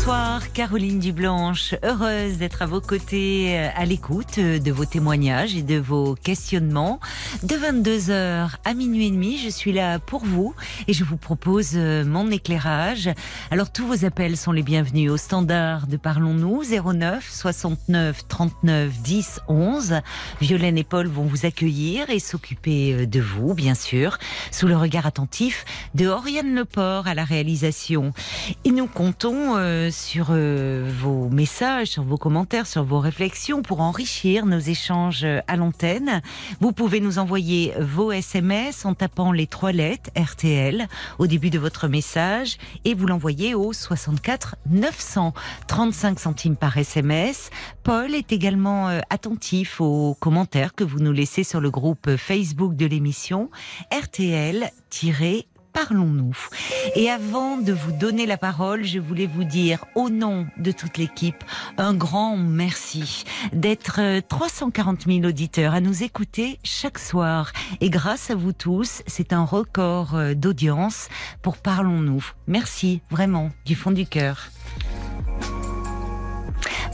Bonsoir Caroline Dublanche, heureuse d'être à vos côtés euh, à l'écoute euh, de vos témoignages et de vos questionnements. De 22h à minuit et demi, je suis là pour vous et je vous propose euh, mon éclairage. Alors tous vos appels sont les bienvenus au standard de Parlons-nous 09 69 39 10 11. Violaine et Paul vont vous accueillir et s'occuper de vous, bien sûr, sous le regard attentif de Oriane Leport à la réalisation. Et nous comptons sur euh, vos messages, sur vos commentaires, sur vos réflexions pour enrichir nos échanges à l'antenne. Vous pouvez nous envoyer vos SMS en tapant les trois lettres RTL au début de votre message et vous l'envoyez au 64 900 35 centimes par SMS. Paul est également euh, attentif aux commentaires que vous nous laissez sur le groupe Facebook de l'émission RTL Parlons-nous. Et avant de vous donner la parole, je voulais vous dire, au nom de toute l'équipe, un grand merci d'être 340 000 auditeurs à nous écouter chaque soir. Et grâce à vous tous, c'est un record euh, d'audience pour Parlons-nous. Merci, vraiment, du fond du cœur.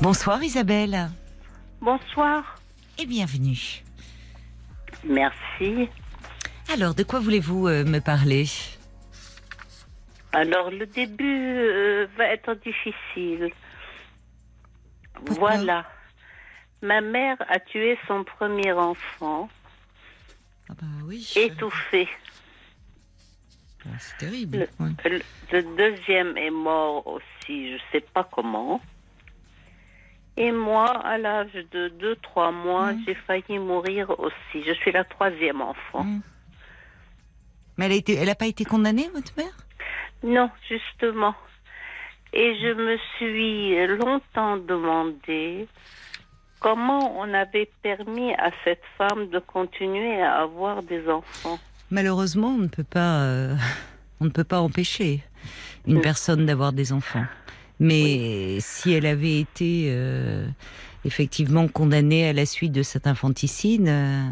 Bonsoir Isabelle. Bonsoir. Et bienvenue. Merci. Alors, de quoi voulez-vous euh, me parler? Alors, le début euh, va être difficile. Pourquoi? Voilà. Ma mère a tué son premier enfant, Ah bah oui. étouffé. Ah, C'est terrible. Le, ouais. le- le deuxième est mort aussi, je sais pas comment. Et moi, à l'âge de 2-3 mois, Mm. j'ai failli mourir aussi. Je suis la troisième enfant. Mm. Mais elle a été, elle a pas été condamnée, votre mère? Non, justement. Et je me suis longtemps demandé comment on avait permis à cette femme de continuer à avoir des enfants. Malheureusement, on ne peut pas, euh, on ne peut pas empêcher une Mm. personne d'avoir des enfants. Mais si elle avait été euh, effectivement condamnée à la suite de cet infanticide, euh,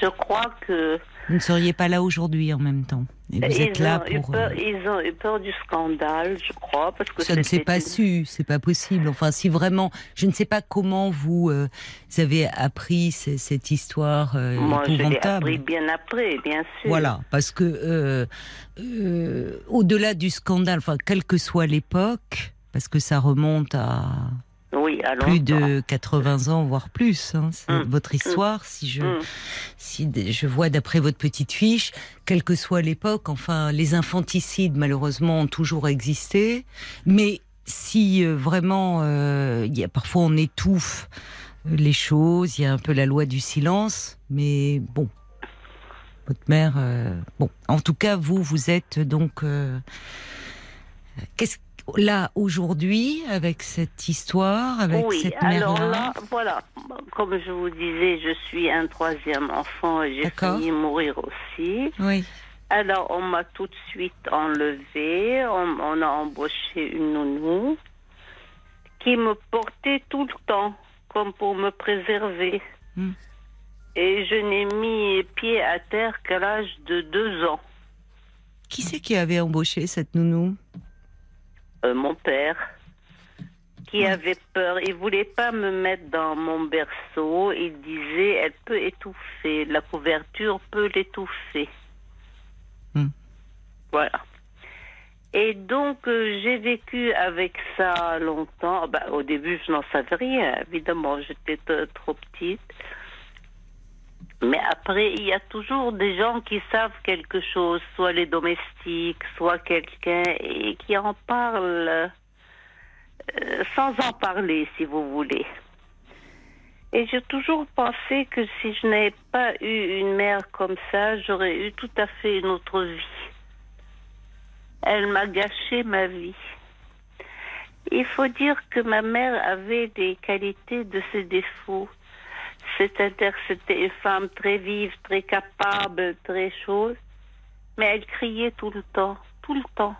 Je crois que vous ne seriez pas là aujourd'hui en même temps. Et vous êtes ils, là ont eu pour. peur, euh, ils ont eu peur du scandale, je crois, parce que Ça ne s'est pas su, c'est pas possible. Enfin, si vraiment, je ne sais pas comment vous, euh, vous avez appris ce- cette histoire euh, Moi, je l'ai épouvantable. appris bien après, bien sûr. Voilà, parce que euh, au-delà du scandale, enfin quelle que soit l'époque, parce que ça remonte à Oui, alors. plus de 80 ans, voire plus, hein, c'est Mm. votre histoire. Si je Mm. si je vois d'après votre petite fiche, quelle que soit l'époque, enfin les infanticides malheureusement ont toujours existé, mais si euh, vraiment euh, il y a parfois on étouffe euh, les choses, il y a un peu la loi du silence, mais bon. Votre mère, euh, bon, en tout cas, vous, vous êtes donc, euh, qu'est-ce là aujourd'hui avec cette histoire, avec oui, cette alors mère-là là, voilà, comme je vous disais, je suis un troisième enfant et j'ai D'accord. failli mourir aussi. Oui, Alors, on m'a tout de suite enlevée, on, on a embauché une nounou qui me portait tout le temps, comme pour me préserver. Hmm. Et je n'ai mis pied à terre qu'à l'âge de deux ans. qui c'est qui avait embauché cette nounou? Mon père, qui avait peur, il voulait pas me mettre dans mon berceau. Il disait, elle peut étouffer, la couverture peut l'étouffer. Hmm. Voilà. Et donc, euh, j'ai vécu avec ça longtemps. Bah, au début, je n'en savais rien, évidemment, j'étais trop petite. Mais après, il y a toujours des gens qui savent quelque chose, soit les domestiques, soit quelqu'un, et qui en parlent euh, sans en parler, si vous voulez. Et j'ai toujours pensé que si je n'avais pas eu une mère comme ça, j'aurais eu tout à fait une autre vie. Elle m'a gâché ma vie. Il faut dire que ma mère avait des qualités de ses défauts. C'est-à-dire que c'était une femme très vive, très capable, très chose. Mais elle criait tout le temps, tout le temps.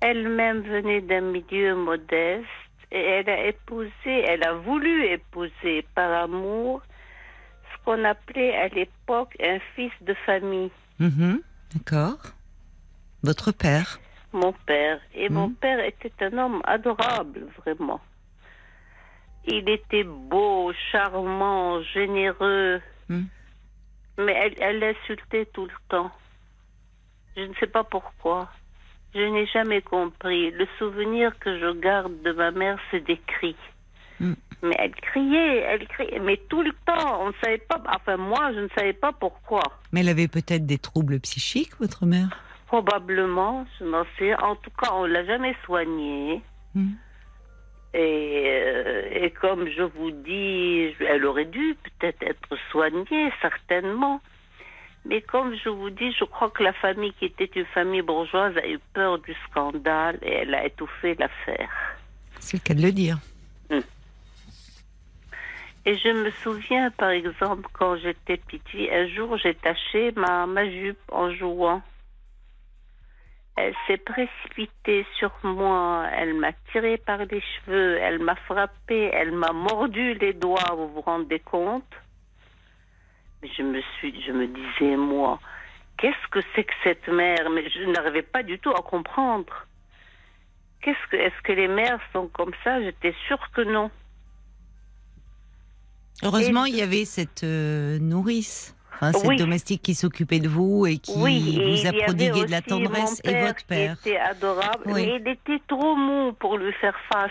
Elle-même venait d'un milieu modeste et elle a épousé, elle a voulu épouser par amour ce qu'on appelait à l'époque un fils de famille. Mhm, D'accord. Votre père? Mon père. Et mon Mhm. père était un homme adorable, vraiment. Il était beau, charmant, généreux. Mhm. Mais elle, elle l'insultait tout le temps. Je ne sais pas pourquoi. Je n'ai jamais compris. Le souvenir que je garde de ma mère, c'est des cris. Mhm. Mais elle criait, elle criait, mais tout le temps. On ne savait pas. Enfin, moi, je ne savais pas pourquoi. Mais elle avait peut-être des troubles psychiques, votre mère? Probablement, je n'en sais. En tout cas, on l'a jamais soignée. Hmm. Et, euh, et comme je vous dis, elle aurait dû peut-être être soignée, certainement. Mais comme je vous dis, je crois que la famille qui était une famille bourgeoise a eu peur du scandale et elle a étouffé l'affaire. C'est le cas de le dire. Et je me souviens, par exemple, quand j'étais petite un jour, j'ai taché ma, ma jupe en jouant. Elle s'est précipitée sur moi, elle m'a tiré par les cheveux, elle m'a frappé, elle m'a mordu les doigts, vous vous rendez compte? Mais je me suis, je me disais, moi, qu'est-ce que c'est que cette mère? Mais je n'arrivais pas du tout à comprendre. Qu'est-ce que, est-ce que les mères sont comme ça? J'étais sûre que non. Heureusement, Et- il y avait cette euh, nourrice, cette Oui. domestique qui s'occupait de vous et qui Oui, et vous a prodigué de la tendresse et votre père. Qui était adorable, Oui. mais il était trop mou pour lui faire face.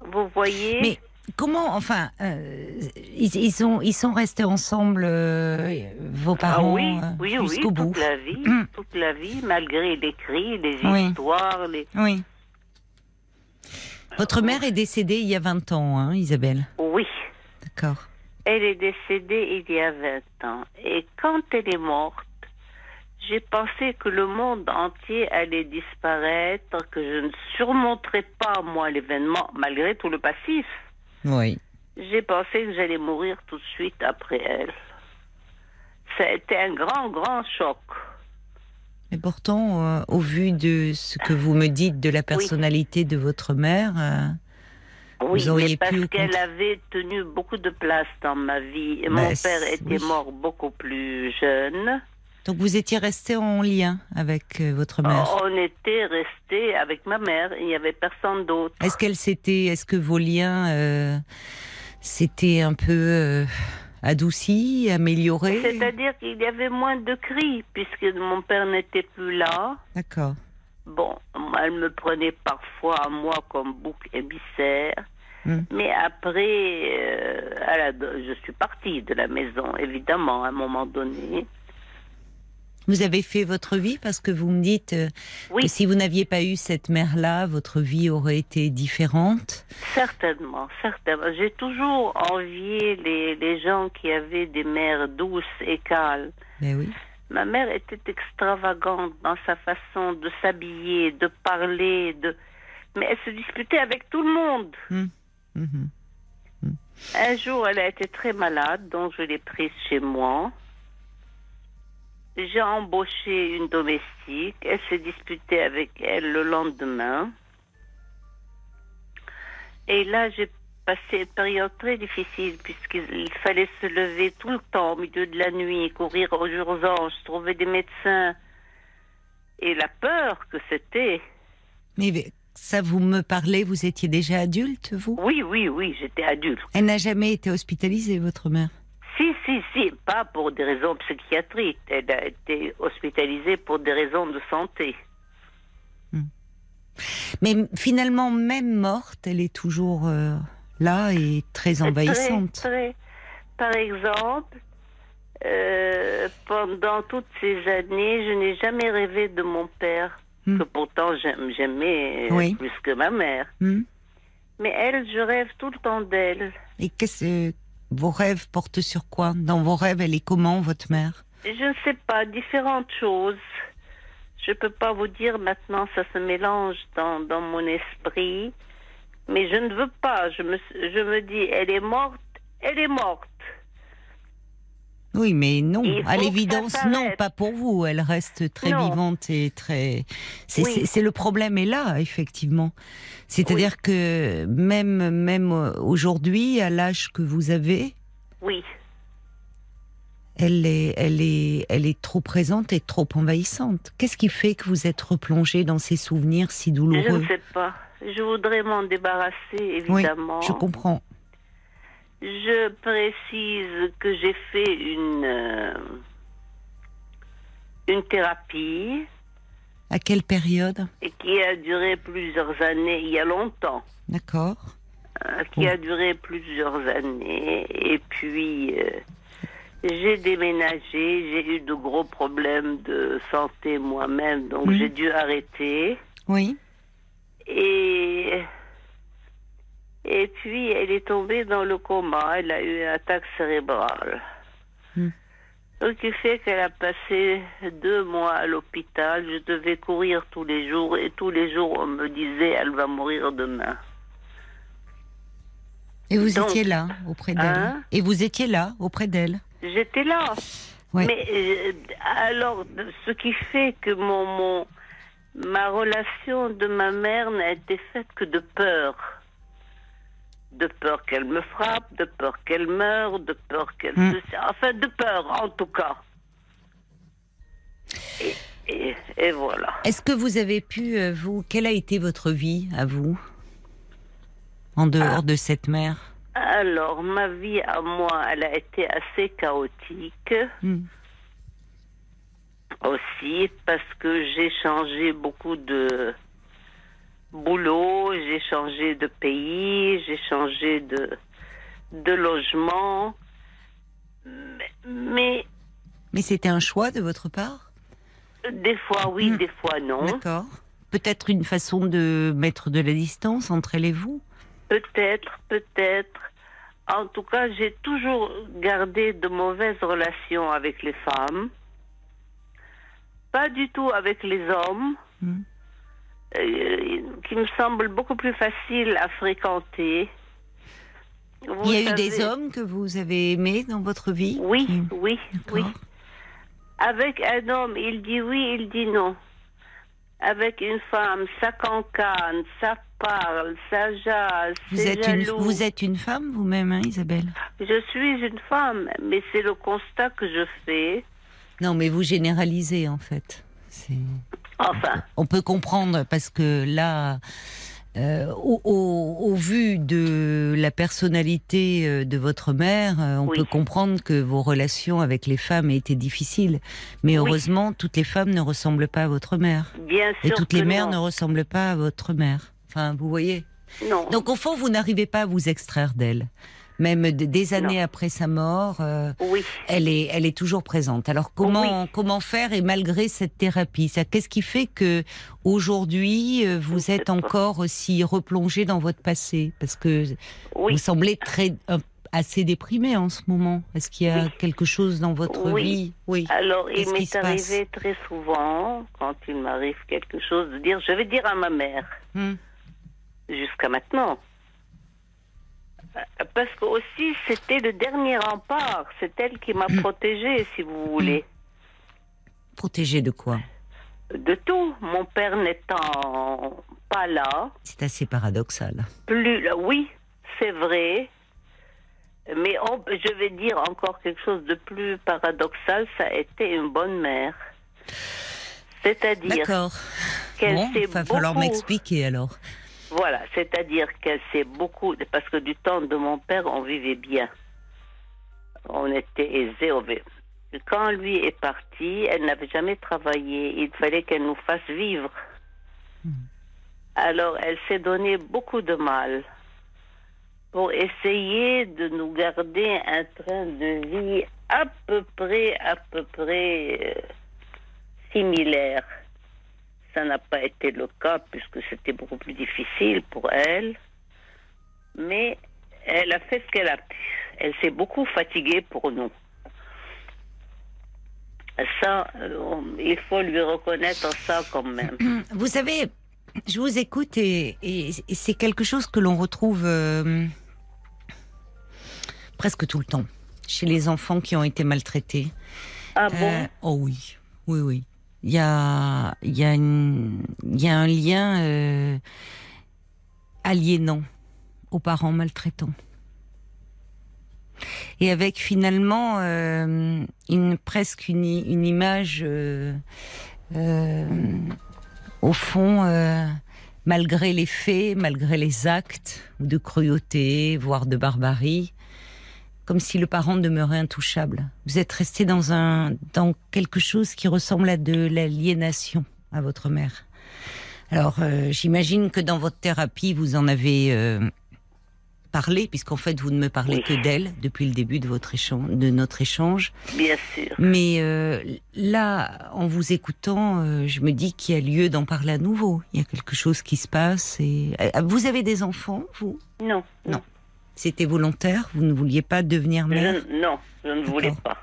Vous voyez? Mais comment, enfin, euh, ils, ils sont, ils sont restés ensemble, euh, vos Ah parents, oui, euh, oui, oui, jusqu'au bout? toute la vie, toute la vie, malgré les cris, les Oui. histoires, les... Oui. Votre mère est décédée il y a 20 ans, hein, Isabelle? Oui, D'accord. Elle est décédée il y a 20 ans. Et quand elle est morte, j'ai pensé que le monde entier allait disparaître, que je ne surmonterais pas, moi, l'événement, malgré tout le passif. Oui. J'ai pensé que j'allais mourir tout de suite après elle. Ça a été un grand, grand choc. Mais pourtant, euh, au vu de ce que vous me dites de la personnalité de votre mère, euh, Oui, Vous auriez mais parce qu'elle avait tenu beaucoup de place dans ma vie. Et Bah, Mon c'est- père était oui. mort beaucoup plus jeune. donc vous étiez resté en lien avec euh, votre mère? On était resté avec ma mère. Il n'y avait personne d'autre. Est-ce qu'elle s'était, est-ce que vos liens euh, s'étaient un peu euh, adoucis, améliorés? C'est-à-dire qu'il y avait moins de cris puisque mon père n'était plus là. D'accord. Bon, elle me prenait parfois à moi comme bouc émissaire. Hmm. Mais après, euh, je suis partie de la maison, évidemment, à un moment donné. Vous avez fait votre vie parce que vous me dites euh, Oui. que si vous n'aviez pas eu cette mère-là, votre vie aurait été différente. Certainement, certainement. J'ai toujours envié les, les gens qui avaient des mères douces et calmes. Ben oui. Ma mère était extravagante dans sa façon de s'habiller, de parler, de... mais elle se disputait avec tout le monde. Mhm. Un jour, elle a été très malade, donc je l'ai prise chez moi. J'ai embauché une domestique. Elle s'est disputée avec elle le lendemain. Et là, j'ai passé une période très difficile puisqu'il il fallait se lever tout le temps au milieu de la nuit, courir aux urgences, trouver des médecins. Et la peur que c'était. Mais ça, vous me parlez, vous étiez déjà adulte, vous? Oui, oui, oui, j'étais adulte. Elle n'a jamais été hospitalisée, votre mère? Si, si, si, pas pour des raisons psychiatriques. Elle a été hospitalisée pour des raisons de santé. Mais finalement, même morte, elle est toujours euh, là et très envahissante. Très, très. Par exemple, euh, pendant toutes ces années, je n'ai jamais rêvé de mon père, Hmm. que pourtant j'aimais euh, Oui. plus que ma mère. Hmm Mais elle, je rêve tout le temps d'elle. et qu'est-ce vos rêves portent sur quoi? Dans vos rêves, elle est comment, votre mère? Je ne sais pas, différentes choses. Je peux pas vous dire maintenant, ça se mélange dans, dans mon esprit. Mais je ne veux pas. Je me, je me dis, elle est morte, elle est morte. Oui, mais non, à l'évidence, non, pas pour vous. Elle reste très Non. vivante et très. C'est Oui. le problème est là, effectivement. C'est-à-dire que même même euh, aujourd'hui, à l'âge que vous avez, Oui. elle est elle est elle est trop présente et trop envahissante. Qu'est-ce qui fait que vous êtes replongé dans ces souvenirs si Je douloureux? ne sais pas. Je voudrais m'en débarrasser, Oui, évidemment. je comprends. Je précise que j'ai fait une, euh, une thérapie À quelle période? Et qui a duré plusieurs années, il y a longtemps, D'accord. hein, qui a duré plusieurs années. Et puis, euh, j'ai déménagé, j'ai eu de gros problèmes de santé moi-même, donc j'ai dû arrêter. Oui. Et, et puis, elle est tombée dans le coma. Elle a eu une attaque cérébrale. Hmm. Ce qui fait qu'elle a passé deux mois à l'hôpital. Je devais courir tous les jours. Et tous les jours, on me disait, elle va mourir demain. Et vous Donc, étiez là auprès d'elle. hein? Et vous étiez là auprès d'elle. J'étais là. Ouais. Mais euh, alors, ce qui fait que mon, mon, ma relation de ma mère n'a été faite que de peur. De peur qu'elle me frappe, de peur qu'elle meure, de peur qu'elle Hmm. se... Enfin, de peur, en tout cas. Et, et, et voilà. Est-ce que vous avez pu, euh, vous, quelle a été votre vie à vous En dehors de cette mère Alors, ma vie à moi, elle a été assez chaotique. Hmm. Aussi parce que j'ai changé beaucoup de boulot, j'ai changé de pays, j'ai changé de, de logement. Mais, mais c'était un choix de votre part? des fois oui, Hmm. des fois non. D'accord. Peut-être une façon de mettre de la distance entre elle et vous? Peut-être, peut-être. En tout cas, j'ai toujours gardé de mauvaises relations avec les femmes. Pas du tout avec les hommes, Hmm. euh, qui me semblent beaucoup plus faciles à fréquenter. Vous Il y a eu des hommes que vous avez aimés dans votre vie Oui, Qui- oui, D'accord. oui. Avec un homme, il dit oui, il dit non. Avec une femme, ça cancane, ça parle, ça jase, Vous êtes, une, vous êtes une femme vous-même, hein, Isabelle? Je suis une femme, mais c'est le constat que je fais. Non, mais vous généralisez en fait. Enfin, On peut comprendre parce que là, euh, au, au- au vu de la personnalité euh, de votre mère, euh, on Oui. peut comprendre que vos relations avec les femmes étaient difficiles. Mais Oui. heureusement, toutes les femmes ne ressemblent pas à votre mère. bien Et sûr toutes que les mères ne ressemblent pas à votre mère. Enfin, vous voyez. Non. Donc au fond, vous n'arrivez pas à vous extraire d'elle. Même des années après sa mort, euh, oui. elle est, elle est toujours présente. Alors comment, comment faire et malgré cette thérapie, ça, qu'est-ce qui fait que aujourd'hui euh, vous êtes encore aussi replongé dans votre passé? Parce que Oui. vous semblez très assez déprimé en ce moment. Est-ce qu'il y a quelque chose dans votre vie? Oui. Alors, il m'est arrivé très souvent, quand il m'arrive quelque chose, de dire je vais dire à ma mère, Hmm. jusqu'à maintenant. Euh, Parce que aussi, c'était le dernier rempart. C'est elle qui m'a Hmm. protégée, si vous voulez. Protégé de quoi? De tout. Mon père n'étant pas là, C'est assez paradoxal. plus là, oui, c'est vrai. Mais on- je vais dire encore quelque chose de plus paradoxal, ça a été une bonne mère. C'est-à-dire D'accord. qu'elle Bon, il va falloir m'expliquer alors. Voilà, c'est-à-dire qu'elle s'est beaucoup... Parce que du temps de mon père, on vivait bien. On était aisés. on Quand lui est parti, elle n'avait jamais travaillé. Il fallait qu'elle nous fasse vivre. Alors, elle s'est donné beaucoup de mal pour essayer de nous garder un train de vie à peu près, à peu près euh, similaire. Ça n'a pas été le cas puisque c'était beaucoup plus difficile pour elle. Mais elle a fait ce qu'elle a pu. Elle s'est beaucoup fatiguée pour nous. Ça, euh, il faut lui reconnaître ça quand même. Vous savez, je vous écoute et, et- et c'est quelque chose que l'on retrouve euh, presque tout le temps. chez les enfants qui ont été maltraités. Ah bon? Euh, oh oui, oui, oui. Il y a, un lien euh, aliénant aux parents maltraitants. Et avec finalement euh, presque une, image, euh, au fond, malgré les faits, malgré les actes de cruauté, voire de barbarie, comme si le parent demeurait intouchable. Vous êtes resté dans un dans quelque chose qui ressemble à de l'aliénation à votre mère. Alors, euh, j'imagine que dans votre thérapie, vous en avez euh, parlé, puisqu'en fait, vous ne me parlez Oui. que d'elle depuis le début de votre échange, de notre échange. Bien sûr. Mais euh, là, en vous écoutant, je me dis qu'il y a lieu d'en parler à nouveau. Il y a quelque chose qui se passe. Et vous avez des enfants, vous? Non. Non. C'était volontaire. Vous ne vouliez pas devenir mère. Je, non, je ne voulais pas.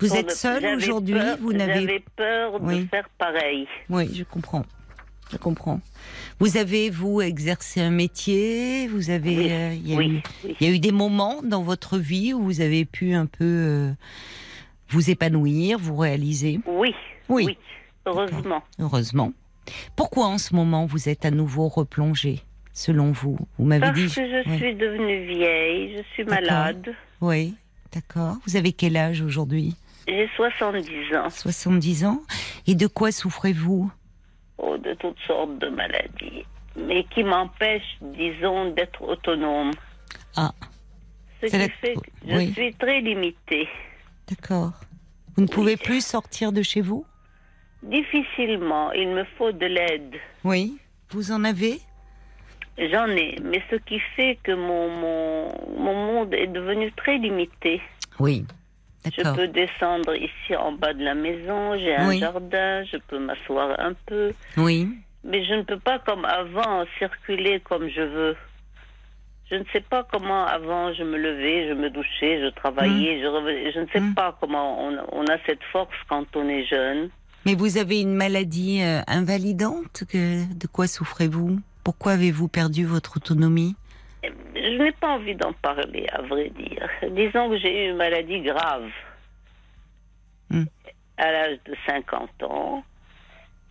Vous Pour êtes seule aujourd'hui. Vous n'avez. J'avais peur de Oui. faire pareil. Oui, je comprends. Je comprends. Vous avez vous exercé un métier. Vous avez. Oui, euh, il y a oui, eu- oui. Il y a eu des moments dans votre vie où vous avez pu un peu euh, vous épanouir, vous réaliser. Oui. Oui. Oui. Heureusement. Heureusement. Pourquoi en ce moment vous êtes à nouveau replongé, selon vous Vous m'avez Parce dit. que je suis devenue vieille, je suis malade. Oui, d'accord. Vous avez quel âge aujourd'hui? J'ai 70 ans. 70 ans. Et de quoi souffrez-vous? Oh, de toutes sortes de maladies. Mais qui m'empêchent, disons, d'être autonome. Ah, Ce qui la- fait que je oui. suis très limitée. d'accord. Vous ne pouvez plus sortir de chez vous? Difficilement, il me faut de l'aide. Oui. Vous en avez? J'en ai, mais ce qui fait que mon, mon, mon monde est devenu très limité. Oui. Je peux descendre ici en bas de la maison, j'ai un Oui. jardin, je peux m'asseoir un peu, Oui. mais je ne peux pas comme avant circuler comme je veux. Je ne sais pas comment avant je me levais, je me douchais, je travaillais, je revenais. Je ne sais Mm. pas comment on, on a cette force quand on est jeune. Mais vous avez une maladie euh, invalidante que, De quoi souffrez-vous? Pourquoi avez-vous perdu votre autonomie? Je n'ai pas envie d'en parler, à vrai dire. Disons que j'ai eu une maladie grave Hmm. à l'âge de 50 ans.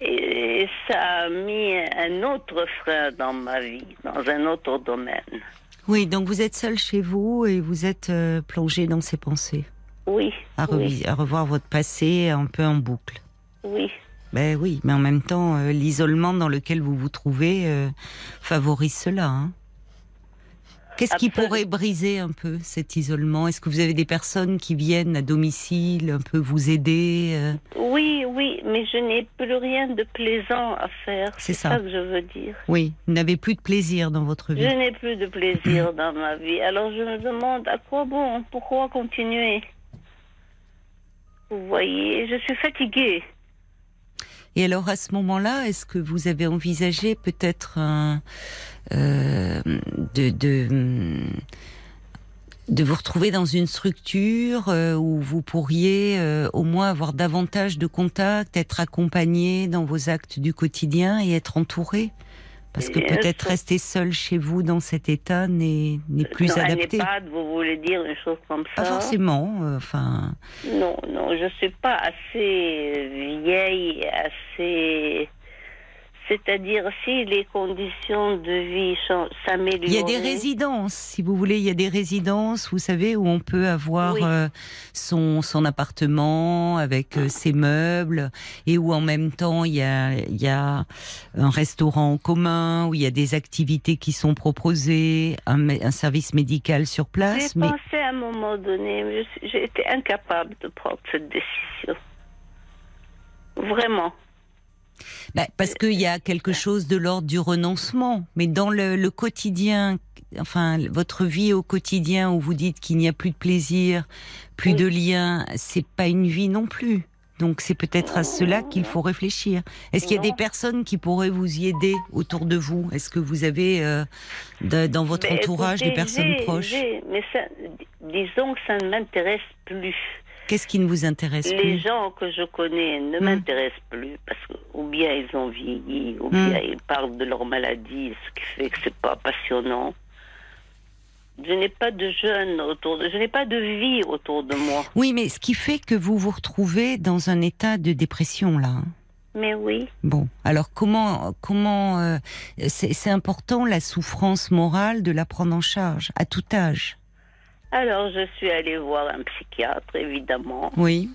Et ça a mis un autre frein dans ma vie, dans un autre domaine. Oui, donc vous êtes seul chez vous et vous êtes euh, plongé dans ces pensées, Oui, à, oui, à revoir votre passé un peu en boucle. oui. Ben oui, mais en même temps, euh, l'isolement dans lequel vous vous trouvez euh, favorise cela. hein. Qu'est-ce qui pourrait briser un peu cet isolement? Est-ce que vous avez des personnes qui viennent à domicile un peu vous aider euh? Oui, oui, mais je n'ai plus rien de plaisant à faire. C'est ça. ça. que je veux dire. Oui, vous n'avez plus de plaisir dans votre Je vie. n'ai plus de plaisir dans ma vie. Alors je me demande à quoi bon, pourquoi continuer? Vous voyez, je suis fatiguée. Et alors à ce moment-là, est-ce que vous avez envisagé peut-être euh, hum, de vous retrouver dans une structure euh, où vous pourriez euh, au moins avoir davantage de contacts, être accompagné dans vos actes du quotidien et être entouré? Parce que peut-être rester seul chez vous dans cet état n'est plus non, adapté. EHPAD, vous voulez dire une chose comme Pas ça forcément. euh, Enfin, Non, non, je suis pas assez vieille, assez. C'est-à-dire, si les conditions de vie s'améliorent. Il y a des résidences, si vous voulez, il y a des résidences, vous savez, où on peut avoir Oui. euh, son, son appartement avec euh, ses meubles et où en même temps il y a, il y a un restaurant en commun, où il y a des activités qui sont proposées, un, service médical sur J'ai place. Mais pensé à un moment donné, j'ai été incapable de prendre cette décision. Vraiment. Bah, parce qu'il y a quelque chose de l'ordre du renoncement. Mais dans le, le quotidien, enfin, votre vie au quotidien où vous dites qu'il n'y a plus de plaisir, plus Oui. de lien, c'est pas une vie non plus. Donc c'est peut-être à cela qu'il faut réfléchir. Est-ce qu'il y a des personnes qui pourraient vous y aider autour de vous? Est-ce que vous avez euh, de- dans votre entourage des personnes proches? Mais ça, disons que ça ne m'intéresse plus. Qu'est-ce qui ne vous intéresse Les plus gens que je connais ne Hmm. m'intéressent plus parce que ou bien ils ont vieilli, ou Hmm. bien ils parlent de leur maladie, ce qui fait que c'est pas passionnant. je n'ai pas de jeunes autour de, je n'ai pas de vie autour de moi. Oui, mais ce qui fait que vous vous retrouvez dans un état de dépression là. hein. Mais oui, Bon, alors comment comment euh, c'est important la souffrance morale de la prendre en charge à tout âge? Alors je suis allée voir un psychiatre, évidemment, Oui,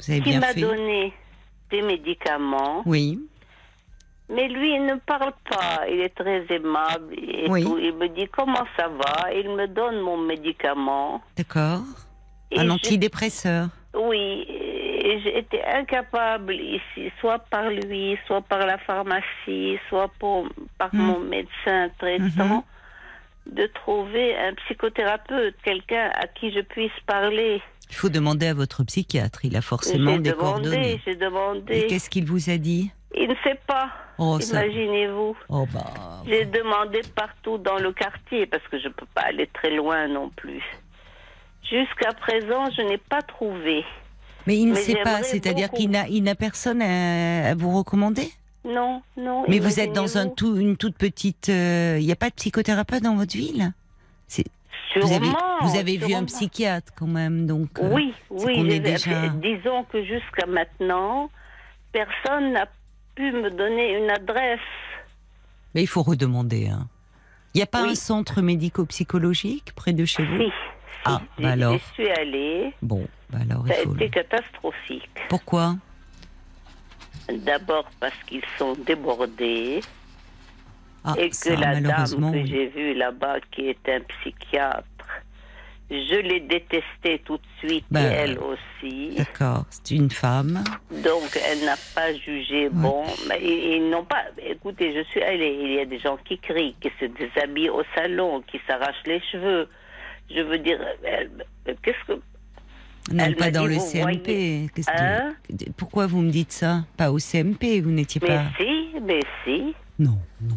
vous avez qui m'a donné des médicaments. Oui, Mais lui, il ne parle pas. Il est très aimable et Oui. tout. Il me dit comment ça va? Il me donne mon médicament. d'accord. Un antidépresseur. Oui, et été incapable ici, soit par lui, soit par la pharmacie, soit pour- par Mm. mon médecin traitant, Mhm. De trouver un psychothérapeute, quelqu'un à qui je puisse parler. Il faut demander à votre psychiatre. Il a forcément J'ai des demandé, coordonnées. j'ai Et demandé. qu'est-ce qu'il vous a dit? Il ne sait pas. Oh, ça. Imaginez-vous. Oh bah. J'ai demandé partout dans le quartier parce que je ne peux pas aller très loin non plus. Jusqu'à présent, je n'ai pas trouvé. Mais il ne Mais sait pas, c'est-à-dire qu'il n'a, personne à, à vous recommander? Non, non. Mais vous êtes dans un imaginez-vous. tout, une toute petite. euh, Il n'y a pas de psychothérapeute dans votre ville? Vous avez, Sûrement, vous avez vu un psychiatre quand même, donc. euh, Oui, c'est oui. est j'ai- déjà- Disons que jusqu'à maintenant, personne n'a pu me donner une adresse. Mais il faut redemander. hein. Il n'y a pas Oui. un centre médico-psychologique près de chez vous? Si, si. Ah, bah alors. J'y suis allée. Bon, bah alors il Ça a faut. été catastrophique. Pourquoi? D'abord parce qu'ils sont débordés Ah, et que ça, la dame que j'ai vue là-bas, qui est un psychiatre, je l'ai détestée tout de suite, Ben, et elle aussi. D'accord, c'est une femme. Donc, elle n'a pas jugé bon. Mais ils, n'ont pas. Écoutez, je suis allée. Il y a des gens qui crient, qui se déshabillent au salon, qui s'arrachent les cheveux. Je veux dire, qu'est-ce que. Non, Elle pas dans dit, le CMP. voyez- Qu'est-ce que- Hein Pourquoi vous me dites ça? Pas au CMP, vous n'étiez Mais pas. si, mais si. Non, non.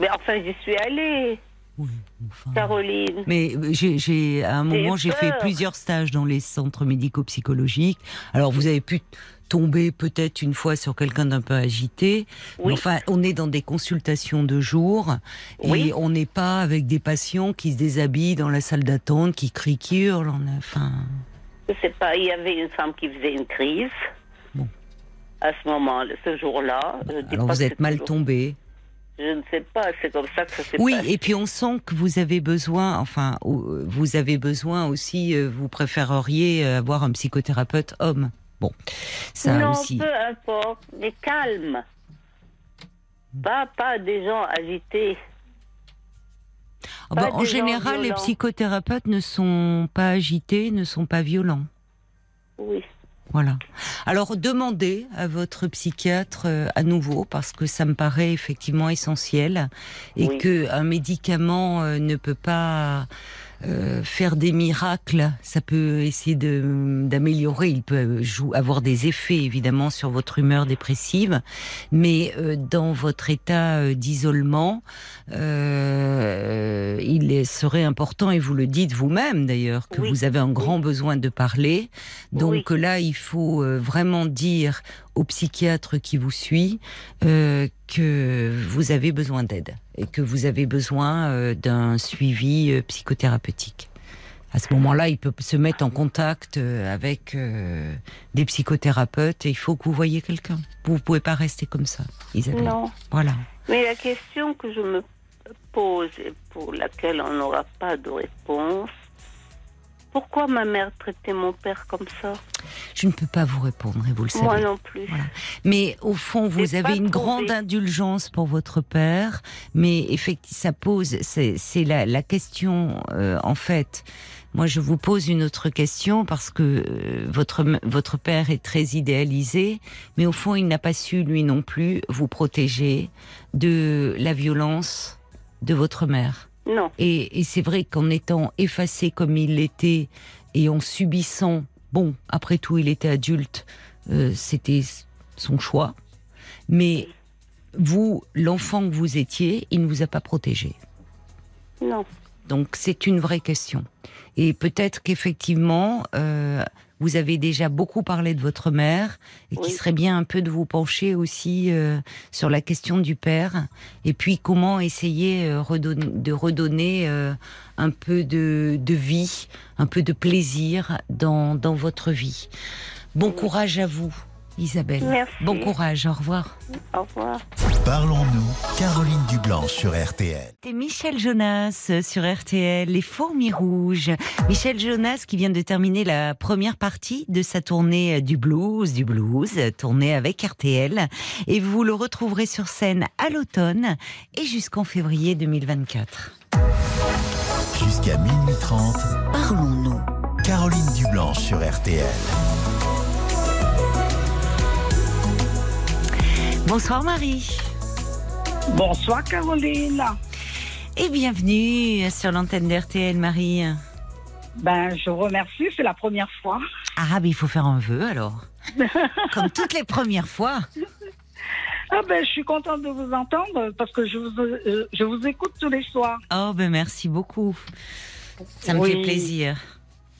Mais enfin, j'y suis allée, Oui, enfin. Caroline. Mais euh, j'ai, à un moment, j'ai fait plusieurs stages dans les centres médico-psychologiques. Alors, vous avez pu tomber peut-être une fois sur quelqu'un d'un peu agité. Mais Oui. enfin, on est dans des consultations de jour. Oui. Et on n'est pas avec des patients qui se déshabillent dans la salle d'attente, qui crient, qui hurlent. Enfin, Je sais pas, il y avait une femme qui faisait une crise. Bon. À ce moment, ce jour-là. Alors vous êtes mal tombé. Je ne sais pas, c'est comme ça que ça s'est Oui, et puis on sent que vous avez besoin, enfin, vous avez besoin aussi, euh, vous préféreriez euh, avoir un psychothérapeute homme. Bon, ça non, aussi. peu importe, mais calme. Pas, pas des gens agités. Ah bah, en général, les psychothérapeutes ne sont pas agités, ne sont pas violents. Oui. Voilà. Alors demandez à votre psychiatre euh, à nouveau parce que ça me paraît effectivement essentiel et Oui. que un médicament euh, ne peut pas euh, faire des miracles. Ça peut essayer de d'améliorer. Il peut avoir des effets évidemment sur votre humeur dépressive, mais euh, dans votre état euh, d'isolement, euh, il serait important et vous le dites vous-même d'ailleurs que Oui. vous avez un grand besoin de parler. Donc Oui. là, il faut euh, vraiment dire au psychiatre qui vous suit euh, que vous avez besoin d'aide et que vous avez besoin euh, d'un suivi euh, psychothérapeutique. À ce moment-là, il peut se mettre en contact avec des psychothérapeutes et il faut que vous voyez quelqu'un. Vous ne pouvez pas rester comme ça, Isabelle. Non. Voilà. Mais la question que je me pose et pour laquelle on n'aura pas de réponse, pourquoi ma mère traitait mon père comme ça? Je ne peux pas vous répondre et vous le savez. Moi non plus. Voilà. Mais au fond, vous avez une grande indulgence pour votre père, mais effectivement, ça pose, c'est c'est la, la question, euh, en fait. Moi, je vous pose une autre question parce que euh, votre votre père est très idéalisé, mais au fond, il n'a pas su lui non plus vous protéger de la violence de votre mère. Non. Et, et c'est vrai qu'en étant effacé comme il l'était et en subissant, bon, après tout, il était adulte, euh, c'était son choix. Mais vous, l'enfant que vous étiez, il ne vous a pas protégé. Non. Donc c'est une vraie question. Et peut-être qu'effectivement, euh, vous avez déjà beaucoup parlé de votre mère et Oui. qu'il serait bien un peu de vous pencher aussi euh, sur la question du père et puis comment essayer euh, redonner- de redonner euh, un peu de, de vie, un peu de plaisir dans, dans votre vie? Bon courage à vous, Isabelle. Merci. Bon courage, au revoir. Au revoir. Parlons-nous, Caroline Dublanche sur RTL. C'était Michel Jonas euh, sur RTL, Les Fourmis Rouges. Michel Jonas qui vient de terminer la première partie de sa tournée euh, du blues, du blues, euh, tournée avec RTL. Et vous le retrouverez sur scène à l'automne et jusqu'en février 2024. Jusqu'à minuit 30, Parlons-nous. Caroline Dublanche sur RTL. Bonsoir Marie. Bonsoir Caroline. Et bienvenue sur l'antenne d'RTL Marie. Ben, je vous remercie, c'est la première fois. Ah, mais il faut faire un vœu alors. Comme toutes les premières fois. Ah ben, je suis contente de vous entendre parce que je vous, euh, je vous écoute tous les soirs. Oh, ben merci beaucoup. Ça me Oui. fait plaisir.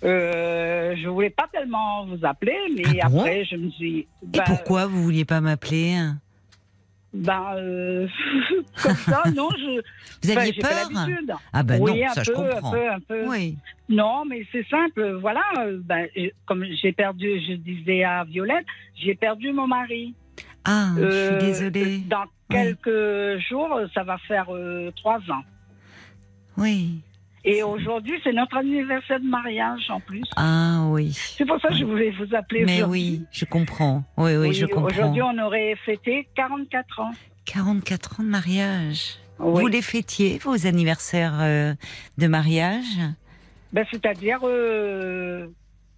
Euh, je voulais pas tellement vous appeler, mais Ah bon? après je me suis. Et Ben, pourquoi vous vouliez pas m'appeler? Ben, euh, comme ça, non, je. Vous aviez peur. Ah ben oui, non, un ça peu, je comprends. un peu, un peu. Oui. Non, mais c'est simple. Voilà, euh, ben, euh, comme j'ai perdu, je disais à Violette, j'ai perdu mon mari. Ah, je Euh, suis désolée. Dans quelques jours, ça va faire euh, trois ans. Oui. Et aujourd'hui, c'est notre anniversaire de mariage en plus. Ah oui. C'est pour ça que je voulais vous appeler Mais oui, je comprends. Oui, oui, je comprends. Aujourd'hui, on aurait fêté 44 ans. 44 ans de mariage. Oui. Vous les fêtiez, vos anniversaires euh, de mariage? Ben, C'est-à-dire, euh,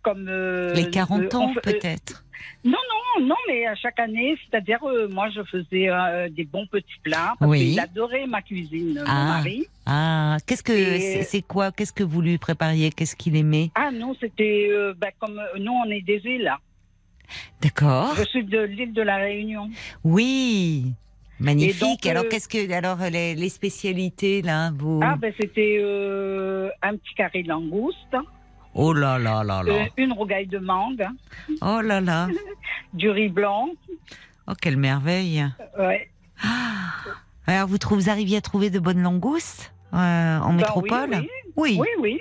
comme... euh, Les 40 euh, ans, peut-être non, non, non, mais à chaque année, c'est-à-dire, euh, moi, je faisais euh, des bons petits plats. Parce Oui. qu'il adorait ma cuisine, Ah. mon mari. Ah, qu'est-ce que Et- c'est quoi? Qu'est-ce que vous lui prépariez? Qu'est-ce qu'il aimait? Ah non, c'était... euh, ben, comme euh, nous, on est des îles. D'accord. Je suis de l'île de la Réunion. Oui. Magnifique. Donc, alors euh, qu'est-ce que alors les, les spécialités là vous? Ah, ben, c'était euh, un petit carré de langouste, Oh là là là là. euh, une rougaille de mangue, Oh là là. du riz blanc. Oh quelle merveille. Ouais. Alors vous, trouvez, vous arriviez à trouver de bonnes langoustes euh, en Ben métropole? oui, oui. Oui. Oui, oui.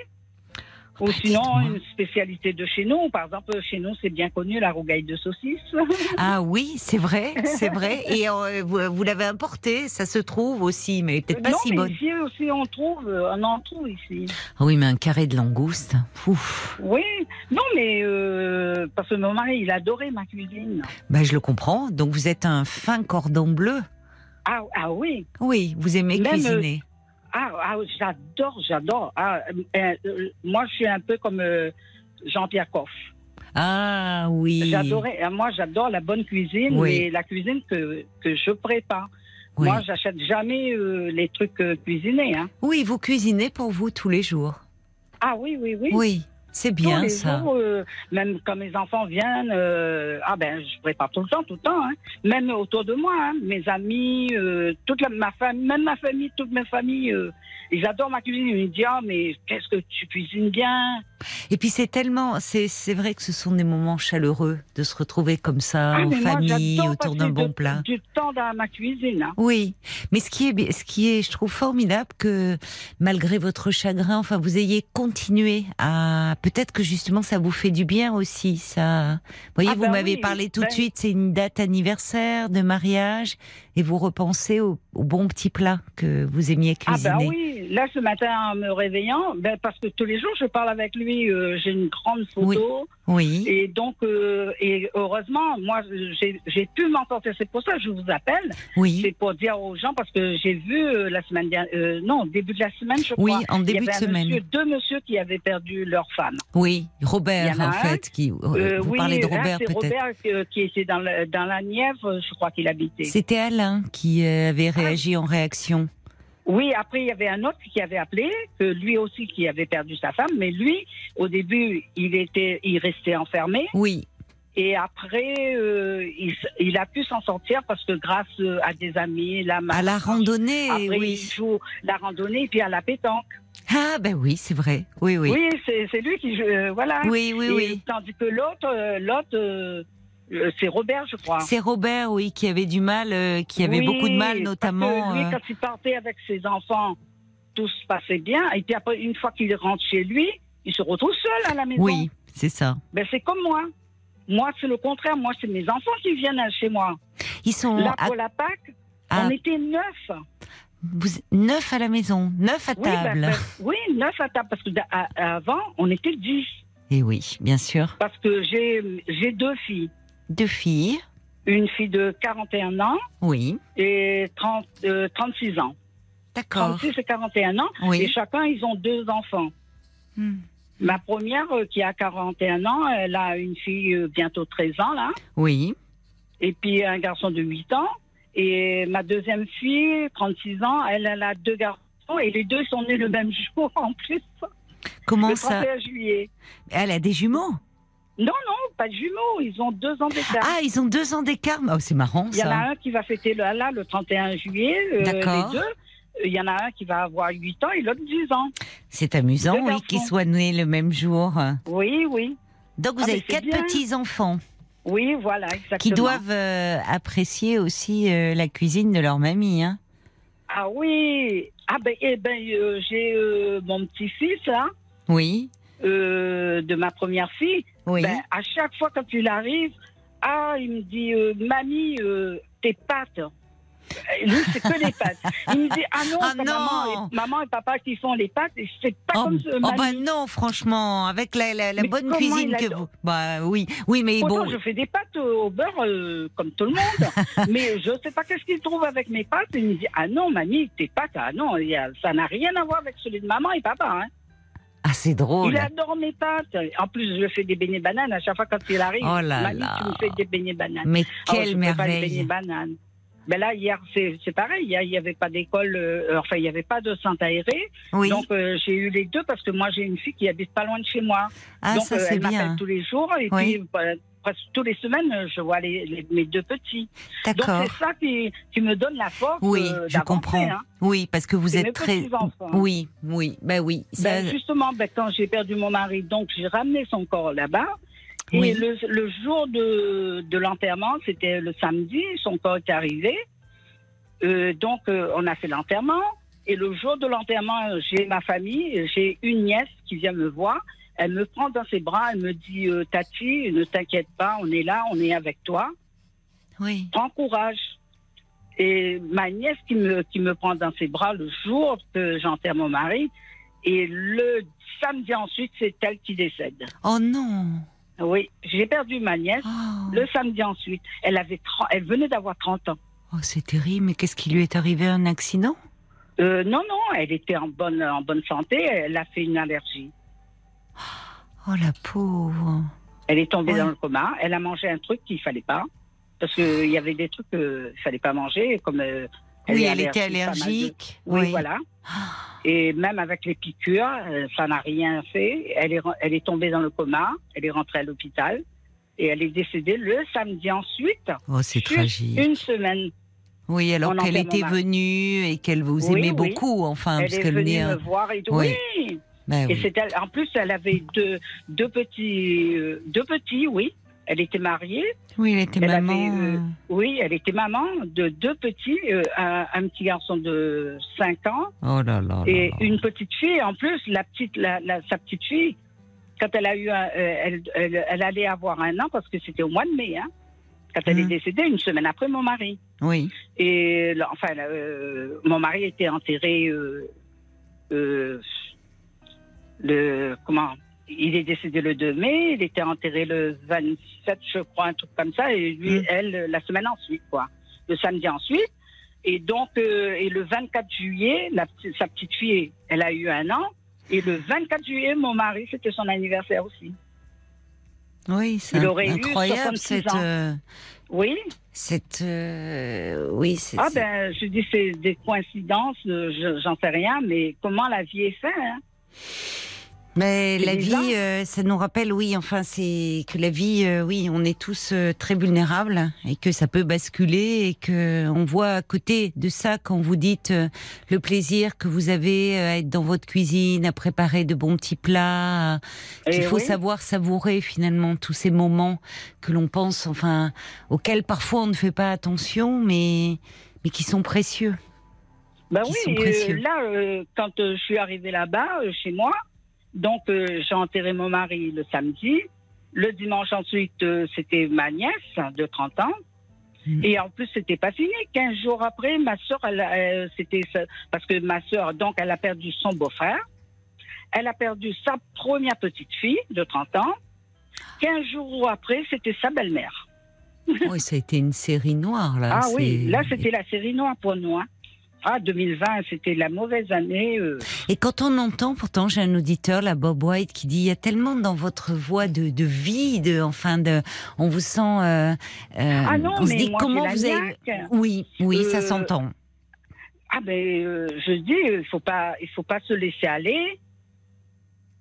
Ou sinon, une spécialité de chez nous. Par exemple, chez nous, c'est bien connu la rougaille de saucisse. Ah oui, c'est vrai, c'est vrai. Et euh, vous, vous l'avez importé, ça se trouve aussi, mais peut-être pas non, si mais bonne. ici aussi, on trouve, euh, on en trouve ici. Ah oui, mais un carré de langouste. Ouf. Oui, non, mais euh, parce que mon mari, il adorait ma cuisine. Bah, je le comprends. Donc vous êtes un fin cordon bleu. Ah, ah oui, Oui, vous aimez Même, cuisiner. Ah, ah, j'adore, j'adore. Ah, euh, euh, moi, je suis un peu comme euh, Jean-Pierre Coff. Ah oui. J'adorais, moi, j'adore la bonne cuisine, Oui. mais la cuisine que, que je prépare. Oui. Moi, j'achète jamais les trucs cuisinés. Hein. Oui, vous cuisinez pour vous tous les jours. Ah oui, oui, oui. Oui, c'est Tous bien les ça. jours, euh, même quand mes enfants viennent, euh, ah ben, je prépare tout le temps, tout le temps. Hein. Même autour de moi, hein, mes amis, euh, toute la, ma famille, même ma famille, toute ma famille, ils adorent ma cuisine. Ils me disent, ah mais qu'est-ce que tu cuisines bien? Et puis c'est tellement, c'est c'est vrai que ce sont des moments chaleureux de se retrouver comme ça ah, en famille autour d'un bon plat. Du temps dans ma cuisine. hein. Oui, mais ce qui est, ce qui est, je trouve formidable que malgré votre chagrin, enfin, vous ayez continué à, peut-être que justement ça vous fait du bien aussi. Ça, vous voyez, Ah vous ben m'avez oui, parlé tout de ben- suite, c'est une date anniversaire de mariage, et vous repensez au, au bon petit plat que vous aimiez Ah cuisiner. ben oui, là ce matin en me réveillant, ben, parce que tous les jours je parle avec lui, euh, j'ai une grande photo. Oui. Et donc, euh, et heureusement, moi, j'ai pu m'en sortir. C'est pour ça que je vous appelle. Oui. C'est pour dire aux gens, parce que j'ai vu euh, la semaine dernière, euh, non, début de la semaine, je Oui, crois. en il y début de avait un semaine. monsieur, deux monsieur qui avaient perdu leur femme. Oui, Robert Il y en fait, qui. Euh, vous oui, parlez de là, Robert c'est peut-être. Robert euh, qui était dans, le- dans la Nièvre, je crois qu'il habitait. C'était Alain qui euh, avait réagi en réaction. Oui, après, il y avait un autre qui avait appelé, que lui aussi qui avait perdu sa femme, mais lui, au début, il était, il restait enfermé. Oui, Et après, euh, il, il a pu s'en sortir parce que grâce euh, à des amis, la à la randonnée, Après, il oui. joue la randonnée et puis à la pétanque. Ah, ben oui, c'est vrai. Oui, oui. Oui, c'est lui qui. euh, voilà. Oui, oui, Et oui. Tandis que l'autre, l'autre, c'est Robert, je crois. C'est Robert, oui, qui avait du mal, euh, qui avait Oui, beaucoup de mal, parce que notamment. Lui, euh, quand il partait avec ses enfants, tout se passait bien. Et puis après, une fois qu'il rentre chez lui, il se retrouve seul à la maison. Oui, c'est ça. Ben, c'est comme moi. Moi, c'est le contraire. Moi, c'est mes enfants qui viennent chez moi. Ils sont Là, à- pour la Pâques, à- on était neuf. vous- neuf à la maison, neuf à Oui, ben, table. ben, oui, neuf à table. Parce que d'a- à- avant, on était dix. Et oui, bien sûr. Parce que j'ai deux filles. Deux filles. Une fille de 41 ans Oui, et 30, euh, 36 ans. d'accord. 36 et 41 ans. Et Oui. chacun, ils ont deux enfants. Hmm. Ma première, euh, qui a 41 ans, elle a une fille euh, bientôt 13 ans, là. Oui, Et puis un garçon de 8 ans. Et ma deuxième fille, 36 ans, elle, elle a deux garçons. Et les deux sont nés le même jour, en plus. comment le ça 31 juillet. Elle a des jumeaux? Non, non, pas de jumeaux. Ils ont deux ans d'écart. Ah, ils ont deux ans d'écart. Oh, c'est marrant Il y en a un qui va fêter le, là, le 31 juillet, euh, D'accord. les deux. Il y en a un qui va avoir 8 ans et l'autre 10 ans. C'est amusant, oui, qu'ils soient nés le même jour. Oui, oui. Donc vous Ah, avez quatre bien. petits enfants Oui, voilà, exactement. qui doivent euh, apprécier aussi euh, la cuisine de leur mamie. Hein. Ah oui. Ah ben, eh ben euh, j'ai mon petit-fils, là, Oui, de ma première fille. Oui. Ben, à chaque fois quand il arrive, ah, il me dit, euh, mamie, euh, tes pâtes. Euh, Lui, c'est que les pâtes. Il me dit, ah non, Ah non. Maman, et, maman et papa qui font les pâtes, et c'est pas Oh, comme ce oh, bah non, franchement, avec la, la, bonne cuisine que vous. Bah oui, oui, mais Pourtant, bon. je fais des pâtes au au beurre euh, comme tout le monde. mais je sais pas qu'est-ce qu'il trouve avec mes pâtes. Il me dit Ah non, mamie, tes pâtes, ah non, ça n'a rien à voir avec celui de maman et papa. Hein. Ah, c'est drôle. Il adore mes pâtes. En plus, je fais des beignets bananes. À chaque fois quand il arrive, Oh là mamie, là. tu me fais des beignets bananes. Mais Ah quelle je fais pas beignets merveille. bananes. Ben là, hier, c'est pareil. Hier, il n'y avait pas d'école, euh, enfin, il n'y avait pas de centre aéré. Oui. Donc, euh, j'ai eu les deux parce que moi, j'ai une fille qui habite pas loin de chez moi. ah, Donc, ça euh, c'est elle m'appelle tous les jours et Oui. puis euh, presque tous les semaines, je vois les, les- mes deux petits. Donc, c'est ça qui, qui me donne la force. Oui, euh, je comprends. hein. Oui, parce que vous êtes mes très. petits-enfants. Oui, oui, ben oui. ça- Ben, justement, ben, quand j'ai perdu mon mari, donc j'ai ramené son corps là-bas. Et Oui. le, le jour de, de l'enterrement, c'était le samedi, son corps est arrivé. Euh, donc, euh, on a fait l'enterrement. Et le jour de l'enterrement, j'ai ma famille, j'ai une nièce qui vient me voir. Elle me prend dans ses bras, elle me dit euh, Tati, ne t'inquiète pas, on est là, on est avec toi. Oui. Prends courage. Et ma nièce qui me, qui me prend dans ses bras le jour que j'enterre mon mari. Et le samedi ensuite, c'est elle qui décède. Oh non. Oui, j'ai perdu ma nièce Oh, le samedi ensuite. Elle, avait 30 elle venait d'avoir 30 ans. Oh, c'est terrible. Mais qu'est-ce qui lui est arrivé Un accident? Euh, non, non, elle était en bonne, en bonne santé. Elle a fait une allergie. Oh la pauvre. Elle est tombée Ouais. dans le coma. Elle a mangé un truc qu'il fallait pas. Parce qu'il y avait des trucs qu'il fallait pas manger, comme euh, oui, elle était allergique, de-. Oui, voilà. Et même avec les piqûres, euh, ça n'a rien fait. Elle est, elle est tombée dans le coma. Elle est rentrée à l'hôpital. Et elle est décédée le samedi ensuite. Oh, c'est tragique. Une semaine. Oui, alors qu'elle était venue et qu'elle vous Oui, aimait oui. beaucoup, enfin, elle parce qu'elle venue venait. me voir et tout. Oui. Oui. Ben Et c'est. En plus, elle avait deux, deux petits, euh, deux petits, oui. Elle était mariée. Oui, elle était elle maman. euh, euh, Oui, elle était maman de deux petits, euh, un, un petit garçon de 5 ans Oh là là. et là. une petite fille. En plus, la petite, la, la- sa petite fille, quand elle a eu, un- elle, elle, elle allait avoir un an parce que c'était au mois de mai. Hein, quand elle est décédée, une semaine après mon mari. Oui. Et enfin, mon mari était enterré. Euh, euh, le comment Il est décédé le 2 mai. Il était enterré le 27, je crois, un truc comme ça. Et lui, Mm. elle, la semaine ensuite, quoi. Le samedi ensuite. Et donc, euh, et le 24 juillet, la, sa petite fille, elle a eu un an. Et le 24 juillet, mon mari, c'était son anniversaire aussi. Oui, c'est incroyable 66 cette. euh, Oui. cette euh, oui, c'est. Ah ben, je dis c'est des coïncidences, euh, je- j'en sais rien, mais comment la vie est faite hein Mais la bizarre. vie, euh, ça nous rappelle, oui, enfin, c'est que la vie, euh, oui, on est tous euh, très vulnérables et que ça peut basculer et que on voit à côté de ça quand vous dites euh, le plaisir que vous avez euh, à être dans votre cuisine, à préparer de bons petits plats, qu'il Eh faut oui. savoir savourer finalement tous ces moments que l'on pense, enfin, auxquels parfois on ne fait pas attention, mais mais qui sont précieux. Bah qui oui, sont euh, précieux. là, euh, quand je suis arrivée là-bas, chez moi, donc euh, j'ai enterré mon mari le samedi. Le dimanche ensuite, euh, c'était ma nièce de 30 ans. Mhm. Et en plus, c'était pas fini. 15 jours après, ma soeur, elle, a- euh, c'était parce que ma soeur, donc, elle a perdu son beau-frère. Elle a perdu sa première petite fille de 30 ans. 15 jours après, c'était sa belle-mère. oui, ça a été une série noire là. Ah oui, là, c'était la série noire pour nous. hein. Ah, 2020, c'était la mauvaise année. euh. Et quand on entend, pourtant, j'ai un auditeur, la Bob White, qui dit il y a tellement dans votre voix de, de vie, de, enfin, de, on vous sent. euh, euh, Ah non, on se mais dit moi, comment vous avez. Oui, oui, ça Euh, s'entend. Ah ben, euh, je dis, il faut pas, il faut pas se laisser aller.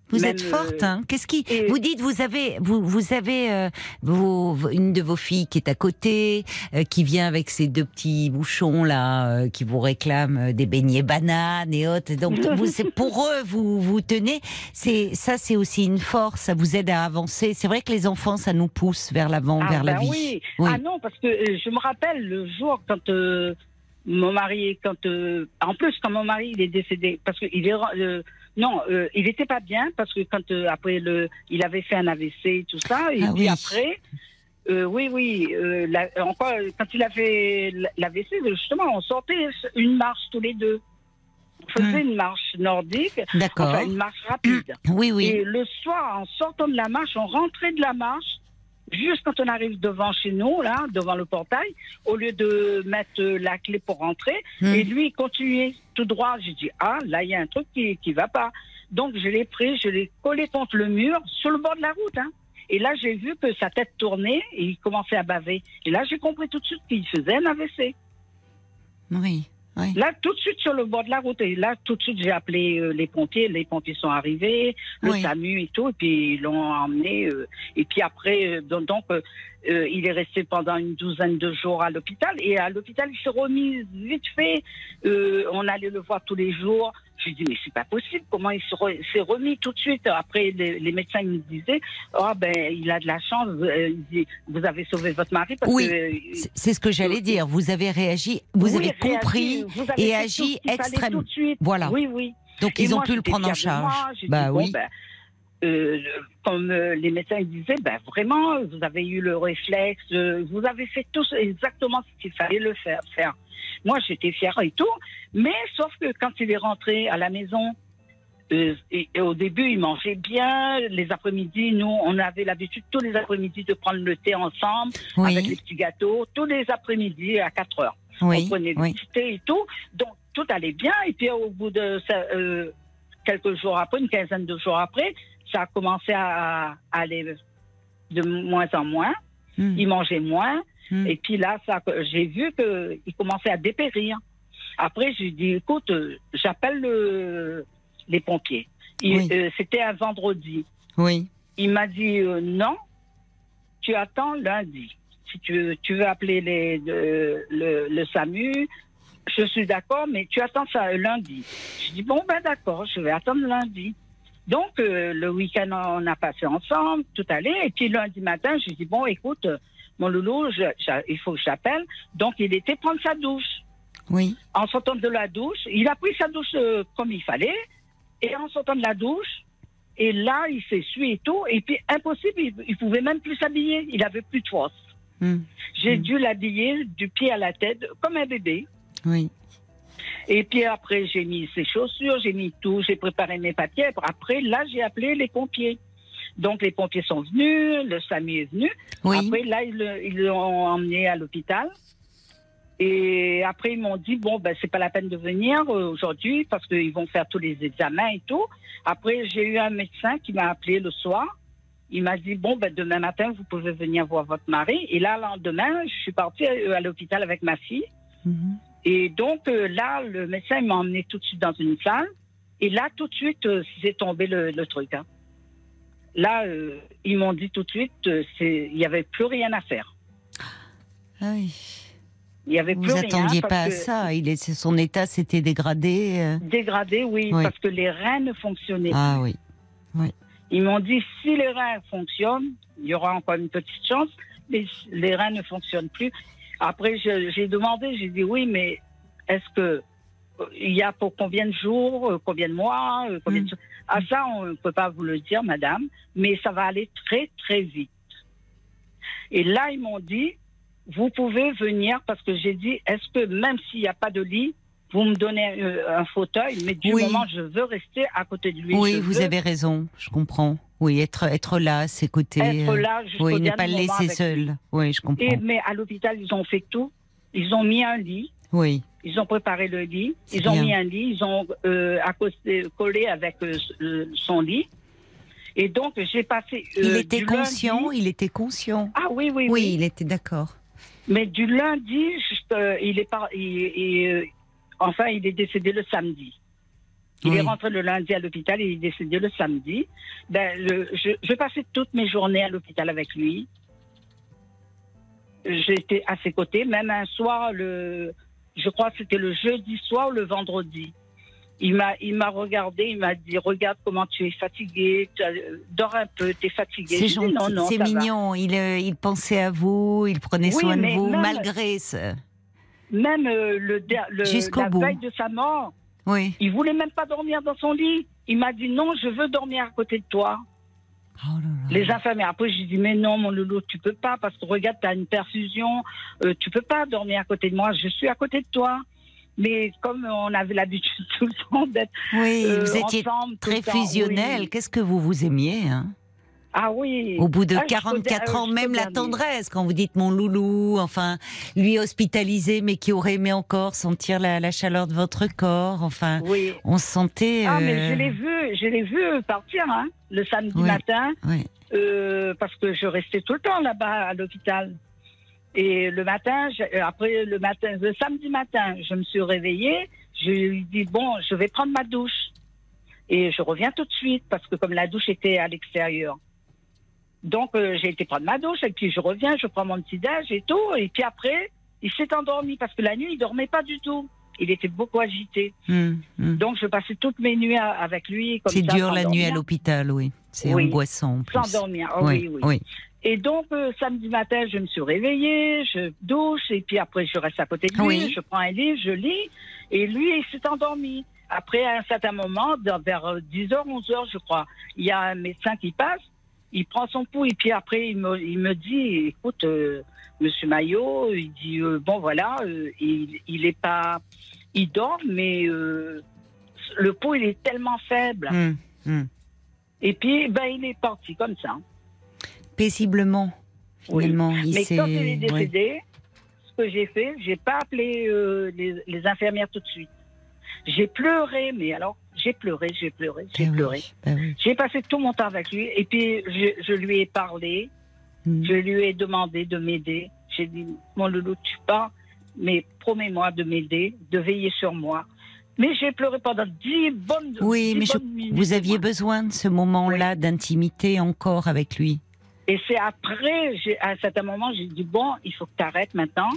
Vous même, êtes forte, euh, hein Qu'est-ce qui et- Vous dites, vous avez, vous, vous avez euh, vos- une de vos filles qui est à côté, euh, qui vient avec ses deux petits bouchons là, euh, qui vous réclament euh, des beignets bananes et autres. Donc, vous, pour eux, vous vous tenez. C'est ça, c'est aussi une force. Ça vous aide à avancer. C'est vrai que les enfants, ça nous pousse vers l'avant, ah vers la ben vie. oui. Oui. Ah non, parce que je me rappelle le jour quand mon mari, quand en plus quand mon mari il est décédé, parce que il est non, euh, il était pas bien parce que quand euh, après le, il avait fait un AVC et tout ça, et Ah puis oui. après. euh, oui, oui. la- encore, quand il a fait l'AVC, justement, on sortait une marche tous les deux. On faisait une marche nordique, enfin une marche rapide. Oui, oui. Et le soir, en sortant de la marche, on rentrait de la marche, juste quand on arrive devant chez nous, là, devant le portail, au lieu de mettre la clé pour rentrer, Hmm. et lui, il continuait tout droit. J'ai dit, ah, là, il y a un truc qui qui va pas. Donc, je l'ai pris, je l'ai collé contre le mur, sur le bord de la route. Hein. Et là, j'ai vu que sa tête tournait et il commençait à baver. Et là, j'ai compris tout de suite qu'il faisait un AVC. Oui. Oui. Là, tout de suite sur le bord de la route. Et là, tout de suite, j'ai appelé euh, les pompiers. Les pompiers sont arrivés, le Oui. SAMU et tout. Et puis, ils l'ont emmené. euh, et puis après, euh, donc, donc, euh, euh, il est resté pendant une douzaine de jours à l'hôpital. Et à l'hôpital, il s'est remis vite fait. Euh, on allait le voir tous les jours. Je dis, mais c'est pas possible. Comment il s'est remis tout de suite? Après, les, les médecins ils me disaient, oh, ben, il a de la chance. Euh, vous avez sauvé votre mari parce Oui. que. euh, C'est- ce que j'allais dire. Vous avez réagi, vous oui, avez réagi, compris. vous avez et agi extrêmement. Tout de suite. Voilà. Oui, oui. Donc Et ils ont pu le prendre en charge. moi. Bah dit, bon, oui. ben, euh, comme euh, les médecins disaient, ben, vraiment, vous avez eu le réflexe, euh, vous avez fait tout exactement ce qu'il fallait le faire. faire. Moi, j'étais fière et tout, mais sauf que quand il est rentré à la maison, euh, et, et au début, il mangeait bien. Les après-midi, nous, on avait l'habitude tous les après-midi de prendre le thé ensemble avec les petits gâteaux, tous les après-midi à 4 heures on oui, prenait le oui. thé et tout. Donc, tout allait bien. Et puis, au bout de euh, quelques jours après, une quinzaine de jours après, ça a commencé à, à aller de moins en moins. Hmm, Il mangeait moins. hmm. Et puis là, ça, j'ai vu qu'il commençait à dépérir. Après, j'ai dit, écoute, euh, j'appelle le- les pompiers. Oui. euh, C'était un vendredi. Oui. Il m'a dit euh, non, tu attends lundi. Si tu, tu veux appeler les, le, le, le SAMU, je suis d'accord, mais tu attends ça lundi. Je dis bon ben d'accord, je vais attendre lundi. Donc euh, le week-end on a passé ensemble, tout allait, et puis lundi matin je dis bon écoute mon loulou, je- je- il faut que je t'appelle. Donc il était prendre sa douche. Oui. En sortant de la douche, il a pris sa douche euh, comme il fallait. Et en sortant de la douche, et là, il s'essuie et tout. Et puis, impossible, il, il pouvait même plus s'habiller. Il avait plus de force. Hmm, J'ai Mm. dû l'habiller du pied à la tête, comme un bébé. Oui. Et puis après, j'ai mis ses chaussures, j'ai mis tout, j'ai préparé mes papiers. Après, là, j'ai appelé les pompiers. Donc, les pompiers sont venus, le SAMU est venu. Oui. Après, là, ils l'ont emmené à l'hôpital. Et après, ils m'ont dit, bon, ben, c'est pas la peine de venir euh, aujourd'hui parce qu'ils vont faire tous les examens et tout. Après, j'ai eu un médecin qui m'a appelé le soir. Il m'a dit, bon, ben, demain matin, vous pouvez venir voir votre mari. Et là, le lendemain, je suis partie euh, à l'hôpital avec ma fille. Mhm. Et donc, euh, là, le médecin m'a emmené tout de suite dans une salle. Et là, tout de suite, euh, c'est tombé le, le truc. hein. Là, euh, ils m'ont dit tout de suite, euh, il n'y avait plus rien à faire. Ah oui. Il n'y avait plus Vous rien. attendiez parce pas à ça. Il est, son état s'était dégradé. Dégradé, oui, Oui. parce que les reins ne fonctionnaient Ah oui. Ils m'ont dit si les reins fonctionnent, il y aura encore une petite chance, mais les reins ne fonctionnent plus. Après, j'ai demandé, j'ai dit oui, mais est-ce que euh, il y a pour combien de jours, euh, combien de mois, euh, combien de... Mm. Ah ça, on ne peut pas vous le dire, madame, mais ça va aller très très vite. Et là, ils m'ont dit, vous pouvez venir parce que j'ai dit, est-ce que même s'il n'y a pas de lit, vous me donnez un fauteuil, mais du Oui. moment je veux rester à côté de lui. Oui, vous veux avez raison. Je comprends. Oui, être, être là, à ses côtés. être euh, là oui, ne pas le laisser seul. Oui, je comprends. Et, mais à l'hôpital, ils ont fait tout. Ils ont mis un lit, Oui. ils ont préparé le lit, ils ont mis un lit, ils ont euh, accosté, collé avec euh, euh, son lit. Et donc, j'ai passé. il était conscient. lundi- Il était conscient. Ah oui, oui, Oui, oui. il était d'accord. Mais du lundi, juste, il est par, il- il, enfin, il est décédé le samedi. Il Oui. est rentré le lundi à l'hôpital et il est décédé le samedi. Ben, le- je, je passais toutes mes journées à l'hôpital avec lui. J'étais à ses côtés, même un soir, le, je crois que c'était le jeudi soir ou le vendredi. Il m'a, il m'a regardé, il m'a dit, regarde comment tu es fatigué, tu as- C'est dors un peu, tu es fatigué. Dit, gentil, non, non, c'est va. mignon. Il, euh, il pensait à vous, il prenait Oui, soin de vous, même- malgré ce. Même euh, le, le- Jusqu'au la bout. veille de sa mort, Oui. il voulait même pas dormir dans son lit. Il m'a dit non, je veux dormir à côté de toi. Oh là là. Les infirmières. Après, j'ai dit mais non, mon loulou, tu peux pas parce que regarde, tu as une perfusion, euh, tu peux pas dormir à côté de moi. Je suis à côté de toi. Mais comme on avait l'habitude tout le temps d'être Oui, euh, vous étiez ensemble, très fusionnel. oui. Qu'est-ce que vous vous aimiez hein? Ah oui. Au bout de Ah, jusqu'au 44 der- ans, même la tendresse, quand vous dites mon loulou, enfin, lui hospitalisé, mais qui aurait aimé encore sentir la, la chaleur de votre corps, enfin, Oui. on se sentait. Ah mais euh, je l'ai vu, je l'ai vu partir hein, le samedi Oui. matin. Euh, parce que je restais tout le temps là-bas à l'hôpital. Et le matin, euh, après le matin, le samedi matin, je me suis réveillée. Je lui ai dit bon, je vais prendre ma douche et je reviens tout de suite parce que comme la douche était à l'extérieur. Donc euh, j'ai été prendre ma douche et puis je reviens, je prends mon petit déj et tout et puis après il s'est endormi parce que la nuit il dormait pas du tout. Il était beaucoup agité. Hum, hum. Donc je passais toutes mes nuits à- avec lui. comme C'est dur la nuit à l'hôpital, oui. C'est Oui. angoissant en plus. Sans dormir. Ah oui, oui, oui. oui. Et donc, euh, samedi matin, je me suis réveillée, je douche, et puis après, je reste à côté de lui, Oui. je prends un livre, je lis, et lui, il s'est endormi. Après, à un certain moment, vers euh, 10h, 11h, je crois, il y a un médecin qui passe, il prend son pouls, et puis après, il me, il me dit, écoute, euh, Monsieur Maillot, il dit, euh, bon, voilà, euh, il, il est pas... Il dort, mais euh, le pouls, il est tellement faible. Hum, hum. Et puis, ben, il est parti comme ça. Paisiblement, Oui. il Mais quand il est ouais. décédé, ce que j'ai fait, j'ai pas appelé les, les infirmières tout de suite. J'ai pleuré, mais alors j'ai pleuré, j'ai pleuré, j'ai Ben oui, pleuré. ben oui. J'ai passé tout mon temps avec lui et puis je, je lui ai parlé, Hum. je lui ai demandé de m'aider. J'ai dit mon loulou, tu pars, mais promets-moi de m'aider, de veiller sur moi. Mais j'ai pleuré pendant dix bonnes Oui, dix mais je- minutes. vous aviez besoin de ce moment-là d'intimité encore avec lui. Et c'est après, à un certain moment, j'ai dit bon, il faut que tu arrêtes maintenant.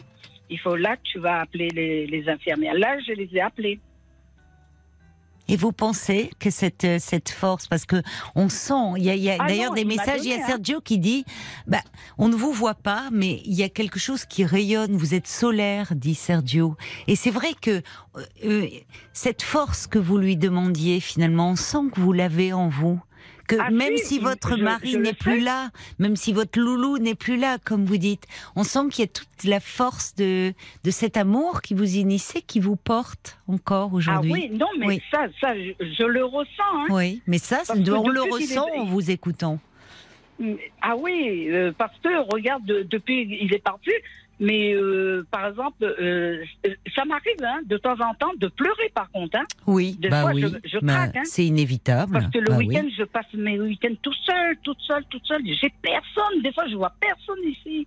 Il faut là que tu vas appeler les, les infirmières. Là, je les ai appelées. Et vous pensez que cette euh, cette force, parce que on sent, il y a, y a Ah d'ailleurs des messages, il y a hein. Sergio qui dit, bah, on ne vous voit pas, mais il y a quelque chose qui rayonne. Vous êtes solaire, dit Sergio. Et c'est vrai que euh, euh, cette force que vous lui demandiez, finalement, on sent que vous l'avez en vous. Que Ah même si, si votre je- mari n'est plus là, même si votre loulou n'est plus là, comme vous dites, on sent qu'il y a toute la force de, de cet amour qui vous initie, qui vous porte encore Ah aujourd'hui. oui, non, mais Oui. ça, ça, je, je le ressens. hein. Oui, mais ça, Parce on le est- ressent en vous écoutant. Ah oui, euh, parce que regarde, de- depuis il est parti. Mais euh, par exemple, euh, ça m'arrive hein, de temps en temps de pleurer par contre. Hein, Oui, Des bah fois, oui, je- je bah, hein. c'est inévitable. parce que le Bah oui. week-end, je passe mes week-ends tout seul, toute seule, toute seule. J'ai personne. Des fois, je vois personne ici.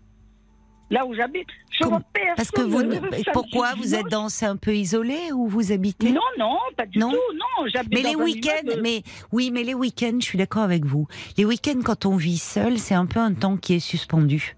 Là où j'habite, je Comment- vois personne. Parce que vous, pourquoi vous êtes dans, un peu isolé où vous habitez? Non, non, pas du Non tout. Non, j'habite Mais dans les week-ends, immeuble. mais oui, mais les week-ends, je suis d'accord avec vous. Les week-ends, quand on vit seul, c'est un peu un temps qui est suspendu.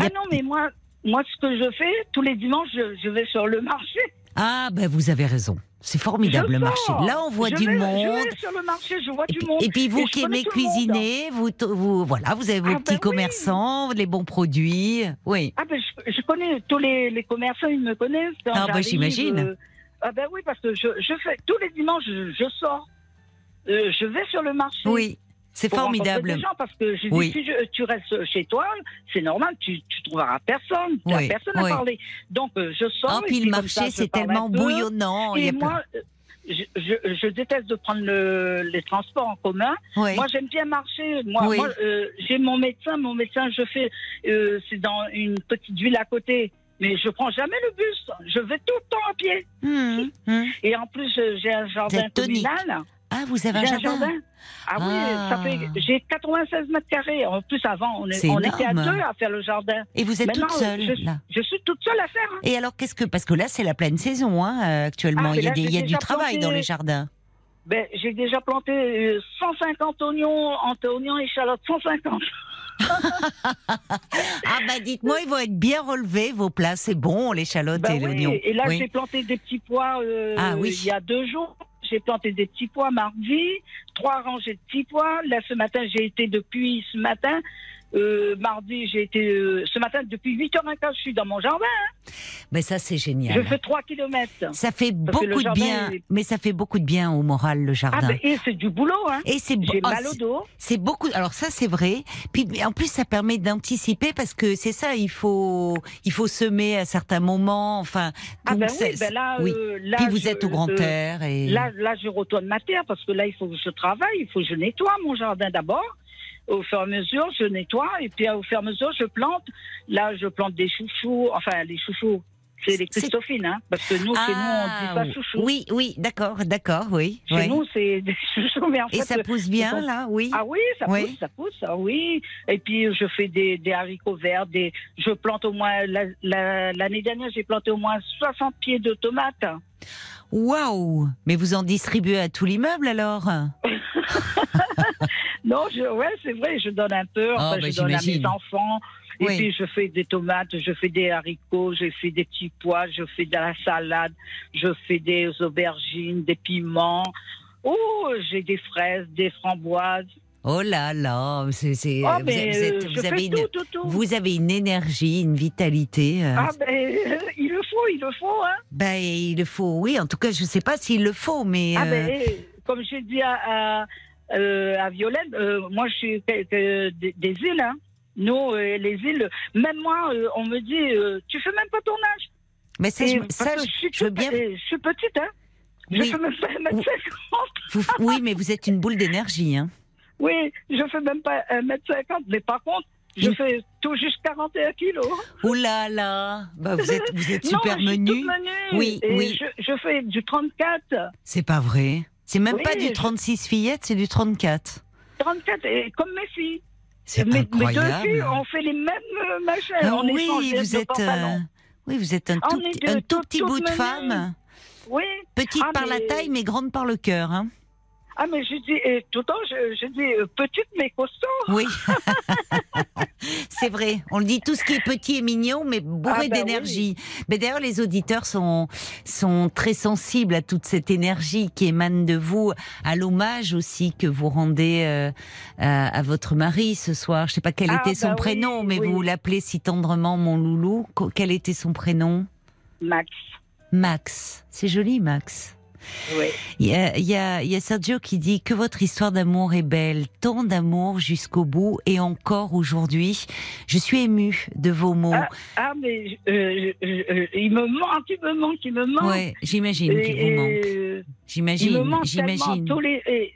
Ah non, mais moi, moi, ce que je fais, tous les dimanches, je, je vais sur le marché. Ah, ben vous avez raison. C'est formidable Je le marché. sors. Là, on voit Je du vais- monde. Je vais sur le marché, je vois Et du puis, monde. et puis vous Et qui aimez monde. cuisiner, vous, vous, voilà, vous avez vos Ah, ben petits oui. commerçants, les bons produits. Oui. Ah ben, je, je connais tous les, les commerçants, ils me connaissent. Ah, j'arrive, j'imagine. euh, ah ben oui, parce que je, je fais tous les dimanches, je, je sors. Euh, je vais sur le marché. Oui, c'est formidable. Des gens parce que je dis, Oui. si je- tu restes chez toi, c'est normal, tu, tu trouveras personne, tu Oui, n'as personne oui. à parler. Donc euh, je sors. Et puis le marché, c'est tellement bouillonnant. il y Et a moi, euh, je, je, je déteste de prendre le, les transports en commun. Oui. Moi, j'aime bien marcher. Moi, Oui. moi, euh, j'ai mon médecin. Mon médecin, je fais, euh, c'est dans une petite ville à côté. Mais je prends jamais le bus. Je vais tout le temps à pied. Hum, hum. Et en plus, j'ai un jardin communal. Ah, vous avez un jardin, jardin. Ah, oui, Ah. ça fait. J'ai 96 mètres carrés. En plus, avant, on, était à deux à faire le jardin. Et vous êtes Maintenant, toute seule, je, là? je suis toute seule à faire. hein. Et alors, qu'est-ce que. Parce que là, c'est la pleine saison, hein, euh, actuellement. Ah, il y a, mais là, des- il y a j'ai du travail planté- dans les jardins. Ben, j'ai déjà planté euh, 150 oignons, entre oignons et échalotes. 150. Ah, bah dites-moi, ils vont être bien relevés, vos plats. C'est bon, l'échalote Ben et oui, l'oignon. Et là, Oui. j'ai planté des petits pois euh, Ah oui. il y a deux jours. J'ai planté des petits pois mardi, trois rangées de petits pois. Là, ce matin, j'ai été depuis ce matin. Euh, mardi, j'ai été. euh, ce matin, depuis 8h15, je suis dans mon jardin. Mais ça, c'est Je génial. fais 3 km. Ça fait Parce beaucoup de bien, est- mais ça fait beaucoup de bien au moral, le Ah, jardin. ben, et c'est du boulot, hein. Et c'est J'ai oh, mal au c'est- dos. C'est beaucoup. Alors ça, c'est vrai. Puis en plus, ça permet d'anticiper parce que c'est ça. Il faut, il faut semer à certains moments. Enfin, Ah, ben oui, ben là. oui. euh, là, Puis vous je- êtes au grand air et Là, là, je retourne ma terre parce que là, il faut que je travaille, il faut que je nettoie mon jardin d'abord. Au fur et à mesure, je nettoie et puis au fur et à mesure, je plante. Là, je plante des chouchous, enfin, les chouchous, c'est les Christophines, hein, parce que nous, chez nous, on dit pas chouchou. Ah, oui, oui, d'accord, d'accord, oui. Chez nous, c'est des chouchous, mais en et fait, ça pousse bien là, oui. Ah oui, ça Oui. pousse, ça pousse, ah oui. Et puis je fais des, des haricots verts, des, je plante au moins la- la- l'année dernière j'ai planté au moins 60 pieds de tomates. Waouh Mais vous en distribuez à tout l'immeuble alors? Non, je, ouais, c'est vrai, je donne un peu, Ah, enfin, bah, je donne à mes enfants. Et Oui. puis je fais des tomates, je fais des haricots, je fais des petits pois, je fais de la salade, je fais des aubergines, des piments. Oh, j'ai des fraises, des framboises. Oh là là, c'est, c'est- Oh, vous, êtes- euh, avez une, tout, tout, tout. vous avez une énergie, une vitalité. euh, Ah ben, il le faut, il le faut, hein. Ben, il le faut, oui. En tout cas, je ne sais pas s'il le faut, mais. Ah euh, ben, comme j'ai dit à, à, euh, à Violaine, euh, moi je suis des, des îles, hein. Nous, euh, les îles, même moi, euh, on me dit, euh, tu fais même pas ton âge. mais ça, Et je, parce ça, je, suis je veux toute- bien. euh, je suis petite, hein. Je fais même pas 1m50. vous- oui, mais vous êtes une boule d'énergie, hein. Oui, je fais même pas 1m50, mais par contre, je Mm. fais tout juste 41 kilos. Ouh là là, bah, vous êtes, vous êtes non, super je suis menu. toute menue. Oui, Et oui. Je, je fais du 34. C'est pas vrai. C'est même Oui, pas du je- 36 fillettes, c'est du 34. 34, et comme mes filles. C'est mes, mes deux incroyable. filles, on fait les mêmes euh, machins. Ah on oui, vous êtes, euh, oui, vous êtes un tout, un tout toutes- petit bout de femme, Oui. petite Ah, par la mais- taille, mais grande par le cœur. Hein. Ah, mais je dis, et tout le temps, je, je dis euh, petite mais costaud. Oui, c'est vrai. On le dit, tout ce qui est petit et mignon, mais bourré Ah, bah d'énergie. Mais d'ailleurs, les auditeurs sont sont très sensibles à toute cette énergie qui émane de vous, à l'hommage aussi que vous rendez euh, à, à votre mari ce soir. Je sais pas quel Ah, était son bah oui, prénom, mais oui. vous l'appelez si tendrement mon loulou. Quel était son prénom? Max. Max. C'est joli, Max. Oui. Il y, a, il y a- il y a Sergio qui dit que votre histoire d'amour est belle, tant d'amour jusqu'au bout et encore aujourd'hui. Je suis émue de vos mots. Ah, Ah, mais euh, euh, il me manque, il me manque, il me manque. ouais, j'imagine qu'il vous manque. euh, J'imagine, j'imagine. Tous les, et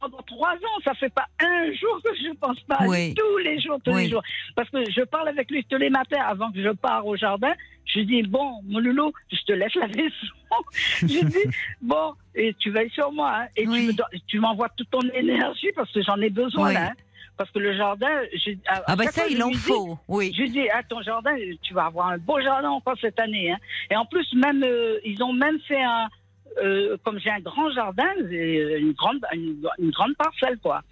pendant trois ans, ça fait pas un jour que je pense pas. Oui. Tous les jours, tous Oui. les jours. Parce que je parle avec lui tous les matins avant que je pars au jardin. Je dis, bon, mon loulou, je te laisse la maison. je dis, bon, et tu veilles sur moi. hein, et Oui. tu me m'envoies toute ton énergie parce que j'en ai besoin là. hein. parce que le jardin, je- Ah bah ça, il en faut, oui. je lui dis, à ton jardin, tu vas avoir un beau jardin encore cette année. hein. Et en plus, même, euh, ils ont même fait un, euh, comme j'ai un grand jardin, j'ai une grande, une, une grande parcelle, quoi.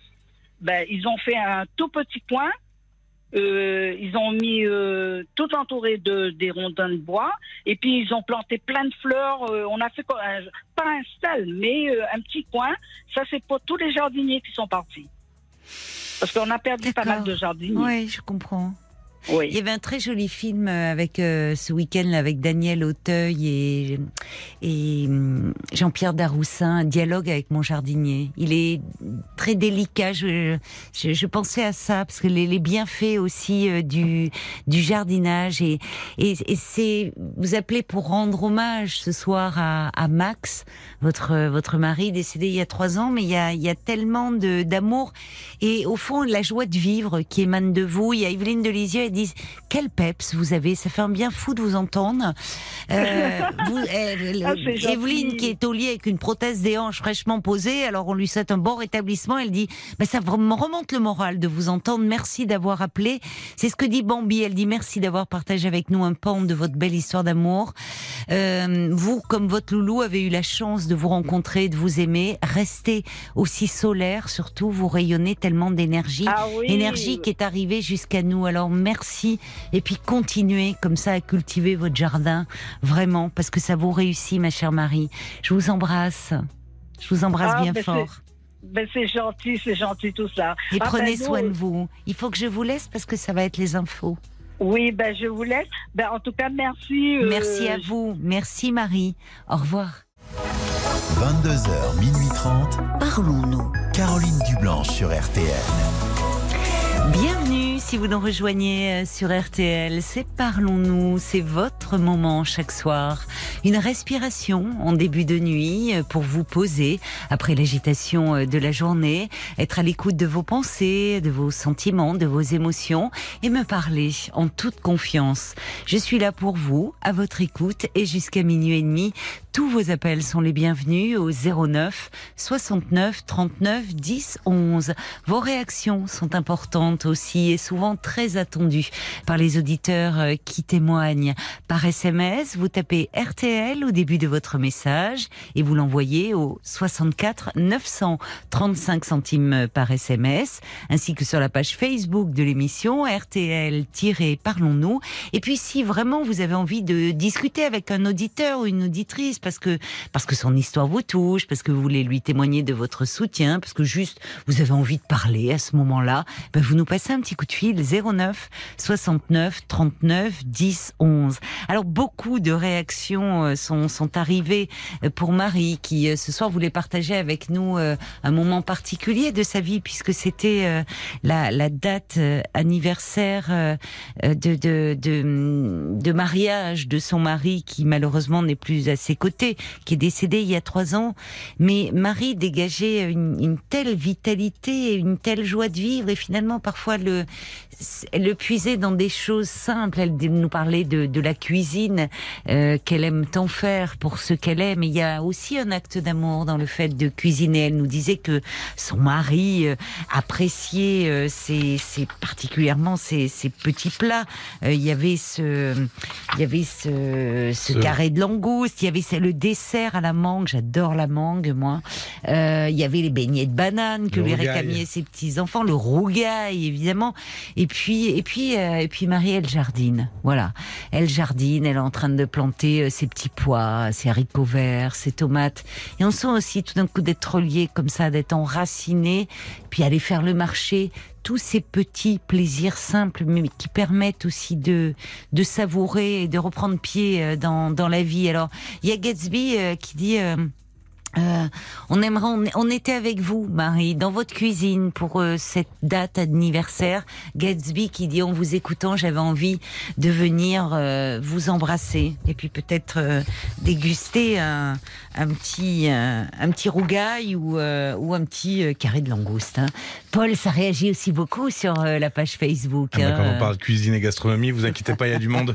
Ben, ils ont fait un tout petit coin. euh, ils ont mis euh, tout entouré de des rondins de bois et puis ils ont planté plein de fleurs. euh, on a fait quoi, un- pas un stall, mais euh, un petit coin. Ça c'est pour tous les jardiniers qui sont partis. Parce qu'on a perdu pas mal de jardiniers. Oui, je comprends. Il y avait un très joli film euh, avec euh, ce week-end avec Daniel Auteuil et, et hum, Jean-Pierre Daroussin, dialogue avec mon jardinier. Il est très délicat. Je, je, je pensais à ça parce que les, les bienfaits aussi euh, du, du jardinage et, et, c'est vous appelez pour rendre hommage ce soir à, à Max, votre votre mari décédé il y a trois ans, mais il y a, il y a tellement d'amour et au fond la joie de vivre qui émane de vous. Il y a Evelyne de Lisieux, elle quel peps vous avez, ça fait un bien fou de vous entendre. Euh, vous, elle- Ah. Evelyne qui est au lit avec une prothèse des hanches fraîchement posée, alors on lui souhaite un bon rétablissement. Elle dit bah, ça me remonte le moral de vous entendre. Merci d'avoir appelé. C'est ce que dit Bambi. Elle dit merci d'avoir partagé avec nous un pan de votre belle histoire d'amour. Euh, vous, comme votre loulou, avez eu la chance de vous rencontrer, de vous aimer. Restez aussi solaire, surtout vous rayonnez tellement d'énergie. Ah oui. Énergie qui est arrivée jusqu'à nous. Alors merci et puis continuez comme ça à cultiver votre jardin, vraiment, parce que ça vous réussit, ma chère Marie. Je vous embrasse. Je vous embrasse Ah, bien ben, fort. Ben, c'est gentil, c'est gentil tout ça. Et Ah, prenez ben, nous, soin de vous. Il faut que je vous laisse parce que ça va être les infos. Oui, ben je vous laisse. Ben en tout cas, merci. euh, Merci à vous. Merci Marie. Au revoir. 22h, minuit 30. Parlons-nous. Caroline Dublanche sur RTL. Bienvenue si vous nous rejoignez euh, sur RTL. C'est Parlons-nous, c'est votre moment chaque soir. Une respiration en début de nuit euh, pour vous poser après l'agitation euh, de la journée, être à l'écoute de vos pensées, de vos sentiments, de vos émotions et me parler en toute confiance. Je suis là pour vous, à votre écoute et jusqu'à minuit et demi. Tous vos appels sont les bienvenus au 09 69 39 10 11. Vos réactions sont importantes aussi et souvent très attendues par les auditeurs euh, qui témoignent. Par SMS, vous tapez RTL au début de votre message et vous l'envoyez au 64 935 centimes par SMS, ainsi que sur la page Facebook de l'émission RTL-Parlons-nous. Et puis si vraiment vous avez envie de discuter avec un auditeur ou une auditrice parce que parce que son histoire vous touche, parce que vous voulez lui témoigner de votre soutien, parce que juste vous avez envie de parler à ce moment-là, ben vous nous passez un petit coup de fil 09 69 39 10 11. Alors beaucoup de réactions euh, sont sont arrivées euh, pour Marie qui euh, ce soir voulait partager avec nous un moment particulier de sa vie puisque c'était la, date anniversaire de, de, de, mariage de son mari qui malheureusement n'est plus à ses qui est décédé il y a trois ans. Mais Marie dégageait une, une telle vitalité, une telle joie de vivre et finalement parfois le, le puisait dans des choses simples. Elle nous parlait de, de la cuisine euh, qu'elle aime tant faire pour ce qu'elle aime. Il y a aussi un acte d'amour dans le fait de cuisiner. Elle nous disait que son mari euh, appréciait euh, ses, ses- particulièrement ses, ses petits plats. Euh, il y avait ce, il y avait ce, ce carré de langouste. Il y avait ce- le dessert à la mangue. J'adore la mangue, moi. Euh, il y avait les beignets de banane que Le lui réclamaient ses petits enfants. Le rougail, évidemment. Et puis, et puis, euh, et puis Marie, elle jardine. Voilà. Elle jardine, elle est en train de planter euh, ses petits pois, ses haricots verts, ses tomates. Et on sent aussi tout d'un coup d'être relié comme ça, d'être enraciné, puis aller faire le marché. Tous ces petits plaisirs simples, mais qui permettent aussi de, de savourer et de reprendre pied euh, dans, dans la vie. Alors, il y a Gatsby euh, qui dit... euh, euh, on aimerait, on, on était avec vous, Marie, dans votre cuisine pour euh, cette date anniversaire. Gatsby qui dit en vous écoutant, j'avais envie de venir euh, vous embrasser et puis peut-être déguster un, un petit, un petit rougail ou, ou un petit carré de langouste. hein. Paul, ça réagit aussi beaucoup sur la page Facebook. Ah bah, hein. quand on parle cuisine et gastronomie, vous inquiétez pas, il y a du monde.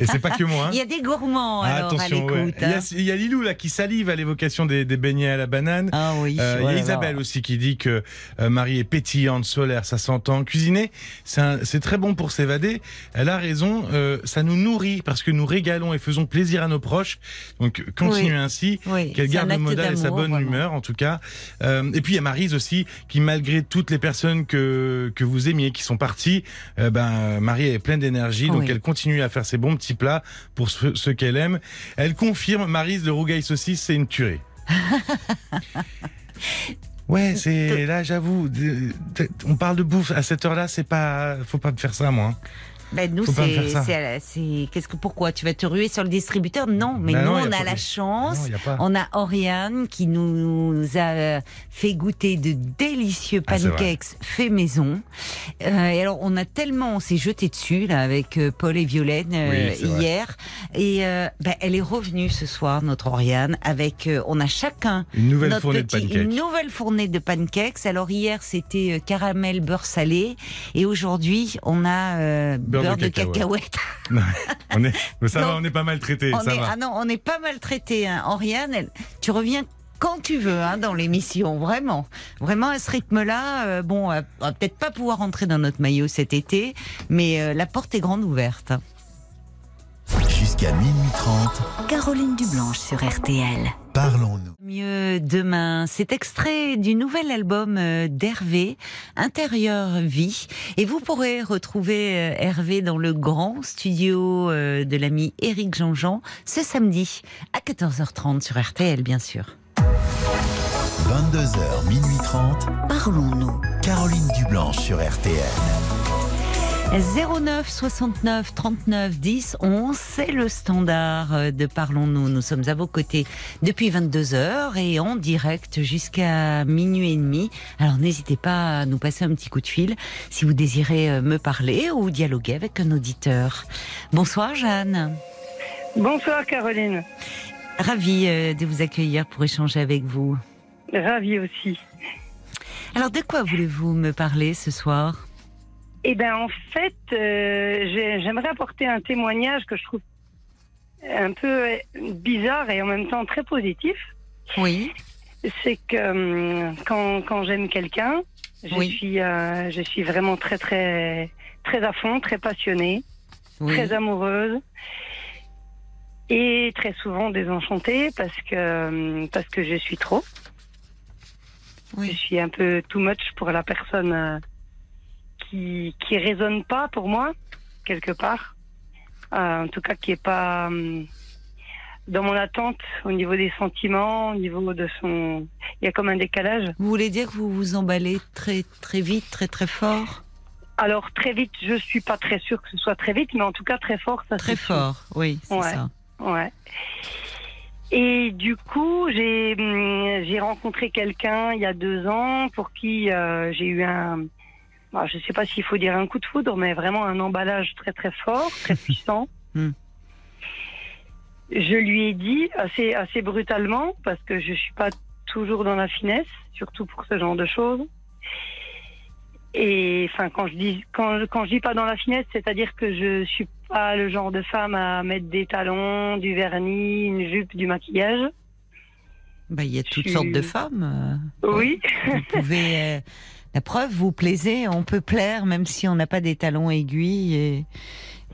Et c'est pas que moi. hein. Il y a des gourmands Ah, alors attention, à ouais. l'écoute. il, y a, il y a Lilou là qui salive à l'évocation des, des beignets à la banane. Ah oui. Euh, Il y a. Isabelle aussi qui dit que euh, Marie est pétillante, solaire, ça s'entend. Cuisiner, c'est très bon pour s'évader. Elle a raison, euh, ça nous nourrit parce que nous régalons et faisons plaisir à nos proches. Donc continuez Oui. ainsi. Oui, Qu'elle garde le modèle et sa bonne vraiment. humeur, en tout cas. Euh, et puis il y a Marise aussi, qui malgré toutes les personnes que que vous aimiez, qui sont parties, ben Marie est pleine d'énergie, donc Oui. elle continue à faire ses bons petits plats pour ceux, ceux qu'elle aime. Elle confirme, Marise de Rougail Saucisse, c'est une tuerie. Ouais, c'est là, j'avoue. On parle de bouffe à cette heure-là, c'est pas, faut pas me faire ça, moi. Ben, nous, c'est, qu'est-ce que, pourquoi? Tu vas te ruer sur le distributeur? Non, mais Bah nous, non, a on a la chance. Non, a. On a Oriane qui nous a fait goûter de délicieux Ah, pancakes faits maison. Euh, et alors, on a tellement, on s'est jeté dessus, là, avec euh, Paul et Violaine, euh, Oui, c'est vrai. hier. Et, euh, ben, elle est revenue ce soir, notre Oriane, avec, euh, on a chacun Une nouvelle notre fournée de pancakes. Une nouvelle fournée de pancakes. Alors hier c'était euh, caramel beurre salé et aujourd'hui on a euh, Beurre beurre, de de, cacahuète. cacahuète. on est, ça Non. va, on est pas maltraité, on ça est, va. ah non, on est pas maltraité. Hein. Oriane, elle- tu reviens quand tu veux hein, dans l'émission, vraiment. Vraiment à ce rythme-là, euh, bon, on va- on va peut-être pas pouvoir rentrer dans notre maillot cet été, mais euh, la porte est grande ouverte. Jusqu'à minuit 30, Caroline Dublanche sur RTL. parlons-nous. Mieux demain, c'est extrait du nouvel album euh, d'Hervé, Intérieur Vie. Et vous pourrez retrouver euh, Hervé dans le grand studio euh, de l'ami Éric Jean-Jean ce samedi à 14h30 sur RTL, bien sûr. 22h, minuit 30, Parlons-nous. Caroline Dublanche sur RTL. 09 69 39 10 11, c'est le standard de Parlons-nous. Nous sommes à vos côtés depuis 22 heures et en direct jusqu'à minuit et demi. Alors n'hésitez pas à nous passer un petit coup de fil si vous désirez euh, me parler ou dialoguer avec un auditeur. Bonsoir Jeanne. Bonsoir Caroline. Ravie euh, de vous accueillir pour échanger avec vous. Ravie aussi. Alors de quoi voulez-vous me parler ce soir? Eh ben en fait, euh, j'ai- j'aimerais apporter un témoignage que je trouve un peu euh, bizarre et en même temps très positif. Oui. C'est que hum, quand, quand j'aime quelqu'un, je Oui. suis euh, je suis vraiment très très très à fond, très passionnée, Oui. très amoureuse et très souvent désenchantée parce que hum, parce que je suis trop. Je Oui. suis un peu too much pour la personne euh, qui qui résonne pas pour moi quelque part. Euh, en tout cas, qui est pas hum, dans mon attente au niveau des sentiments, au niveau de son. Il y a comme un décalage. Vous voulez dire que vous vous emballez très très vite, très très fort? Alors très vite, je suis pas très sûre que ce soit très vite, mais en tout cas très fort, ça Très sûr. fort, oui, c'est Ouais. ça. Ouais. Et du coup, j'ai hum, j'ai rencontré quelqu'un il y a deux ans pour qui euh, j'ai eu un, bah, je sais pas s'il faut dire un coup de foudre, mais vraiment un emballage très très fort, très puissant. Hmm. Je lui ai dit assez assez brutalement parce que je suis pas toujours dans la finesse, surtout pour ce genre de choses. Et enfin, quand je dis quand quand je dis pas dans la finesse, c'est-à-dire que je suis pas le genre de femme à mettre des talons, du vernis, une jupe, du maquillage. Bah, il y a toutes Je- sortes de femmes. euh, Oui. Vous pouvez. la preuve, vous plaisez, on peut plaire même si on n'a pas des talons aiguilles et,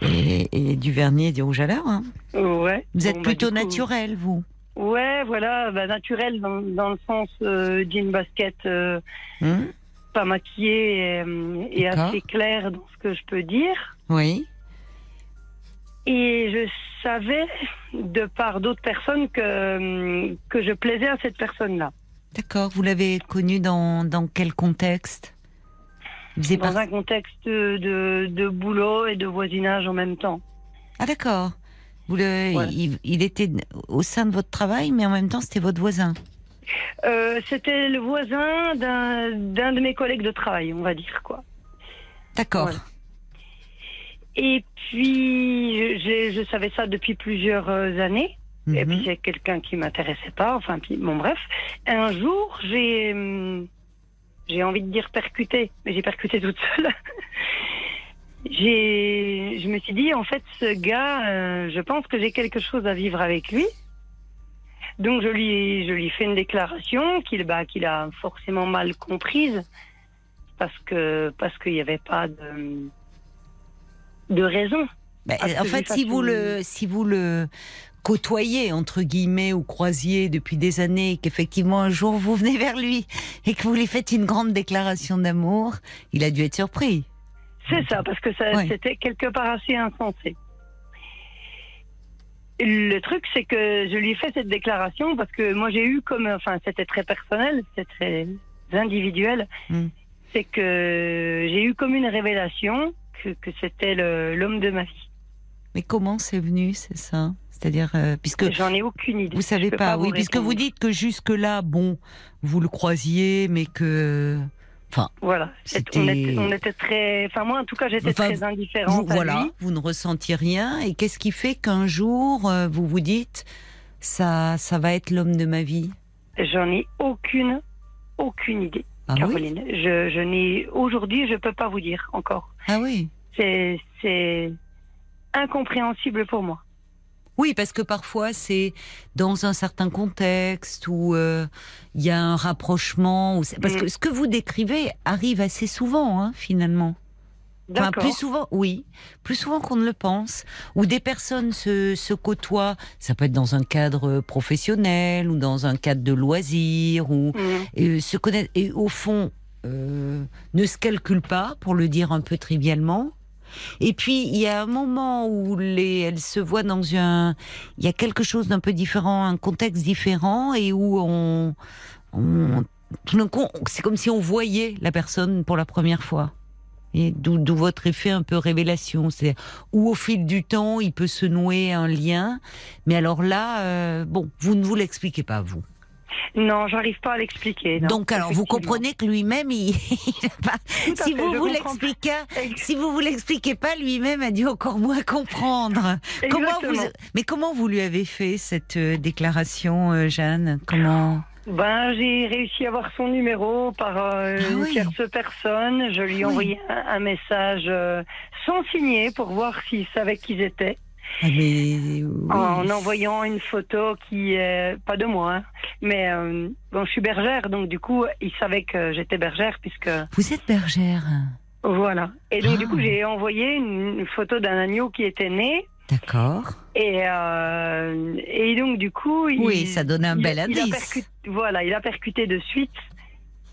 et, et du vernis et du rouge à lèvres. hein. ouais. Vous êtes Bon, bah, plutôt coup, naturel, vous. Ouais, voilà, bah, naturel dans, dans le sens euh, jean basket, euh, Hum pas maquillé et, assez clair dans ce que je peux dire. oui. Et je savais, de par d'autres personnes, que, que je plaisais à cette personne-là. D'accord. Vous l'avez connu dans, dans quel contexte? Dans un contexte de, de boulot et de voisinage en même temps. Ah, d'accord. Vous le, Ouais. il, il était au sein de votre travail, mais en même temps, c'était votre voisin. Euh, C'était le voisin d'un d'un de mes collègues de travail, on va dire quoi. D'accord. Et puis, je, je savais ça depuis plusieurs euh. Et Mhm. puis, c'est quelqu'un qui m'intéressait pas. Enfin, puis, bon, bref. Un jour, j'ai, hum, j'ai envie de dire percuté, mais j'ai percuté toute seule. j'ai, je me suis dit, en fait, ce gars, euh, je pense que j'ai quelque chose à vivre avec lui. Donc je lui, je lui fais une déclaration qu'il bah, qu'il a forcément mal comprise parce que parce qu'il n'y avait pas de, de raison. Bah, Ah, en fait, si vous une- le, si vous le côtoyez entre guillemets ou croisiez depuis des années, qu'effectivement un jour vous venez vers lui et que vous lui faites une grande déclaration d'amour, il a dû être surpris. C'est ça, parce que ça, Ouais. c'était quelque part assez insensé. Le truc, c'est que je lui ai fait cette déclaration parce que moi j'ai eu comme, enfin c'était très personnel, c'était très individuel, Mm. c'est que j'ai eu comme une révélation que, que c'était l'homme de ma vie. Mais comment c'est venu, c'est ça? C'est-à-dire, euh, puisque J'en ai aucune idée. vous savez pas, oui, puisque vous dites que jusque là, bon, vous le croisiez, mais que, enfin, Voilà, on était, on était très, enfin moi en tout cas j'étais Enfin, très indifférente vous, à voilà, lui. vous ne ressentiez rien. Et qu'est-ce qui fait qu'un jour euh, vous vous dites, ça, ça va être l'homme de ma vie? J'en ai aucune, aucune idée, Ah oui? Caroline. Je, je n'ai aujourd'hui, je peux pas vous dire encore. Ah oui? C'est, c'est incompréhensible pour moi. Oui, parce que parfois c'est dans un certain contexte où euh, il y a un rapprochement. Où parce Mm. que ce que vous décrivez arrive assez souvent, hein, finalement. Enfin, plus souvent, oui, plus souvent qu'on ne le pense. Où des personnes se, se côtoient, ça peut être dans un cadre professionnel ou dans un cadre de loisirs ou Mhm. et se connaître et au fond euh, ne se calculent pas, pour le dire un peu trivialement. Et puis il y a un moment où les, elles se voient dans un, il y a quelque chose d'un peu différent, un contexte différent et où on, tout d'un coup, c'est comme si on voyait la personne pour la première fois. Et d'où d'où votre effet un peu révélation, c'est où au fil du temps il peut se nouer un lien, mais alors là, euh, bon, vous ne vous l'expliquez pas vous. Non, j'arrive pas à l'expliquer. Donc alors vous comprenez que lui-même, il, pas- si fait, vous vous l'expliquez, Ex- si vous vous l'expliquez pas, lui-même a dû encore moins comprendre. Comment vous, mais comment vous lui avez fait cette euh, déclaration, euh, Jeanne? Comment Ben, j'ai réussi à avoir son numéro par euh, Ah une oui. tierce personne. Je lui ai Oui. envoyé un, un message euh, sans signer pour voir s'il savait qui j'étais. Ah, mais oui. En envoyant une photo qui est pas de moi, hein, mais euh, bon, je suis bergère, donc du coup, il savait que j'étais bergère puisque Vous êtes bergère, voilà. Et donc Ah. du coup, j'ai envoyé une, une photo d'un agneau qui était né. d'accord Et, euh, et donc du coup, il, Oui, ça donne un bel il indice. percuté- voilà, il a percuté de suite.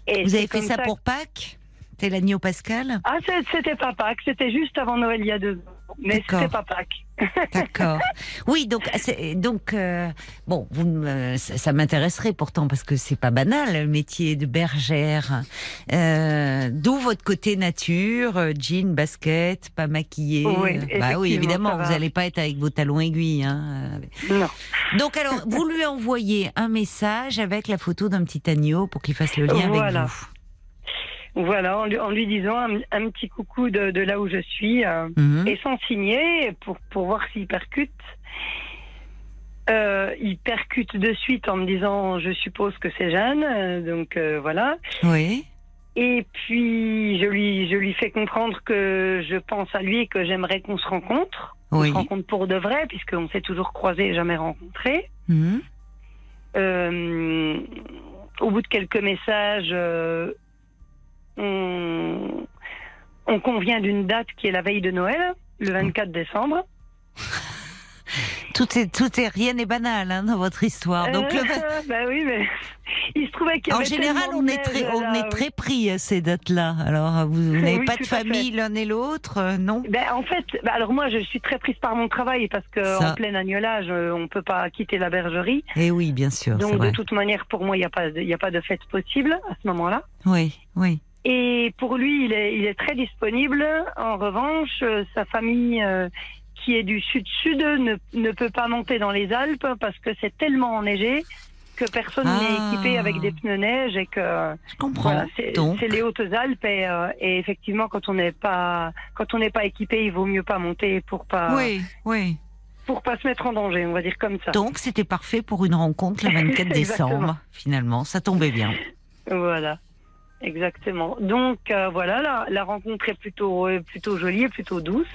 Et Vous avez fait comme ça pour Pâques? C'était l'agneau pascal? Ah, c'était pas Pâques, c'était juste avant Noël il y a deux ans. Mais D'accord. c'était pas Pâques. D'accord. Oui, donc donc euh, bon, vous, me- ça, ça m'intéresserait pourtant parce que c'est pas banal le métier de bergère. Euh, D'où votre côté nature, euh, jean, basket, pas maquillé. Oui, bah oui, évidemment, vous n'allez pas être avec vos talons aiguilles. Hein. Non. Donc alors, vous lui envoyez un message avec la photo d'un petit agneau pour qu'il fasse le lien Voilà. avec vous. Voilà, en lui, en lui disant un, un petit coucou de, de là où je suis euh, Mhm. et sans signer pour, pour voir s'il percute. Euh, il percute de suite en me disant je suppose que c'est Jeanne, euh, donc voilà. Oui. Et puis je lui je lui fais comprendre que je pense à lui et que j'aimerais qu'on se rencontre, qu'on Oui. se rencontre pour de vrai puisqu'on s'est toujours croisés et jamais rencontrés. Mhm. Au bout de quelques messages, on, on convient d'une date qui est la veille de Noël, le 24 décembre. Tout est tout est rien n'est banal hein, dans votre histoire. Donc le- Euh, bah oui, mais il se trouvait qu'il y En général, on est très, on là, est très pris à ces dates-là. Alors, vous, vous n'avez Oui, pas de famille l'un et l'autre, euh, non? Ben, en fait, ben, alors moi, je suis très prise par mon travail parce que Ça. en plein agnolage, euh, on peut pas quitter la bergerie. Eh oui, bien sûr, Donc, de vrai. toute manière, pour moi, il n'y a pas, il a pas de fête possible à ce moment-là. Oui, oui. Et pour lui, il est, il est très disponible. En revanche, euh, sa famille, euh, qui est du sud-sud, ne, ne peut pas monter dans les Alpes parce que c'est tellement enneigé que personne Ah. n'est équipé avec des pneus neige et que Je comprends. voilà, c'est Donc, c'est les Hautes-Alpes et, euh, et effectivement, quand on n'est pas quand on n'est pas équipé, il vaut mieux pas monter pour pas oui, oui. pour pas se mettre en danger, on va dire comme ça. Donc, c'était parfait pour une rencontre le 24 décembre. Finalement, ça tombait bien. Voilà. Exactement. Donc euh, voilà, la, la rencontre est plutôt euh, plutôt jolie et plutôt douce.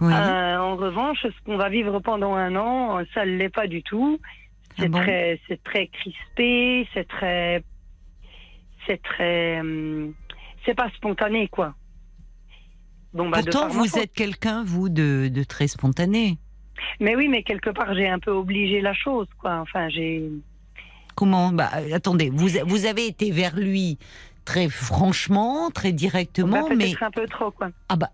Oui. Euh, en revanche, ce qu'on va vivre pendant un an, ça ne l'est pas du tout. C'est Ah bon? très, c'est très crispé, c'est très, c'est très, hum, c'est pas spontané quoi. Bon bah Pourtant, vous faute. êtes quelqu'un, vous, de, de très spontané. Mais oui, mais quelque part j'ai un peu obligé la chose quoi. Enfin j'ai. Comment bah, Attendez, vous, vous avez été vers lui très franchement, très Bah, directement, peut-être mais un peu trop quoi. ah bah,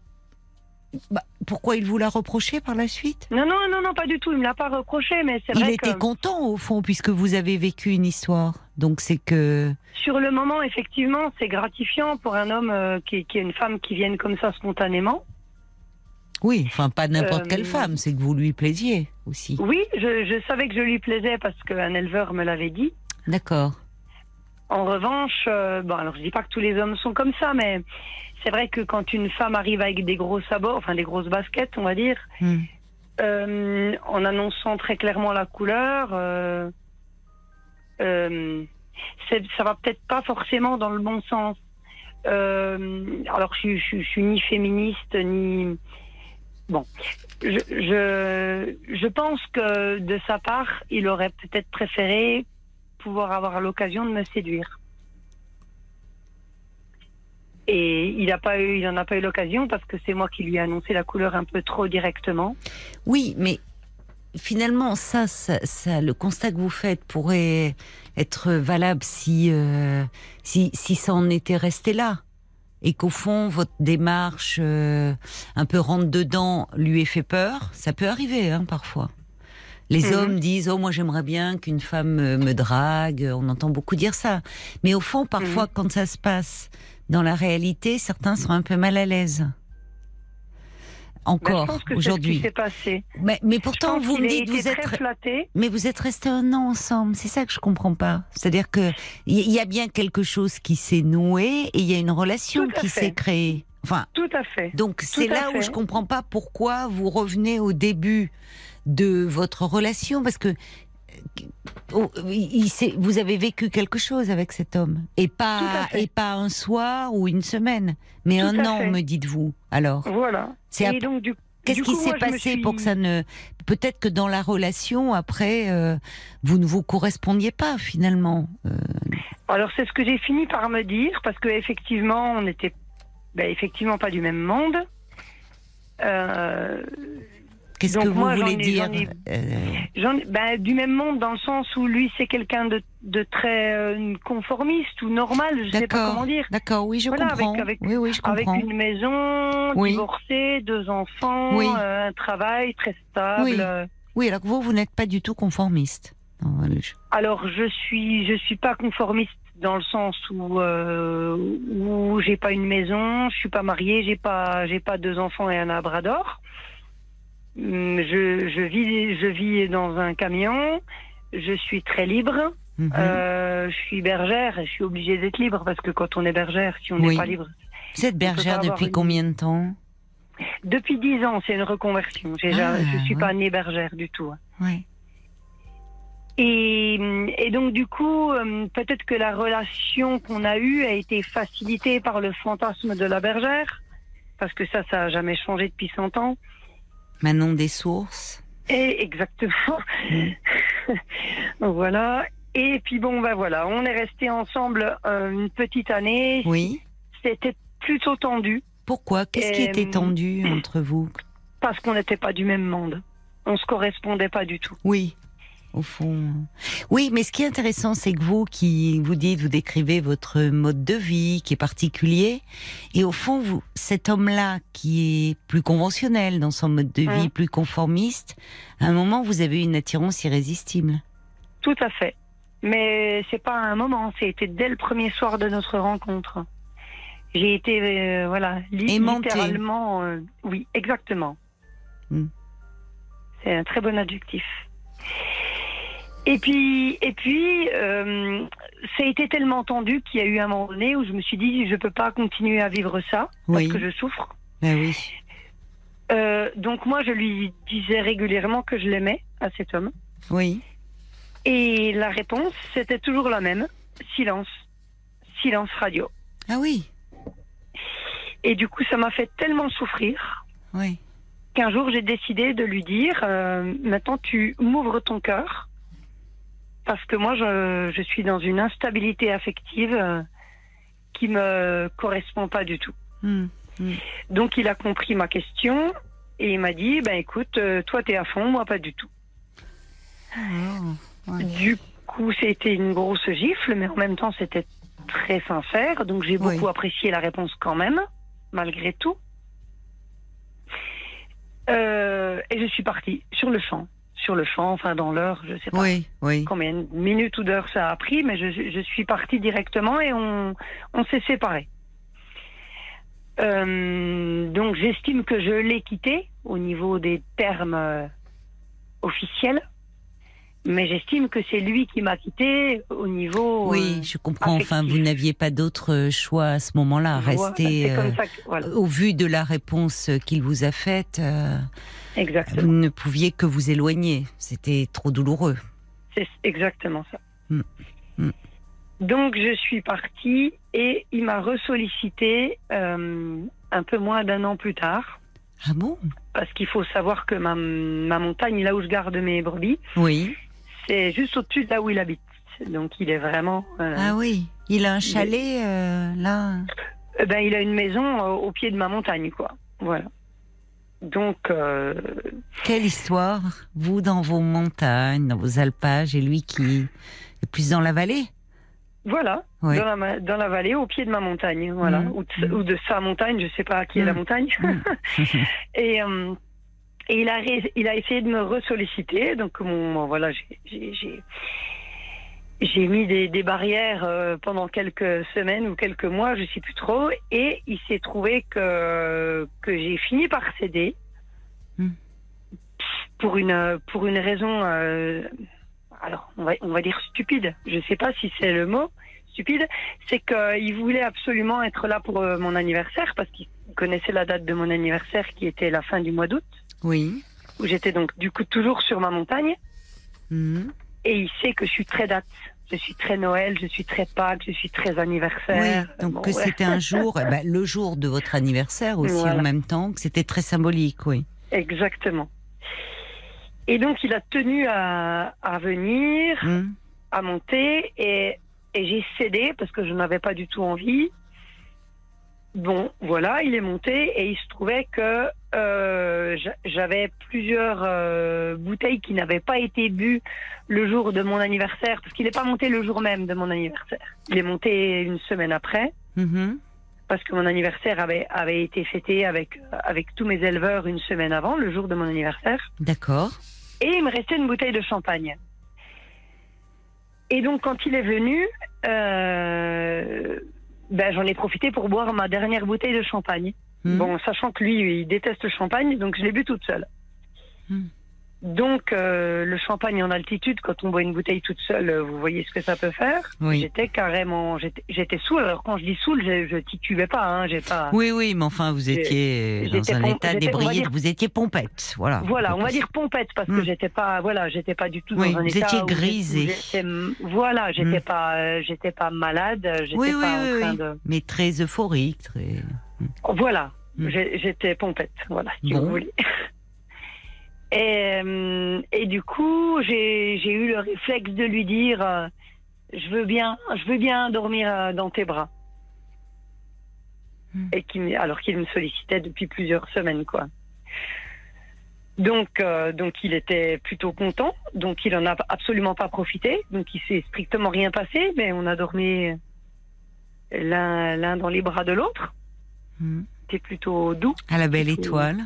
bah, pourquoi il vous l'a reproché par la suite? Non non non non pas du tout. Il me l'a pas reproché, mais c'est Il vrai était que content au fond puisque vous avez vécu une histoire. Donc c'est que sur le moment effectivement c'est gratifiant pour un homme euh, qui, qui est une femme qui vienne comme ça spontanément. Oui, enfin pas n'importe Euh, quelle femme, c'est que vous lui plaisiez aussi. Oui, je, je savais que je lui plaisais parce qu'un éleveur me l'avait dit. D'accord. En revanche, euh, bon, alors je dis pas que tous les hommes sont comme ça, mais c'est vrai que quand une femme arrive avec des gros sabots, enfin des grosses baskets, on va dire, Hmm. euh, en annonçant très clairement la couleur, euh, euh, ça va peut-être pas forcément dans le bon sens. Euh, alors je, je, je suis ni féministe ni bon. Je, je, je pense que de sa part, il aurait peut-être préféré pouvoir avoir l'occasion de me séduire. Et il n'a a pas eu l'occasion parce que c'est moi qui lui ai annoncé la couleur un peu trop directement. Oui, mais finalement, ça, ça, ça, le constat que vous faites pourrait être valable si, euh, si, si ça en était resté là. Et qu'au fond, votre démarche euh, un peu rentre dedans lui ait fait peur. Ça peut arriver, hein, parfois. Les Mhm. hommes disent oh moi j'aimerais bien qu'une femme euh, me drague. On entend beaucoup dire ça. Mais au fond, parfois, quand ça se passe dans la réalité, certains sont un peu mal à l'aise. Encore ce aujourd'hui. passé. Mais, mais pourtant, vous me dites, vous êtes, flatté. mais vous êtes restés un an ensemble. C'est ça que je comprends pas. C'est-à-dire que il y, a bien quelque chose qui s'est noué et il y a une relation qui s'est créée. Enfin, Tout à fait. donc c'est là où je comprends pas pourquoi vous revenez au début de votre relation parce que euh, oh, il vous avez vécu quelque chose avec cet homme et pas et pas un soir ou une semaine, mais Tout un an, fait. me dites-vous. Alors. Voilà. C'est Et ap- donc du Qu'est-ce qui s'est passé suis- pour que ça ne peut-être que dans la relation après euh, vous ne vous correspondiez pas finalement. Euh, Alors c'est ce que j'ai fini par me dire parce que effectivement on n'était ben, effectivement pas du même monde. Euh, Qu'est-ce que vous moi, voulez dire ai- Euh, j'en- ben, du même monde dans le sens où lui c'est quelqu'un de, de très euh, conformiste ou normal, je sais pas comment dire. d'accord, oui je Voilà, comprends. avec- avec- oui oui je Avec comprends. une maison, Oui. divorcée, deux enfants, Oui. euh, un travail très stable. Oui. euh. Oui alors que vous vous n'êtes pas du tout conformiste. Non, Alors je suis je suis pas conformiste dans le sens où euh, où j'ai pas une maison, je suis pas mariée, j'ai pas j'ai pas deux enfants et un labrador. Hum, Je, je vis je vis dans un camion, je suis très libre. Mhm. Euh, je suis bergère et je suis obligée d'être libre parce que quand on est bergère, si on n'est Oui. pas libre. Vous êtes bergère depuis une- combien de temps? Depuis dix ans, c'est une reconversion. Ah, ja- je suis ouais. pas née bergère du tout. Oui. Et, et donc du coup, euh, peut-être que la relation qu'on a eue a été facilitée par le fantasme de la bergère, parce que ça, ça a jamais changé depuis 100 ans. Manon des sources. Et exactement. voilà. Et puis bon, ben voilà, on est restés ensemble euh, une petite année. Oui. C'était plutôt tendu Pourquoi? Qu'est-ce qui Euh, était tendu entre vous? parce qu'on n'était pas du même monde. On se correspondait pas du tout. Oui, au fond. Oui, mais ce qui est intéressant, c'est que vous, qui vous dites, vous décrivez votre mode de vie qui est particulier, et au fond, vous, cet homme-là qui est plus conventionnel dans son mode de vie, Mm. plus conformiste, à un moment, vous avez une attirance irrésistible. Tout à fait. Mais c'est pas un moment, c'était dès le premier soir de notre rencontre. J'ai été, euh, voilà, littéralement, euh, oui, exactement. Hmm. C'est un très bon adjectif. Et puis, et puis, euh, ça a été tellement tendu qu'il y a eu un moment donné où je me suis dit, je peux pas continuer à vivre ça Oui. parce que je souffre. Ben oui. Euh, donc moi, je lui disais régulièrement que je l'aimais à cet homme. Oui. Et la réponse, c'était toujours la même. Silence. Silence radio. Ah oui. Et du coup, ça m'a fait tellement souffrir Oui. qu'un jour, j'ai décidé de lui dire, euh, maintenant, tu m'ouvres ton cœur parce que moi, je, je suis dans une instabilité affective euh, qui me correspond pas du tout. Hmm. Donc, il a compris ma question et il m'a dit, ben écoute, euh, toi, t'es à fond, moi, pas du tout. Oh, ouais. Du coup, c'était une grosse gifle, mais en même temps, c'était très sincère. Donc, j'ai Oui. beaucoup apprécié la réponse quand même, malgré tout. Euh, et je suis partie sur le champ. Sur le champ, enfin, dans l'heure, je sais pas Oui, oui. combien de minutes ou d'heures ça a pris, mais je, je suis partie directement et on, on s'est séparés. Euh, donc, j'estime que je l'ai quitté au niveau des termes euh, officiels. Mais j'estime que c'est lui qui m'a quitté au niveau. Oui, euh, je comprends. Enfin, vous n'aviez pas d'autre choix à ce moment-là. voilà, Rester. c'est comme euh, ça que- voilà, Au vu de la réponse qu'il vous a faite, euh, vous exactement. ne pouviez que vous éloigner. C'était trop douloureux. C'est exactement ça. Mm. Mm. Donc je suis partie et il m'a ressollicité euh, un peu moins d'un an plus tard. Ah bon? Parce qu'il faut savoir que ma, ma montagne, là où je garde mes brebis, Oui. C'est juste au-dessus de là où il habite. Donc il est vraiment. euh, Ah oui. Il a un chalet euh, là. eh ben, il a une maison euh, au pied de ma montagne, quoi. Voilà. Donc, euh, Quelle histoire Vous dans vos montagnes, dans vos alpages, et lui qui est plus dans la vallée. voilà, dans, la, ma- dans la vallée, au pied de ma montagne, voilà, Mhm. ou, de, ou de sa montagne, je sais pas qui est la Mhm. montagne. et, euh, et il a, ré- il a essayé de me ressolliciter, donc mon, bon, voilà, j'ai- mis des, des barrières euh, pendant quelques semaines ou quelques mois, je sais plus trop, et il s'est trouvé que que j'ai fini par céder Mhm. pour une pour une raison. euh, alors, on va, on va dire stupide. Je sais pas si c'est le mot stupide. C'est qu'il voulait absolument être là pour euh, mon anniversaire parce qu'il connaissait la date de mon anniversaire qui était la fin du mois d'août, Oui. où j'étais donc du coup toujours sur ma montagne. Mhm. Et il sait que je suis très date. Je suis très Noël, je suis très Pâques, je suis très anniversaire. Oui, donc Bon, que ouais. c'était un jour, eh ben, le jour de votre anniversaire aussi Voilà. en même temps, que c'était très symbolique, oui. Exactement. Et donc il a tenu à, à venir, Hmm. à monter, et, et j'ai cédé parce que je n'avais pas du tout envie. Bon, voilà, il est monté et il se trouvait que euh, j'a- j'avais plusieurs euh, bouteilles qui n'avaient pas été bues le jour de mon anniversaire, parce qu'il n'est pas monté le jour même de mon anniversaire. Il est monté une semaine après, Mhm. parce que mon anniversaire avait, avait été fêté avec, avec tous mes éleveurs une semaine avant, le jour de mon anniversaire. D'accord. Et il me restait une bouteille de champagne. Et donc, quand il est venu, euh, ben, j'en ai profité pour boire ma dernière bouteille de champagne. Hmm. Bon, sachant que lui, il déteste le champagne, donc je l'ai bu toute seule. Hmm. Donc, euh, le champagne en altitude, quand on boit une bouteille toute seule, euh, vous voyez ce que ça peut faire. Oui. J'étais carrément, j'étais saoul. Alors, quand je dis saoul, je, je titubais pas, hein, j'ai pas. Oui, oui, mais enfin, vous étiez dans j'étais un état dire- vous étiez pompette, voilà. Voilà, on va dire pompette parce que Hmm. j'étais pas, voilà, j'étais pas du tout Oui, dans un vous état étiez j'ai- où grisée. voilà, j'étais Hmm. pas, euh, j'étais pas malade, j'étais Oui, pas oui, en train oui. de, Mais très euphorique, très. voilà, Hmm. j'ai- j'étais pompette, voilà, si Bon. vous voulez. Et, euh, et du coup, j'ai eu le réflexe de lui dire, euh, je veux bien, je veux bien dormir euh, dans tes bras. Hmm. Et qui, alors qu'il me sollicitait depuis plusieurs semaines, quoi. Donc, euh, donc il était plutôt content. Donc, il en a absolument pas profité. Donc, il s'est strictement rien passé, mais on a dormi l'un dans les bras de l'autre. Hmm. C'était plutôt doux. À la belle Plutôt- étoile.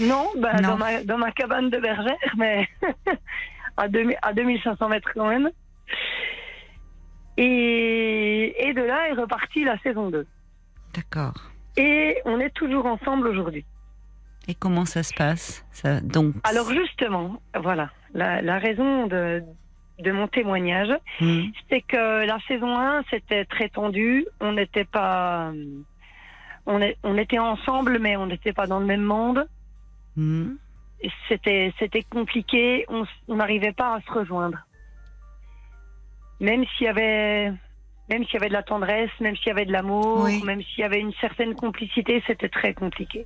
Non, Non. Dans, ma, dans ma cabane de bergère, mais à, 2000 à 2500 mètres quand même. Et, et de là est repartie la saison 2. D'accord. Et on est toujours ensemble aujourd'hui. Et comment ça se passe? Ça, Donc. Alors justement, voilà, la, la raison de, de mon témoignage, Hmm. c'est que la saison 1, c'était très tendu. On n'était pas... On, est, on était ensemble, mais on n'était pas dans le même monde. Hmm. c'était c'était compliqué, on n'arrivait pas à se rejoindre. Même s'il y avait même s'il y avait de la tendresse, même s'il y avait de l'amour, Oui. même s'il y avait une certaine complicité, c'était très compliqué.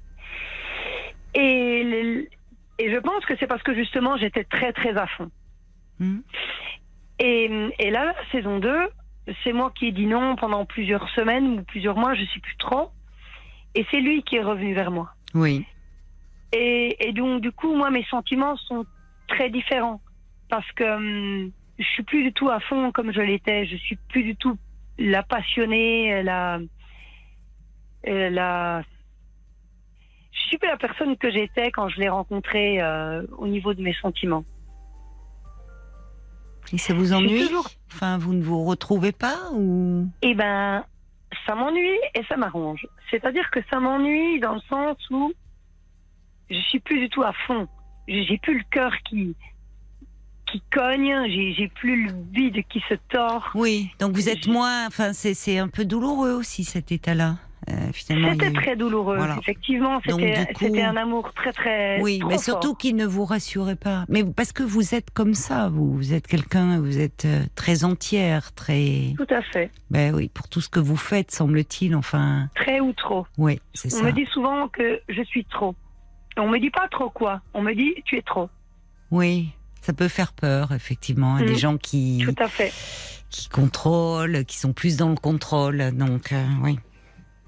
Et je pense que c'est parce que justement j'étais très très à fond. Hmm. Et, et là, la saison 2, c'est moi qui ai dit non pendant plusieurs semaines ou plusieurs mois, je sais plus trop. Et c'est lui qui est revenu vers moi. Oui. Et, et donc, du coup, moi, mes sentiments sont très différents. Parce que hum, je suis plus du tout à fond comme je l'étais. Je suis plus du tout la passionnée, la. euh, la je suis plus la personne que j'étais quand je l'ai rencontré euh, au niveau de mes sentiments. Et ça vous ennuie toujours- Enfin, vous ne vous retrouvez pas ou? Eh ben, ça m'ennuie et ça m'arrange. C'est-à-dire que ça m'ennuie dans le sens où je suis plus du tout à fond. J'ai plus le cœur qui qui cogne, j'ai plus le vide qui se tord. Oui. Donc vous êtes moins. Enfin, c'est un peu douloureux aussi cet état-là. Euh, C'était eu- très douloureux. Voilà. Effectivement, c'était coup- un amour très très. Oui, trop mais surtout qu'il ne vous rassurait pas. Mais parce que vous êtes comme ça, vous, vous êtes quelqu'un, vous êtes euh, très entière, très. Tout à fait. Ben oui, pour tout ce que vous faites, semble-t-il. Enfin, Très ou trop. oui, c'est On ça. me dit souvent que je suis trop. On me dit pas trop quoi. On me dit tu es trop. Oui, ça peut faire peur, effectivement. A Mm. des gens qui Tout à fait. qui contrôlent, qui sont plus dans le contrôle. Donc, euh, oui.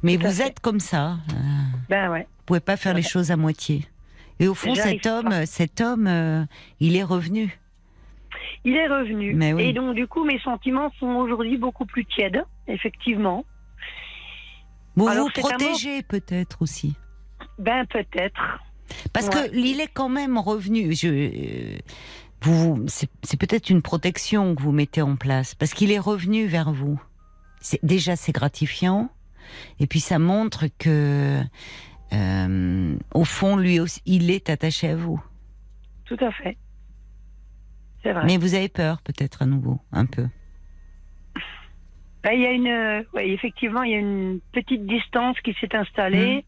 Mais Tout vous fait. êtes comme ça. euh, Ben ouais. vous pouvez pas faire les choses à moitié. Et au fond, cet homme, pas. cet homme, euh, il est revenu. Il est revenu. Mais oui. Et donc, du coup, mes sentiments sont aujourd'hui beaucoup plus tièdes, effectivement. Vous Alors, vous protégez peut-être aussi. Ben, peut-être. Parce Ouais. que il est quand même revenu. Je, euh, vous, c'est peut-être une protection que vous mettez en place, parce qu'il est revenu vers vous. Déjà c'est gratifiant, et puis ça montre que, euh, au fond, lui aussi, il est attaché à vous. Tout à fait. C'est vrai. Mais vous avez peur peut-être à nouveau, un peu. Ben, il y a une, euh, ouais, effectivement, il y a une petite distance qui s'est installée.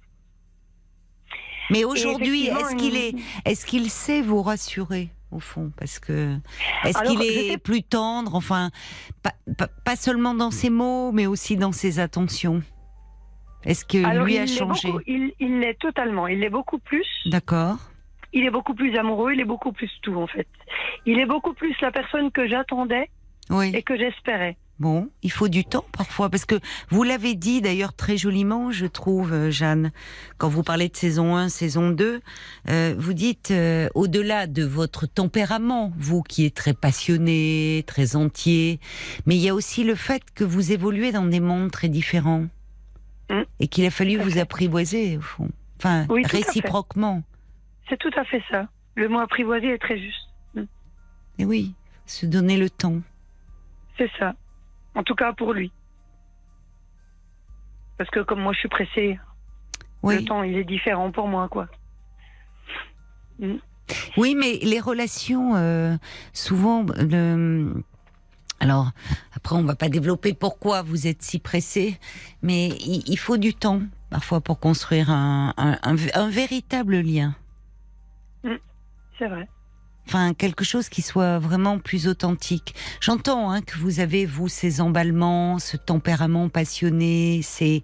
Mais aujourd'hui, est-ce qu'il est, est-ce qu'il sait vous rassurer au fond? Parce que est-ce qu'il est plus tendre Enfin, pas, pas- pas seulement dans ses mots, mais aussi dans ses attentions? Est-ce que Alors, lui a changé? beaucoup- il il l'est totalement. Il l'est beaucoup plus. D'accord. Il est beaucoup plus amoureux. Il est beaucoup plus tout, en fait. Il est beaucoup plus la personne que j'attendais Oui. et que j'espérais. Bon, il faut du temps parfois, parce que vous l'avez dit d'ailleurs très joliment, je trouve, euh, Jeanne, quand vous parlez de saison 1, saison 2, euh, vous dites, euh, au-delà de votre tempérament, vous qui êtes très passionné, très entier, mais il y a aussi le fait que vous évoluez dans des mondes très différents, Mm. et qu'il a fallu vous apprivoiser, au fond. Enfin, Oui, réciproquement. C'est tout à fait ça. Le mot apprivoiser est très juste. Et oui, se donner le temps. C'est ça. En tout cas pour lui. Parce que comme moi je suis pressée, Oui. le temps il est différent pour moi quoi. Oui, mais les relations, euh, souvent, le... alors après, on va pas développer pourquoi vous êtes si pressé, mais il, il faut du temps parfois pour construire un, un, un- un véritable lien. C'est vrai. Enfin, quelque chose qui soit vraiment plus authentique. J'entends hein, que vous avez, vous, ces emballements, ce tempérament passionné, ces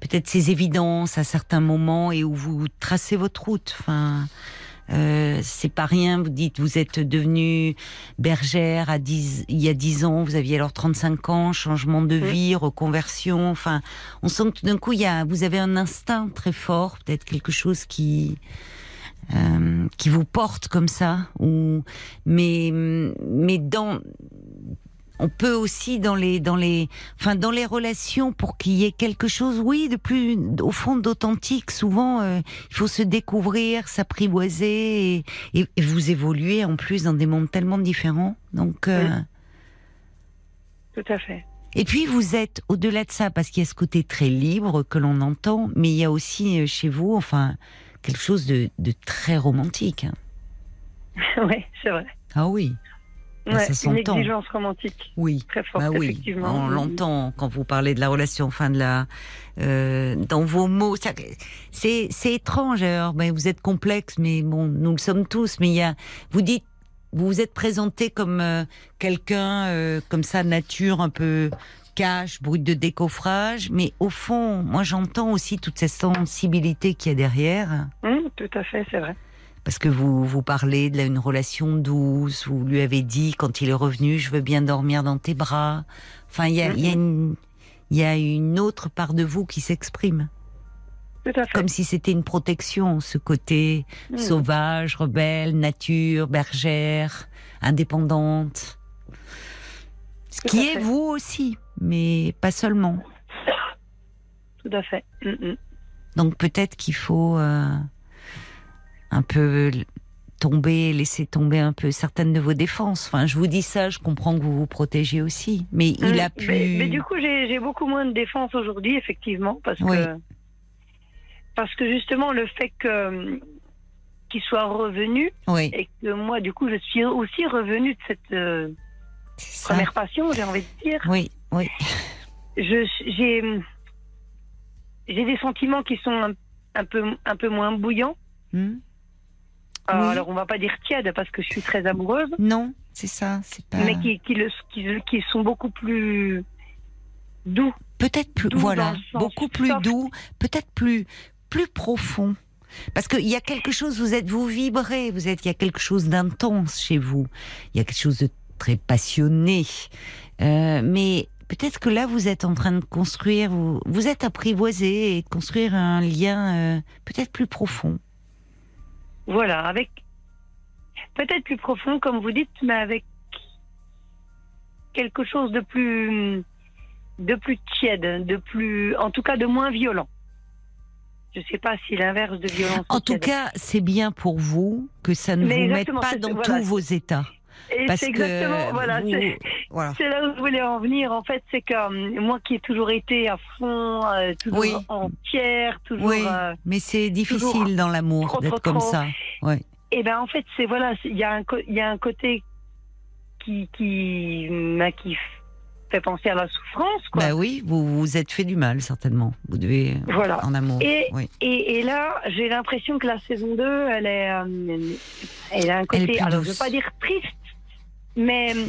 peut-être ces évidences à certains moments et où vous tracez votre route. Enfin, euh, c'est pas rien. Vous dites, vous êtes devenue bergère à 10, il y a 10 ans, vous aviez alors 35 ans, changement de vie, reconversion. Enfin, on sent que tout d'un coup, il y a, vous avez un instinct très fort, peut-être quelque chose qui euh, qui vous porte comme ça ou mais mais dans on peut aussi dans les dans les enfin dans les relations pour qu'il y ait quelque chose oui de plus au fond d'authentique souvent euh, il faut se découvrir s'apprivoiser et, et, et vous évoluer en plus dans des mondes tellement différents donc euh, Tout à fait. et puis vous êtes au-delà de ça parce qu'il y a ce côté très libre que l'on entend mais il y a aussi euh, chez vous enfin quelque chose de, de très romantique hein. oui, c'est vrai. ah oui Bah, Ouais, ça une exigence romantique oui très forte Bah oui, effectivement. on l'entend quand vous parlez de la relation, enfin de la, euh, dans vos mots. ça- C'est c'est étrange. Alors, ben, vous êtes complexe, mais bon, nous le sommes tous. Mais il y a, vous dites, vous vous êtes présenté comme euh, quelqu'un euh, comme ça, nature un peu cash, brut de décoffrage. Mais au fond, moi j'entends aussi toute cette sensibilité qu'il y a derrière. Hum, tout à fait, c'est vrai. Parce que vous vous parlez d'une relation douce, vous lui avez dit quand il est revenu, je veux bien dormir dans tes bras. Enfin, il y a, il y a une, il y a une autre part de vous qui s'exprime. Tout à fait. Comme si c'était une protection, ce côté Mm. sauvage, rebelle, nature, bergère, indépendante. Ce qui est fait. vous aussi, mais pas seulement. Tout à fait. Mm, mm. Donc peut-être qu'il faut euh, un peu tomber, laisser tomber un peu certaines de vos défenses. Enfin, je vous dis ça, je comprends que vous vous protégez aussi, mais il a pu. Mais, mais du coup, j'ai j'ai beaucoup moins de défense aujourd'hui, effectivement, parce Oui. que parce que justement le fait que qu'il soit revenu Oui, et que moi, du coup, je suis aussi revenue de cette euh, première passion, j'ai envie de dire. Oui, oui. J'ai j'ai des sentiments qui sont un, un peu un peu moins bouillants. Hmm Euh, Oui. Alors, on va pas dire tiède parce que je suis très amoureuse, Non, c'est ça, c'est pas. mais qui qui, le, qui qui sont beaucoup plus doux. peut-être plus Doux voilà beaucoup plus soft. doux peut-être plus plus profond parce qu'il y a quelque chose vous êtes vous vibrez vous êtes il y a quelque chose d'intense chez vous il y a quelque chose de très passionné Euh, mais peut-être que là vous êtes en train de construire vous, vous êtes apprivoisé et de construire un lien euh, peut-être plus profond Voilà, avec peut-être plus profond, comme vous dites, mais avec quelque chose de plus de plus tiède, de plus, en tout cas, de moins violent. Je sais pas si l'inverse de violence. en tout tiède. cas c'est bien pour vous que ça ne Mais vous mette pas dans voilà. tous vos états Et c'est exactement, voilà, vous- c'est- voilà là où je voulais en venir. En fait, c'est que euh, moi qui ai toujours été à fond, euh, toujours Oui. entière, toujours. oui euh, mais c'est difficile dans l'amour d'être comme trop. ça ouais Et ben en fait, c'est voilà, il y a un y a un côté qui qui m'a qui fait penser à la souffrance quoi. Bah oui, vous vous êtes fait du mal certainement. Vous devez Voilà. en amour. Et, oui. et, et là, j'ai l'impression que la saison 2, elle est, euh, elle a un côté, alors je veux pas dire triste, mais euh,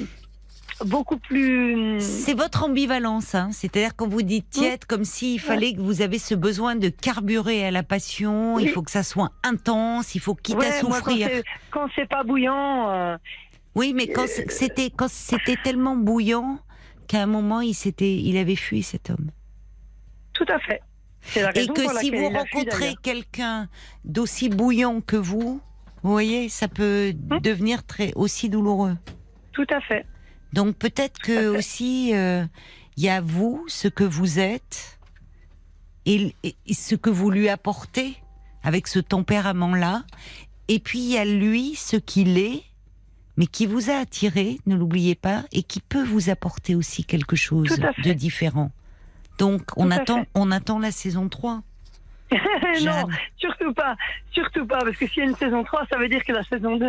beaucoup plus. C'est votre ambivalence, hein. c'est-à-dire quand vous dites tiède, comme s'il fallait que vous avez ce besoin de carburer à la passion, il faut que ça soit intense, il faut quitte Ouais, à moi, souffrir. c'est- quand c'est pas bouillant, euh, Oui, mais quand c'était quand c'était tellement bouillant qu'à un moment il s'était, il avait fui cet homme. tout à fait. La Et que si vous rencontrez quelqu'un d'aussi bouillant que vous, vous voyez, ça peut Hum. devenir très aussi douloureux. Tout à fait. Donc peut-être que aussi euh, il y a vous, ce que vous êtes, et, ce que vous lui apportez avec ce tempérament-là, et puis il y a lui, ce qu'il est, mais qui vous a attiré, ne l'oubliez pas, et qui peut vous apporter aussi quelque chose de différent. Donc on attend, fait. on attend la saison 3. non, surtout pas, surtout pas, parce que s'il y a une saison 3, ça veut dire que la saison 2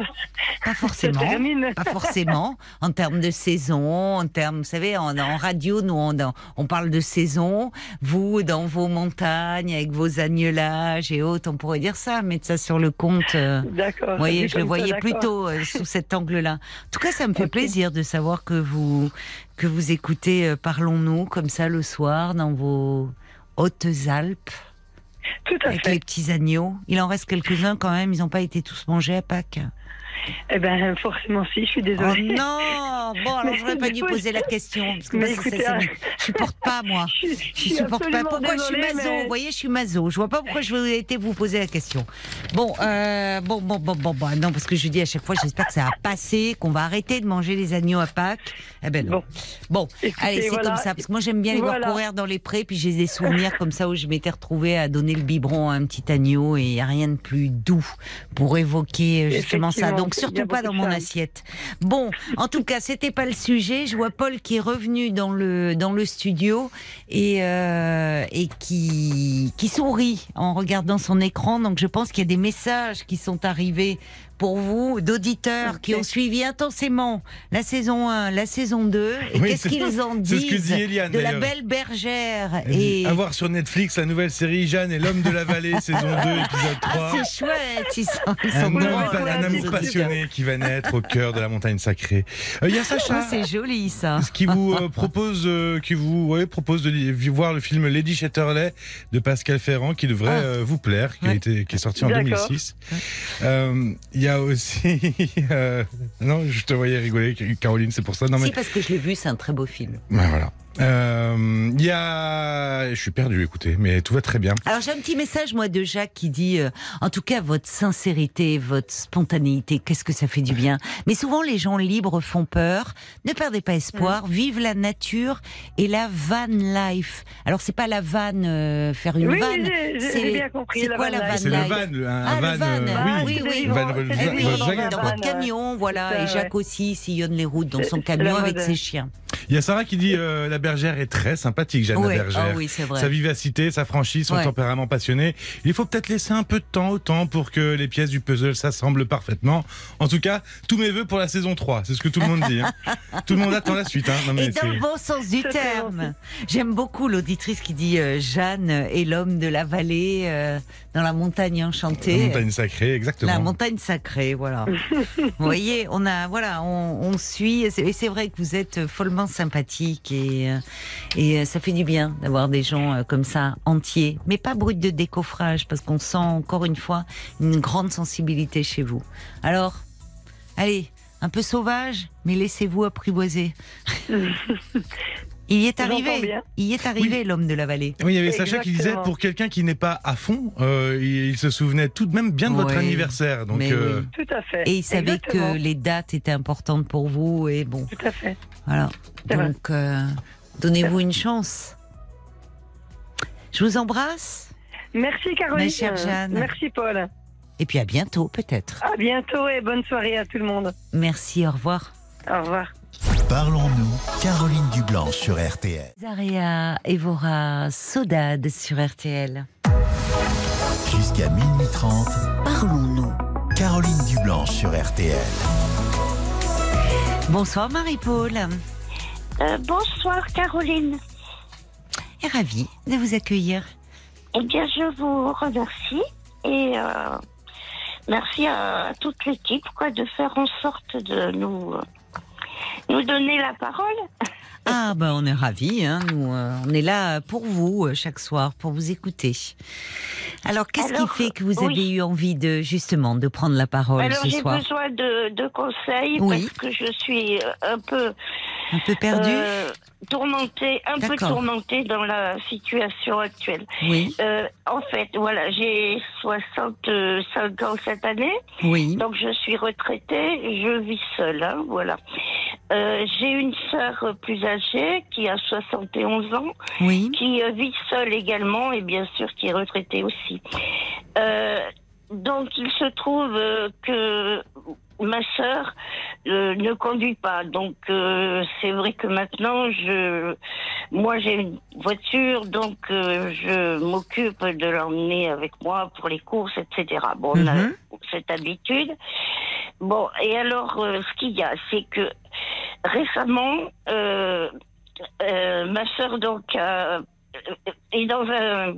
Pas se forcément. termine. Pas forcément, en termes de saison, en termes, vous savez, en, en radio, nous, on, on parle de saison. Vous, dans vos montagnes, avec vos agnelages et autres, on pourrait dire ça, mettre ça sur le compte. euh, D'accord. vous voyez, je le ça, voyais plutôt euh, sous cet angle-là. En tout cas, ça me fait plaisir de savoir que vous, que vous écoutez euh, Parlons-nous comme ça le soir dans vos Hautes-Alpes Tout à avec fait. les petits agneaux. Il en reste quelques-uns quand même, ils n'ont pas été tous mangés à Pâques. Eh ben, forcément, si, je suis Oh désolée. non Bon, alors Mais j'aurais pas dû poser la question. Parce que moi, ça, écoutez, ça je supporte pas, moi. Je, je Je supporte pas. Pourquoi je suis maso? mais- Vous voyez, je suis maso. Je vois pas pourquoi je vais été vous poser la question. Bon, euh, bon, bon, bon, bon, bon, non, parce que je dis à chaque fois, j'espère que ça va passer, qu'on va arrêter de manger les agneaux à Pâques. Eh ben non. Bon. Bon, Écoutez, allez, c'est voilà. comme ça, parce que moi j'aime bien les Voilà. voir courir dans les prés, puis j'ai des souvenirs comme ça où je m'étais retrouvée à donner le biberon à un petit agneau et il n'y a rien de plus doux pour évoquer justement ça. Effectivement, Donc surtout pas dans mon ça. assiette. Bon, en tout cas, c'était pas le sujet. Je vois Paul qui est revenu dans le dans le studio et euh, et qui qui sourit en regardant son écran. Donc je pense qu'il y a des messages qui sont arrivés pour vous d'auditeurs qui ont suivi intensément la saison 1, la saison 2 et Oui, qu'est-ce qu'ils en disent dit Eliane, de la belle bergère et À voir sur Netflix la nouvelle série Jeanne et l'homme de la vallée, saison 2, épisode 3. Ah, c'est chouette, ils sont, ils un, sont un amour passionné qui va naître au cœur de la montagne sacrée. Euh, Il y a Sacha Ah, c'est joli ça. qui vous euh, propose, euh, qui vous ouais, propose de voir le film Lady Chatterley de Pascal Ferrand, qui devrait Ah. euh, vous plaire, qui, a Ouais. été, qui est sorti en D'accord. 2006. Euh, Il y a aussi, euh, non, je te voyais rigoler, Caroline, c'est pour ça. Non mais, Si, parce que je l'ai vu, c'est un très beau film. ben voilà. Euh, Il y a, je suis perdu, écoutez, mais tout va très bien. Alors j'ai un petit message moi de Jacques qui dit euh, en tout cas votre sincérité, votre spontanéité, qu'est-ce que ça fait du bien. Mais souvent les gens libres font peur. Ne perdez pas espoir, vive la nature et la van life. Alors c'est pas la vanne euh, faire une Oui, vanne. c'est- bien compris, C'est la quoi van la van life. C'est le van, un, Ah, van, van. euh, Ah, oui. oui, oui. Van- Van- oui, Van- dans votre camion, voilà. Ça, et Jacques ouais. aussi sillonne les routes dans son camion avec ses chiens. Il y a Sarah qui dit euh, la bergère est très sympathique, Jeanne Ouais. la bergère. Ah oui, c'est vrai. Sa vivacité, sa franchise, son Ouais. tempérament passionné. Il faut peut-être laisser un peu de temps au temps pour que les pièces du puzzle s'assemblent parfaitement. En tout cas, tous mes vœux pour la saison 3. C'est ce que tout le monde dit. hein. tout le monde attend la suite. Hein. Non, mais Et dans le bon sens du terme. J'aime beaucoup l'auditrice qui dit euh, Jeanne est l'homme de la vallée euh, dans la montagne enchantée. la montagne sacrée, exactement. La montagne sacrée, voilà. vous voyez, on a, voilà, on, on suit, et c'est- et c'est vrai que vous êtes follement sympathique et, euh, et euh, ça fait du bien d'avoir des gens euh, comme ça entiers, mais pas brut de décoffrage, parce qu'on sent encore une fois une grande sensibilité chez vous. Alors, allez, un peu sauvage, mais laissez-vous apprivoiser. Il y est arrivé, il y est arrivé l'homme de la vallée. Oui, il y avait Sacha qui disait pour quelqu'un qui n'est pas à fond, euh, il, il se souvenait tout de même bien de votre anniversaire. Donc, Mais euh, oui. Tout à fait. Et il savait Exactement. que les dates étaient importantes pour vous et bon, Tout à fait. Voilà. Donc, euh, donnez-vous une chance. Je vous embrasse Merci Caroline. Ma chère Jeanne. Merci Paul. et puis à bientôt peut-être. À bientôt et bonne soirée à tout le monde. Merci, au revoir. Au revoir. Parlons-nous, Caroline Dublanche sur RTL. Zaria Evora Sodade sur RTL. Jusqu'à minuit 30, Parlons-nous. Caroline Dublanche sur RTL. Bonsoir Marie-Paul. Euh, bonsoir Caroline. Et ravie de vous accueillir. Eh bien, je vous remercie et euh, merci à toute l'équipe quoi de faire en sorte de nous euh, nous donner la parole. Ah ben on est ravis, hein, nous euh, on est là pour vous euh, chaque soir, pour vous écouter. Alors qu'est-ce qui Alors, fait que vous oui. avez eu envie de justement de prendre la parole Alors ce j'ai soir? besoin de, de conseils Oui. parce que je suis euh, un peu Un peu perdu euh, tourmentée, un peu tourmentée dans la situation actuelle. Oui, Euh, en fait, voilà, j'ai 65 ans cette année. oui. Donc je suis retraitée, je vis seule, hein, voilà. Euh, j'ai une sœur plus âgée qui a 71 ans, Oui, qui euh, vit seule également et bien sûr qui est retraitée aussi. Euh, donc il se trouve euh, que ma sœur euh, ne conduit pas, donc euh, c'est vrai que maintenant je, moi j'ai une voiture, donc euh, je m'occupe de l'emmener avec moi pour les courses, etc. Bon, on a Mhm. cette habitude. Bon, et alors euh, ce qu'il y a, c'est que récemment, euh, euh, ma sœur donc est dans un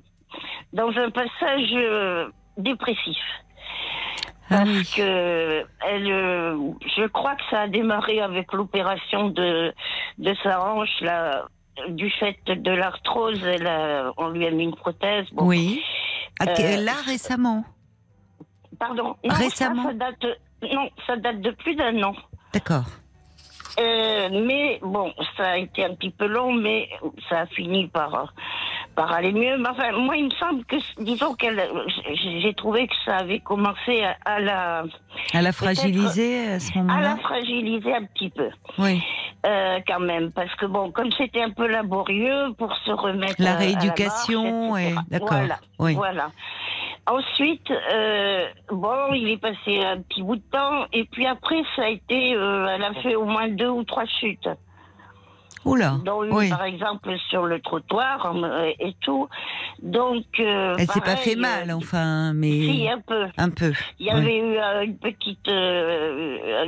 dans un passage euh, Ah Parce oui. que elle, euh, je crois que ça a démarré avec l'opération de de sa hanche là, du fait de l'arthrose. Elle a- on lui a mis une prothèse. Bon, Oui. Ah, Euh, là récemment. Pardon? Non, Récemment ça, ça date. Non, ça date de plus d'un an. D'accord. Euh, mais bon, ça a été un petit peu long, mais ça a fini par, par aller mieux. Mais enfin, moi, il me semble que, disons qu'elle, j'ai trouvé que ça avait commencé à, à la, À la fragiliser à ce à la moment-là. fragiliser un petit peu, Oui. euh, quand même, parce que bon, comme c'était un peu laborieux pour se remettre La à rééducation marche, et d'accord. Voilà. Oui. Voilà. Ensuite, euh, bon, il est passé un petit bout de temps, et puis après, ça a été, euh, elle a fait au moins deux ou trois chutes. Oula. Oui. par exemple sur le trottoir euh, et tout. Donc, euh, Elle s'est pas fait mal, euh, enfin, mais Si, un peu. un peu. Il y avait eu euh, une petite euh,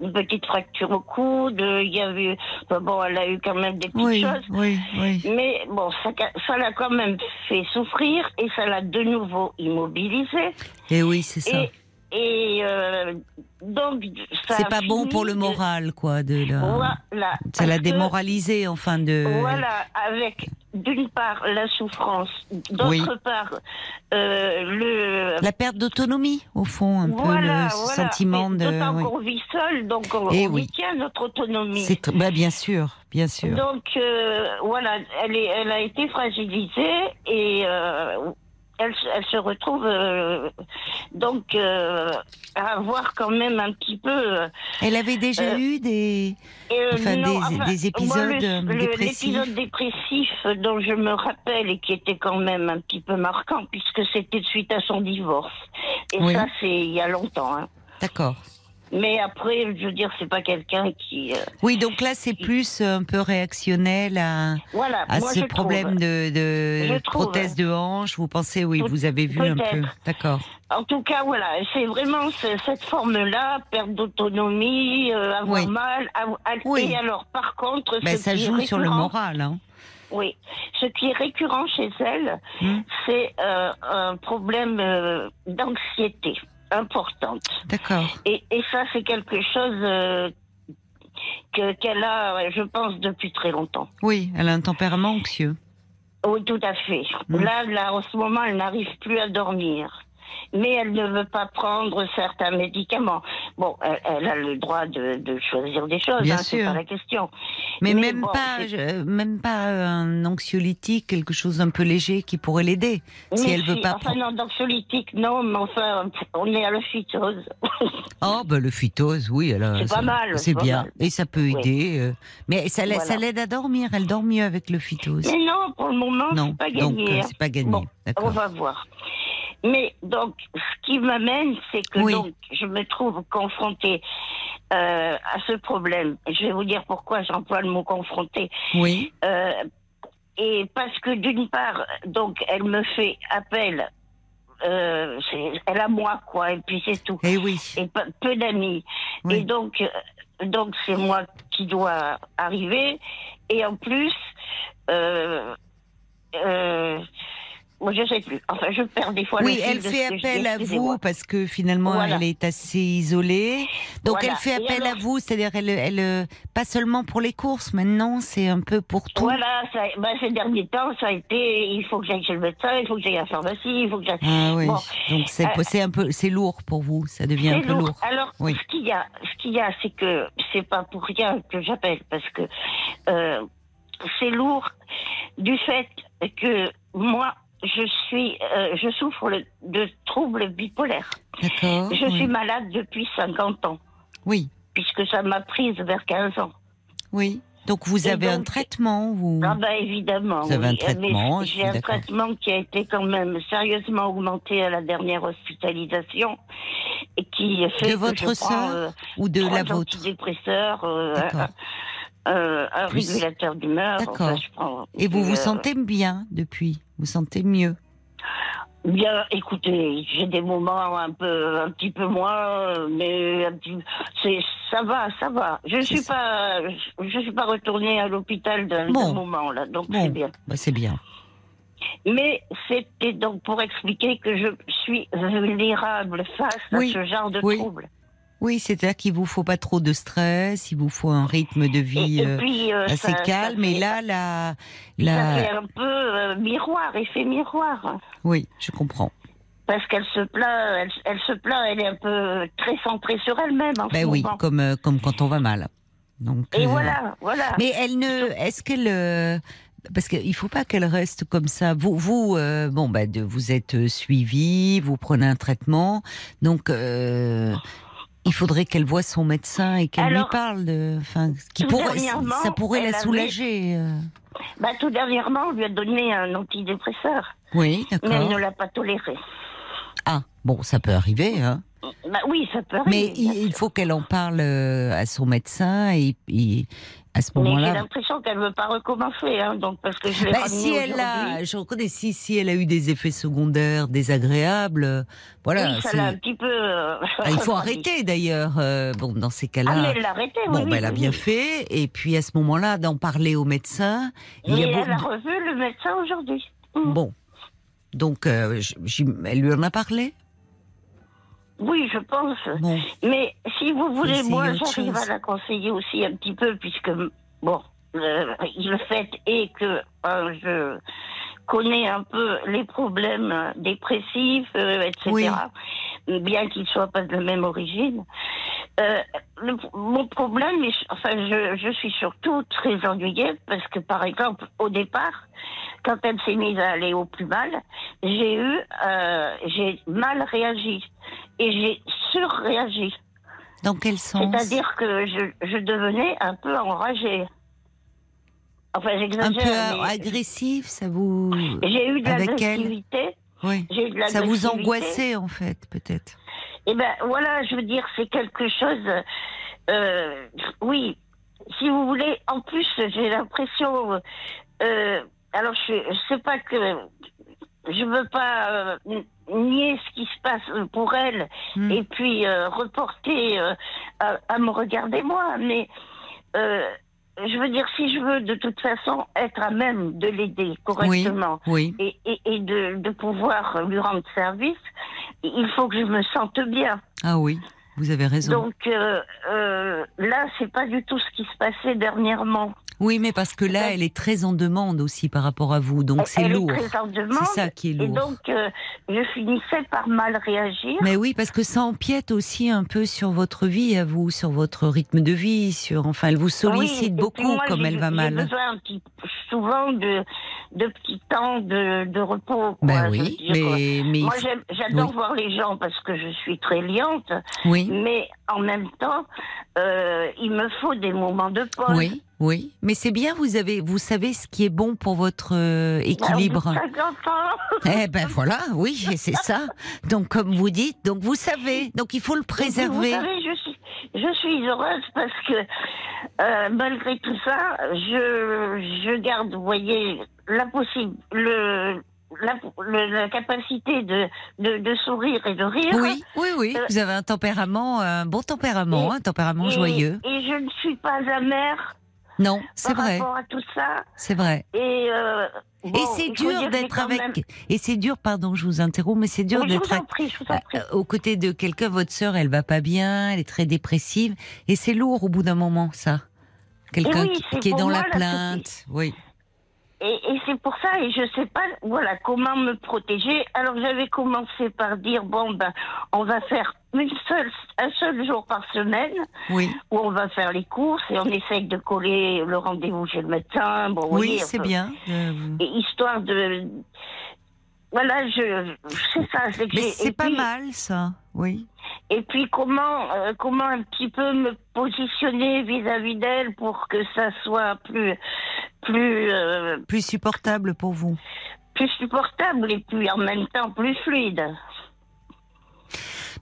une petite fracture au coude. Il y avait enfin, bon, elle a eu quand même des petites Oui, choses. oui, oui. Mais bon, ça ça l'a quand même fait souffrir et ça l'a de nouveau immobilisée. Et oui, c'est ça. Et, et euh, donc, ça C'est pas bon pour le moral, quoi, de la. Voilà. Ça l'a démoralisé, enfin, de. Voilà, avec d'une part la souffrance, d'autre Oui. part euh, le. La perte d'autonomie, au fond, un peu voilà, le voilà. sentiment de. D'autant oui. qu'on vit seul, donc on, Eh on oui. tient notre autonomie. C'est bah, bien sûr, bien sûr. Donc euh, voilà, elle, est, elle a été fragilisée et euh, elle, se- elle se retrouve euh, donc euh, à avoir quand même un petit peu. euh, Elle avait déjà eu des. Enfin, non, des- enfin, des épisodes, moi, le- le- dépressifs. L'épisode dépressif dont je me rappelle et qui était quand même un petit peu marquant puisque c'était suite à son divorce. Et Oui. ça, c'est il y a longtemps. hein. D'accord. Mais après, je veux dire, c'est pas quelqu'un qui. euh, Oui, donc là, c'est plus un peu réactionnel à, Voilà. à moi, ce problème trouve. de, de trouve. prothèse de hanche. Vous pensez, oui, vous avez vu un peu. D'accord. En tout cas, voilà, c'est vraiment ce- cette forme-là, perte d'autonomie, euh, avoir Oui. mal. Oui. Et alors, par contre, Ben, ce ça joue sur le moral. Hein. Oui, ce qui est récurrent chez elle, Hmm. c'est euh, un problème euh, d'anxiété importante. D'accord. Et, et ça, c'est quelque chose euh, que- qu'elle a, je pense, depuis très longtemps. Oui, elle a un tempérament anxieux. Oui, tout à fait. Mm. Là, là, en ce moment, elle n'arrive plus à dormir. Mais elle ne veut pas prendre certains médicaments. Bon, elle, elle a le droit de, de choisir des choses, hein, c'est pas la question. Mais, Mais même bon, pas, c'est- je- même pas un anxiolytique, quelque chose d'un peu léger qui pourrait l'aider. Si elle veut pas Enfin, non, d'anxiolytique, non, mais enfin, on est à la phytose. Oh, ben le phytose, oui, elle a- C'est pas mal, C'est bien. mal. Et ça peut aider. euh, Mais ça, Voilà. l'aide à dormir. Elle dort mieux avec le phytose. Mais non, pour le moment, Non, c'est pas donc gagné. euh, hein. c'est pas gagné. Bon, on va voir. Mais donc, ce qui m'amène, c'est que Oui. donc, je me trouve confrontée euh, à ce problème. Je vais vous dire pourquoi j'emploie le mot confrontée. Oui, Euh, et parce que d'une part, donc, elle me fait appel. Euh, elle a moi, quoi, et puis c'est tout. et oui. Et peu, d'amis. Oui. Et donc, euh, donc c'est moi qui dois arriver. Et en plus, euh, euh, moi, je sais plus. Enfin, je perds des fois Oui, le elle fait appel à vous parce que finalement Voilà. elle est assez isolée. Donc Voilà. elle fait appel alors à vous, c'est-à-dire elle, elle, euh, pas seulement pour les courses. Maintenant, c'est un peu pour tout. Voilà, ça, bah, ces derniers temps, ça a été, il faut que j'aille chez le médecin, il faut que j'aille à la pharmacie, il faut que j'aille... Ah oui. Bon, Donc c'est euh, c'est un peu, c'est lourd pour vous. Ça devient un peu lourd. lourd. Alors, Oui. ce qu'il y a, ce qu'il y a, c'est que c'est pas pour rien que j'appelle, parce que euh, c'est lourd du fait que moi, je suis, euh, je souffre de troubles bipolaires. D'accord. Je oui. suis malade depuis 50 ans, Oui, puisque ça m'a prise vers 15 ans. oui. Donc vous avez un traitement ou? Ah bah évidemment. Vous avez un oui. traitement, J'ai un traitement qui a été quand même sérieusement augmenté à la dernière hospitalisation et qui fait De que votre je prends, euh, ou de la vôtre? antidépresseurs, euh, un, un- un régulateur d'humeur. D'accord. enfin, Et vous vous euh, sentez bien depuis? Vous sentez mieux Bien, écoutez, j'ai des moments un peu, un petit peu moins, mais un petit, c'est, ça va, ça va. Je suis ça. pas, je, suis pas retournée à l'hôpital d'un Bon. moment là, donc Bon. c'est bien. Bah, C'est bien. Mais c'était donc pour expliquer que je suis vulnérable face Oui, à ce genre de oui. troubles. Oui, c'est-à-dire qu'il vous faut pas trop de stress, il vous faut un rythme de vie et euh, puis euh, assez ça- ça calme. Et là, la, ça fait la, un peu euh, miroir, effet miroir. oui, je comprends. Parce qu'elle se plaint, elle, elle se plaint, elle est un peu très centrée sur elle-même en Ben ce oui, moment. comme comme quand on va mal. Donc. Et euh, voilà, voilà. Mais elle ne, est-ce qu'elle, parce qu'il faut pas qu'elle reste comme ça. Vous, vous, euh, bon, bah, de, vous êtes suivi, vous prenez un traitement, donc euh, il faudrait qu'elle voie son médecin et qu'elle lui parle de, enfin, qui pourrait, ça pourrait la soulager. euh. Bah, tout dernièrement, on lui a donné un antidépresseur, Oui, mais elle d'accord. ne l'a pas toléré. Ah, bon, ça peut arriver, hein. Bah oui, ça peut Mais arriver. il, il faut qu'elle en parle euh, à son médecin et, et à ce Mais j'ai moment-là. l'impression qu'elle veut pas recommencer, hein, donc parce que je l'ai Bah, si elle a, je reconnais, si, si elle a eu des effets secondaires désagréables, euh, voilà. oui, ça l'a un petit peu. euh, Ah, il faut arrêter d'ailleurs. euh, bon, dans ces cas-là. Ah, mais elle l'a arrêté, oui. Bon, oui, ben, elle a bien fait. Et puis à ce moment-là, d'en parler au médecin. Il Mais y a elle a revu le médecin aujourd'hui. Mm. Bon. Donc, euh, j- elle lui en a parlé? Oui, je pense. Bon. Mais si vous voulez, Essayez moi, j'arrive à la conseiller aussi un petit peu, puisque, bon, le, le fait est que euh, je connais un peu les problèmes dépressifs, euh, etc., Oui. bien qu'ils ne soient pas de la même origine. Euh, le- mon problème, est, enfin, je, je suis surtout très ennuyée parce que, par exemple, au départ, quand elle s'est mise à aller au plus mal, j'ai eu, euh, j'ai mal réagi et j'ai surréagi. Dans quel sens? C'est-à-dire que je, je devenais un peu enragée. Enfin, Un j'exagère. peu euh, mais agressif, ça vous. J'ai eu de l'agressivité. Oui. J'ai eu de Ça vous angoissait en fait, peut-être? Eh ben voilà, je veux dire, c'est quelque chose. euh, oui, si vous voulez. En plus, j'ai l'impression. euh, alors, je, je sais pas que. Je veux pas euh, nier ce qui se passe pour elle Hmm. et puis euh, reporter euh, à, à me regarder moi, mais. euh, je veux dire, si je veux de toute façon être à même de l'aider correctement, Oui. et, et, et de, de pouvoir lui rendre service, il faut que je me sente bien. Ah oui, vous avez raison. Donc euh, euh, là, c'est pas du tout ce qui se passait dernièrement. Oui, mais parce que là, elle est très en demande aussi par rapport à vous, donc c'est Elle lourd. est très en demande. C'est ça qui est Et lourd. donc, euh, je finissais par mal réagir. Mais oui, parce que ça empiète aussi un peu sur votre vie à vous, sur votre rythme de vie, sur enfin, elle vous sollicite et beaucoup moi, comme j'ai- elle va J'ai mal. besoin un petit, souvent de, de petits temps de, de repos. quoi, Ben oui, dire, mais mais Moi, j'adore oui. voir les gens parce que je suis très liante, oui, mais en même temps, euh, il me faut des moments de pause. oui, oui. Mais c'est bien, vous avez, vous savez ce qui est bon pour votre euh, de équilibre. 50 ans. Eh ben voilà, oui, c'est ça. Donc comme vous dites, donc vous savez, donc il faut le Vous préserver. savez, je suis, je suis heureuse parce que euh, malgré tout ça, je, je garde, vous voyez, la possible, le, la, le- la capacité de, de, de sourire et de rire. Oui, oui, oui. Euh, Vous avez un tempérament, un bon tempérament, et- un tempérament Et- joyeux. Et je ne suis pas amère Non, c'est par vrai, rapport à tout ça. c'est vrai. Et, euh, bon, et c'est dur d'être avec. même- Et c'est dur, pardon, je vous interromps, mais c'est dur d'être prie. euh, aux côtés de quelqu'un. Votre sœur, elle va pas bien, elle est très dépressive, et c'est lourd au bout d'un moment, ça. Quelqu'un oui, qui, est dans moi la plainte, oui. Et, et c'est pour ça, et je sais pas, voilà, comment me protéger. Alors j'avais commencé par dire bon ben, on va faire une seule, un seul jour par semaine Oui, où on va faire les courses et on essaye de coller le rendez-vous chez le médecin. Bon, oui, c'est enfin, bien. euh, Et histoire de, voilà, je, c'est ça. que Mais c'est et pas puis- mal, ça. Oui. Et puis comment, euh, comment un petit peu me positionner vis-à-vis d'elle pour que ça soit plus, plus, euh, Plus supportable pour vous. plus supportable et puis en même temps plus fluide.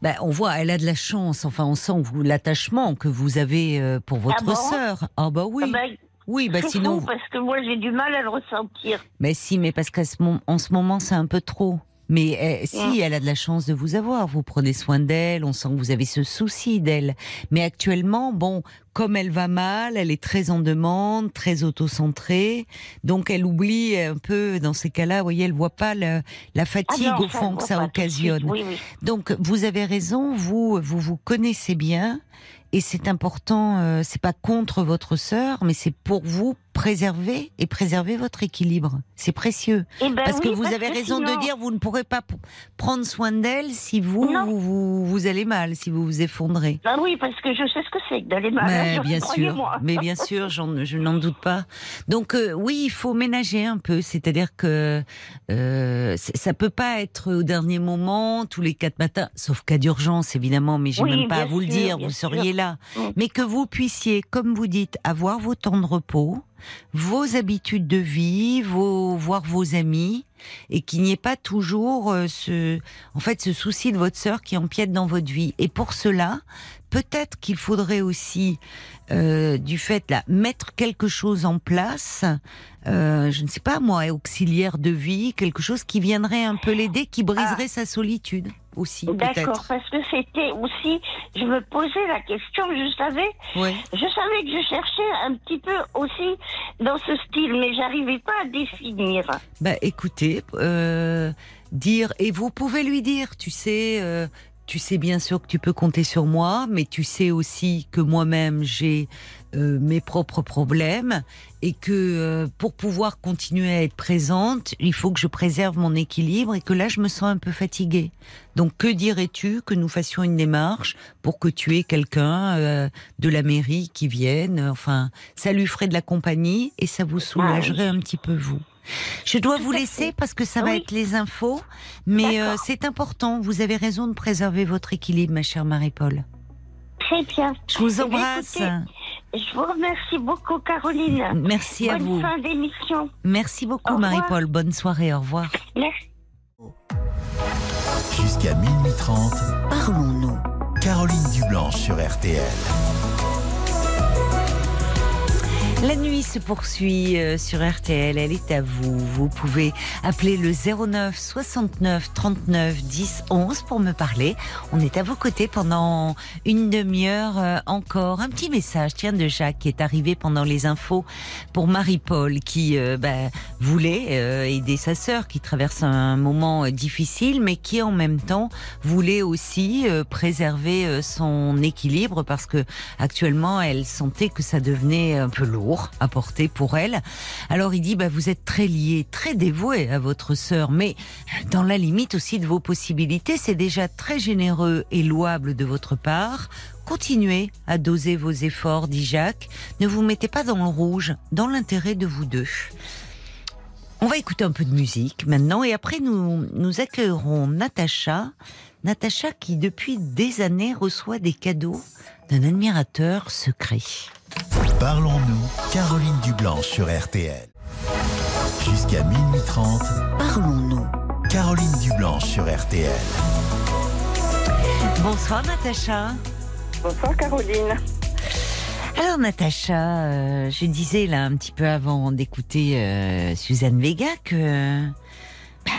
Ben, on voit, elle a de la chance. Enfin, on sent vous l'attachement que vous avez euh, pour votre bon? sœur. Ah bah oui, Ah ben, oui. Bah c'est sinon, fou parce que moi j'ai du mal à le ressentir. mais si, mais parce qu'en ce, mom- en ce moment, c'est un peu trop. Mais eh, si, Mm. elle a de la chance de vous avoir. Vous prenez soin d'elle. On sent que vous avez ce souci d'elle. Mais actuellement, bon, comme elle va mal, elle est très en demande, très auto-centrée. Donc, elle oublie un peu, dans ces cas-là, vous voyez, elle voit pas le- la Ah fatigue non, au fond que ça occasionne. Oui, oui. Donc vous avez raison, vous vous vous connaissez bien et c'est important. euh, c'est pas contre votre sœur, mais c'est pour vous préserver et préserver votre équilibre. C'est précieux Eh ben parce que vous parce avez que raison sinon- de dire vous ne pourrez pas prendre soin d'elle si vous vous, allez mal, si vous vous effondrez. Ah oui, parce que je sais ce que c'est que d'aller mal. Mais hein, bien sûr, mais bien sûr, je n'en doute pas. Donc euh, oui, il faut ménager un peu, c'est-à-dire que euh, ça peut pas être au dernier moment, tous les quatre matins, sauf cas d'urgence évidemment, mais j'ai Oui, même pas à vous le dire, vous sûr. seriez là, Mm. mais que vous puissiez, comme vous dites, avoir vos temps de repos vos habitudes de vie, vos, voir vos amis, et qu'il n'y ait pas toujours euh, ce, en fait, ce souci de votre sœur qui empiète dans votre vie. Et pour cela, peut-être qu'il faudrait aussi, euh, du fait là, mettre quelque chose en place, euh, je ne sais pas moi, auxiliaire de vie, quelque chose qui viendrait un peu l'aider, qui briserait sa solitude aussi, D'accord, parce que c'était aussi, je me posais la question, je savais, Ouais. je savais que je cherchais un petit peu aussi dans ce style, mais j'arrivais pas à définir. Bah écoutez, euh, dire et vous pouvez lui dire, tu sais, euh, tu sais bien sûr que tu peux compter sur moi, mais tu sais aussi que moi-même j'ai euh, mes propres problèmes et que euh, pour pouvoir continuer à être présente, il faut que je préserve mon équilibre et que là je me sens un peu fatiguée. Donc que dirais-tu que nous fassions une démarche pour que tu aies quelqu'un euh, de la mairie qui vienne, enfin ça lui ferait de la compagnie et ça vous soulagerait un petit peu vous. Je dois vous laisser parce que ça va Oui. être les infos, mais euh, c'est important. Vous avez raison de préserver votre équilibre, ma chère Marie-Paul. Très bien. Je vous Eh embrasse. écoutez, Je vous remercie beaucoup, Caroline. Merci à Bonne vous. fin d'émission. Merci beaucoup. Marie-Paul. Bonne soirée. Au revoir. Merci. Jusqu'à minuit 30, Parlons-nous. Caroline Dublanche sur RTL. La nuit se poursuit euh, sur RTL, elle est à vous. Vous pouvez appeler le 09 69 39 10 11 pour me parler. On est à vos côtés pendant une demi-heure euh, encore. Un petit message, tiens, de Jacques qui est arrivé pendant les infos pour Marie-Paul qui euh, bah, voulait aider sa sœur qui traverse un moment difficile, mais qui en même temps voulait aussi préserver son équilibre parce que actuellement elle sentait que ça devenait un peu lourd porter pour elle. Alors il dit bah vous êtes très lié, très dévoué à votre sœur, mais dans la limite aussi de vos possibilités, c'est déjà très généreux et louable de votre part. Continuez à doser vos efforts, dit Jacques. Ne vous mettez pas dans le rouge, dans l'intérêt de vous deux. On va écouter un peu de musique maintenant et après nous, nous accueillerons Natacha. Natacha qui depuis des années reçoit des cadeaux d'un admirateur secret. Parlons-nous, Caroline Dublanche sur RTL. Jusqu'à minuit 30, Parlons-nous. Caroline Dublanche sur RTL. Bonsoir Natacha. Bonsoir Caroline. Alors Natacha, euh, je disais là un petit peu avant d'écouter euh, Suzanne Vega que, bah,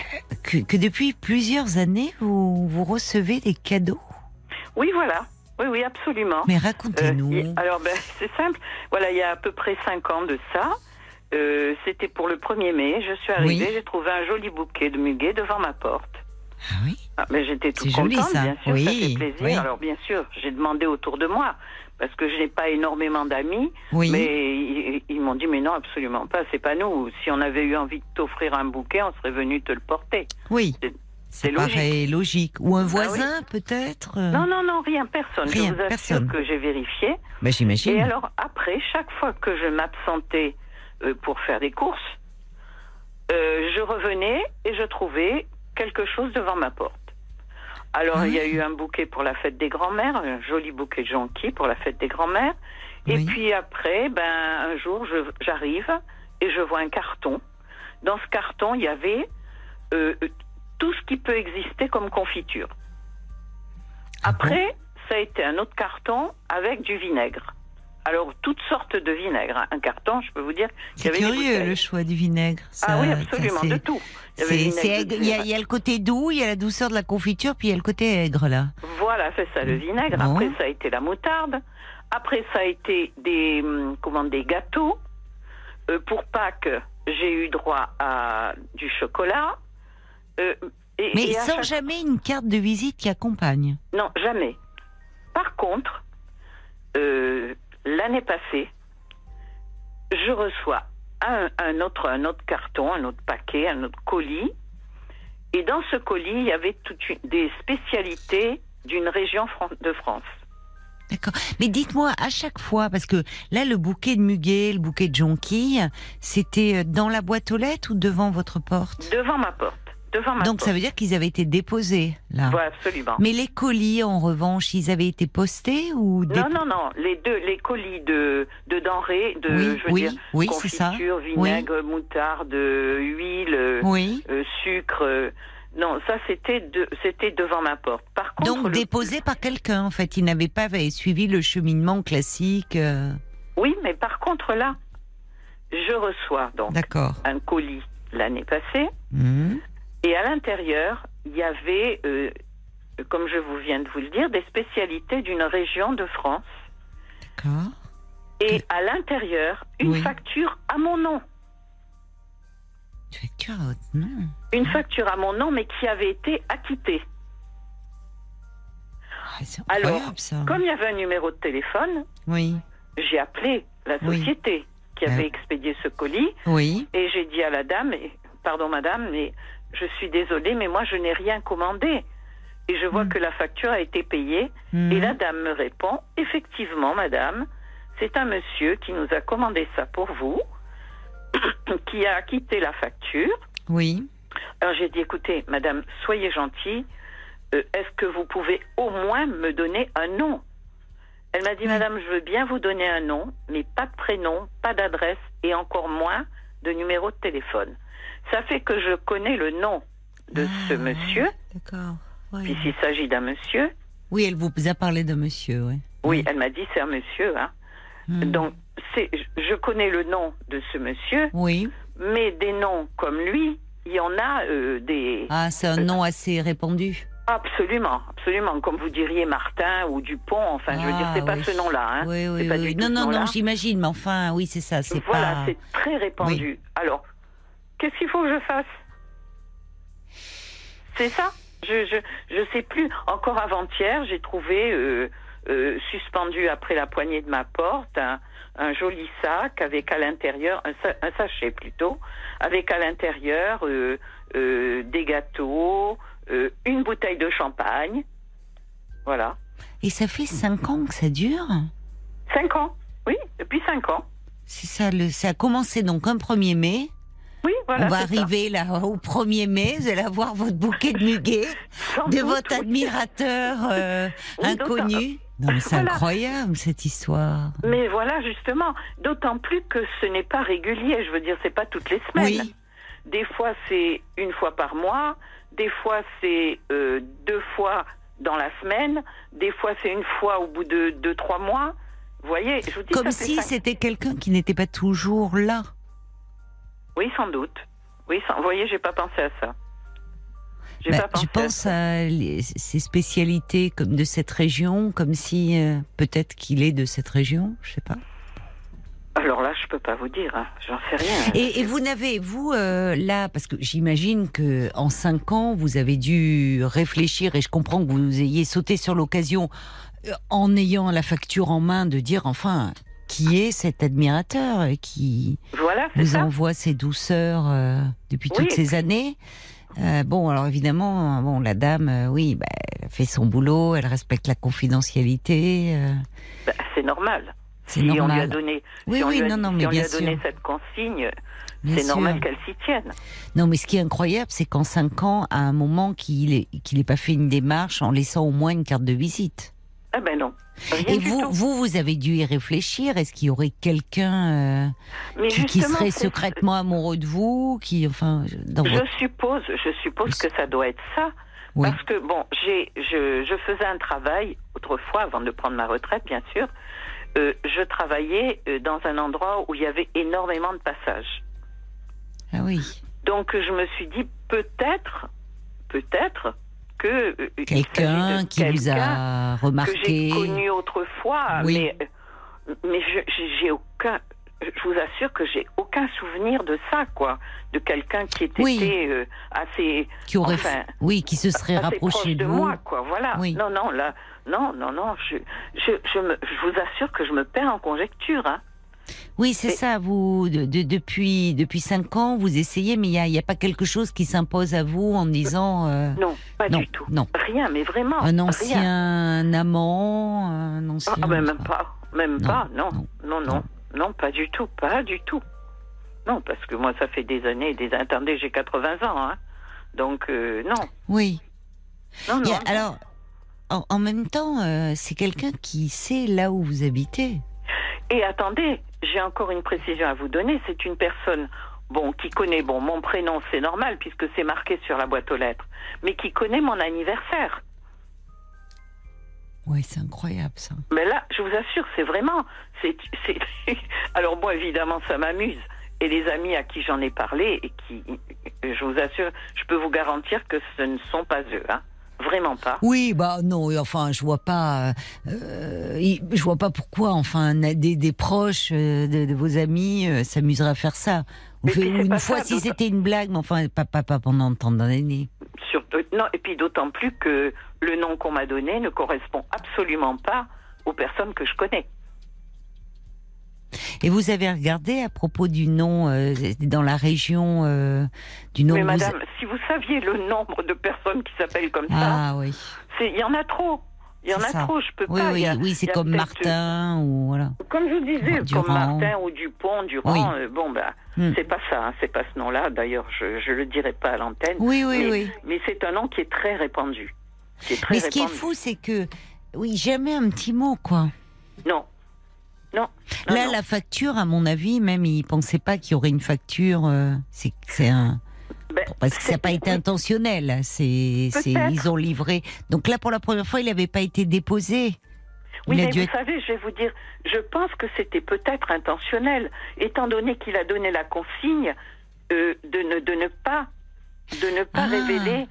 que que depuis plusieurs années vous vous recevez des cadeaux. Oui, voilà. Oui, oui, absolument. Mais Euh, racontez-nous. y- alors, ben, c'est simple. Voilà, il y a à peu près cinq ans de ça. euh, C'était pour le 1er mai. Je suis arrivée, Oui. j'ai trouvé un joli bouquet de muguet devant ma porte. Ah oui. Ah, mais j'étais toute C'est joli, contente, ça. bien sûr, ça Oui, fait plaisir. oui. Alors, bien sûr, j'ai demandé autour de moi, parce que je n'ai pas énormément d'amis, Oui. mais ils, ils m'ont dit, mais non, absolument pas, c'est pas nous. Si on avait eu envie de t'offrir un bouquet, on serait venu te le porter. Oui. C'est- paraît logique. Ou un Ah voisin peut-être. euh, Non, non, non, rien, personne. Rien, je vous assure personne. que j'ai vérifié. bah, j'imagine. Et alors après, chaque fois que je m'absentais euh, pour faire des courses, euh, je revenais et je trouvais quelque chose devant ma porte. Alors il y a Ah. eu un bouquet pour la fête des grands-mères, un joli bouquet de jonquilles pour la fête des grands-mères. Et puis après, ben un jour, j'arrive et je vois un carton. Dans ce carton, il y avait euh, euh, tout ce qui peut exister comme confiture. Ah Après, ça a été un autre carton avec du vinaigre. Alors, toutes sortes de vinaigre. hein. Un carton, je peux vous dire C'est curieux le choix du vinaigre. Ah Ça- oui, ça, absolument, de tout. Il y vinaigre a, y le côté doux, il y a la douceur de la confiture, puis il y a le côté aigre là. Voilà, c'est ça, le vinaigre. Bon. Après, ça a été la moutarde. Après, ça a été des, hum, comment, des gâteaux. Euh, pour Pâques, j'ai eu droit à du chocolat. Euh, et, Mais et sans chaque- jamais une carte de visite qui accompagne. Non, jamais. Par contre, euh, l'année passée, je reçois un, un autre, un autre carton, un autre paquet, un autre colis. Et dans ce colis, il y avait toutes une- des spécialités d'une région de France. D'accord. Mais dites-moi à chaque fois, parce que là, le bouquet de muguet, le bouquet de jonquilles, c'était euh, dans la boîte aux lettres ou devant votre porte? Devant ma porte. Devant ma Donc porte. ça veut dire qu'ils avaient été déposés là. Voilà, absolument. Mais les colis, en revanche, ils avaient été postés ou Non, non, non. Les deux, les colis de, de denrées, de, Oui, je veux oui, dire, oui, confiture, vinaigre, moutarde, huile, euh, Oui. euh, sucre. euh, non, ça c'était de, c'était devant ma porte. Par contre, Donc le- déposés par quelqu'un en fait. Ils n'avaient pas suivi le cheminement classique. euh, oui, mais par contre là, je reçois donc D'accord. un colis l'année passée Mhm. Et à l'intérieur il y avait, euh, comme je vous viens de vous le dire, des spécialités d'une région de France D'accord. et à l'intérieur une Oui. facture à mon nom. Facture à votre nom. une facture à mon nom, mais qui avait été acquittée. Ah, Alors, ça. Comme il y avait un numéro de téléphone, Oui. j'ai appelé la Oui. société qui avait Ah. expédié ce colis Oui. et j'ai dit à la dame, pardon madame, mais je suis désolée, mais moi je n'ai rien commandé. Et je vois Mm. que la facture a été payée. Et la dame me répond, effectivement madame, c'est un monsieur qui nous a commandé ça pour vous, qui a acquitté la facture. Oui. Alors j'ai dit, écoutez, madame, soyez gentille, euh, est-ce que vous pouvez au moins me donner un nom? Elle m'a dit, Oui. madame, je veux bien vous donner un nom, mais pas de prénom, pas d'adresse et encore moins de numéro de téléphone. Ça fait que je connais le nom de Ah, ce ouais. monsieur, D'accord. Oui. puisqu'il s'agit d'un monsieur. Oui, elle vous a parlé de monsieur, oui. Oui, elle m'a dit, c'est un monsieur. Hein. Mhm. Donc, c'est, je connais le nom de ce monsieur, Oui. mais des noms comme lui, il y en a euh, des... Ah, c'est un nom assez répandu. Absolument, absolument. Comme vous diriez Martin ou Dupont, enfin, je veux dire, Ah, c'est pas oui. ce nom-là. Hein. Oui, oui, pas oui. du tout Non, non, non, j'imagine, mais enfin, oui, c'est ça. C'est Voilà, pas. c'est très répandu. Alors, qu'est-ce qu'il faut que je fasse C'est ça je, je, je sais plus. Encore avant-hier, j'ai trouvé euh, euh, suspendu après la poignée de ma porte un, un joli sac avec à l'intérieur, un, sa- un sachet plutôt, avec à l'intérieur euh, des gâteaux, une bouteille de champagne. Voilà. Et ça fait cinq ans que ça dure? Cinq ans, oui, depuis cinq ans. C'est ça, le... ça a commencé donc un 1er mai. Oui, voilà. On va ça. arriver là au 1er mai, vous allez avoir votre bouquet de muguet de doute, votre admirateur euh, Oui, inconnu. Non, mais c'est Voilà. incroyable cette histoire. Mais voilà, justement, d'autant plus que ce n'est pas régulier. Je veux dire, c'est pas toutes les semaines. Oui. Des fois, c'est une fois par mois. Des fois, c'est euh, deux fois dans la semaine. Des fois, c'est une fois au bout de deux, trois mois. Vous voyez, je vous dis Comme ça si c'était quelqu'un qui n'était pas toujours là. Oui, sans doute. Oui, sans... vous voyez, j'ai pas pensé à ça. Bah, pas pensé je pense à à les- ces spécialités comme de cette région, comme si euh, peut-être qu'il est de cette région, je sais pas. Alors là, je peux pas vous dire. hein. J'en sais rien. Et, et vous n'avez, vous, euh, là, parce que j'imagine que en cinq ans, vous avez dû réfléchir, et je comprends que vous ayez sauté sur l'occasion, euh, en ayant la facture en main, de dire, enfin, qui est cet admirateur euh, qui Voilà, vous ça. envoie ces douceurs euh, depuis Oui, toutes ces années Euh, bon, alors évidemment, bon, la dame, euh, oui, bah, elle fait son boulot, elle respecte la confidentialité. Bah, c'est normal. c'est Si on lui a normal. donné, Oui, si on lui a, non, non, si mais on lui bien a donné sûr. cette consigne, c'est normal qu'elle s'y tienne. Non, mais ce qui est incroyable, c'est qu'en cinq ans, à un moment, qu'il n'ait pas fait une démarche en laissant au moins une carte de visite. Ah ben non. Rien Et du vous, tout. vous, vous avez dû y réfléchir. Est-ce qu'il y aurait quelqu'un euh, qui, serait secrètement amoureux de vous, qui, enfin, dans Je votre... suppose, je suppose que ça doit être ça. Oui. Parce que bon, j'ai, je, je faisais un travail autrefois, avant de prendre ma retraite, bien sûr. euh, je travaillais euh, dans un endroit où il y avait énormément de passages. Ah oui. Donc je me suis dit peut-être, peut-être que euh, Quelqu'un qui vous quelqu'un a que remarqué. j'ai connu autrefois, Oui. mais mais je j'ai- aucun. Je vous assure que j'ai aucun souvenir de ça, quoi, de quelqu'un qui était Oui. euh, assez, qui aurait, enfin, oui, qui se serait rapproché de de vous. moi, quoi. Voilà. Oui. Non, non, là, non, non, non. Je, je, je, me, je vous assure que je me perds en conjecture. Hein. Oui, c'est ça. Vous, de- de- depuis depuis cinq ans, vous essayez, mais il n'y a, pas quelque chose qui s'impose à vous en disant euh, Non, pas non, du tout. non. Rien, mais vraiment. un rien. ancien amant, un ancien. Ah, ben, même pas, même Non, pas, non, non, non, non, pas du tout, pas du tout. Non, parce que moi, ça fait des années, des attendez, j'ai 80 ans, hein. Donc, euh, non. Oui. Non, non. a- alors, en, en même temps, euh, c'est quelqu'un qui sait là où vous habitez. Et attendez, j'ai encore une précision à vous donner. C'est une personne, bon, qui connaît, bon, mon prénom, c'est normal puisque c'est marqué sur la boîte aux lettres, mais qui connaît mon anniversaire. Oui, c'est incroyable ça. Mais là, je vous assure, c'est vraiment, c'est, c'est. Alors moi, évidemment, ça m'amuse. Et les amis à qui j'en ai parlé et qui, je vous assure, je peux vous garantir que ce ne sont pas eux, hein. Vraiment pas. Oui, bah non, enfin, je vois pas, euh, il- je vois pas pourquoi, enfin, des, des proches euh, de, de vos amis euh, s'amuseraient à faire ça. Mais fait- une fois ça, si c'était une blague, mais enfin, pas, pas, pas pendant tant d'années. Non, et puis d'autant plus que le nom qu'on m'a donné ne correspond absolument pas aux personnes que je connais. Et vous avez regardé à propos du nom euh, dans la région euh, du nom Mais vous- madame, si vous saviez le nombre de personnes qui s'appellent comme ça, Ah oui. c'est- il y en a trop. Il y en a ça. trop, je peux Oui, pas. Oui, a- oui, c'est comme Martin ou voilà. Comme je vous disais, Durand. comme Martin ou Dupont, Durand, Oui. euh, bon, ben, Hmm. c'est pas ça, hein, c'est pas ce nom-là. D'ailleurs, je, je le dirai pas à l'antenne. Oui, oui, mais, oui. Mais c'est un nom qui est très répandu. Qui est très Mais ce qui est fou, c'est que oui, jamais un petit mot quoi. Non. Non. non, Là, non. la facture, à mon avis, même ils pensaient pas qu'il y aurait une facture. euh, c'est un Ben, parce que ça n'a pas été intentionnel. hein, C'est ils ont livré. Donc là, pour la première fois, il n'avait pas été déposé. Oui, mais vous être- savez, je vais vous dire, je pense que c'était peut-être intentionnel, étant donné qu'il a donné la consigne euh, de, ne, de ne pas, de ne pas Ah. révéler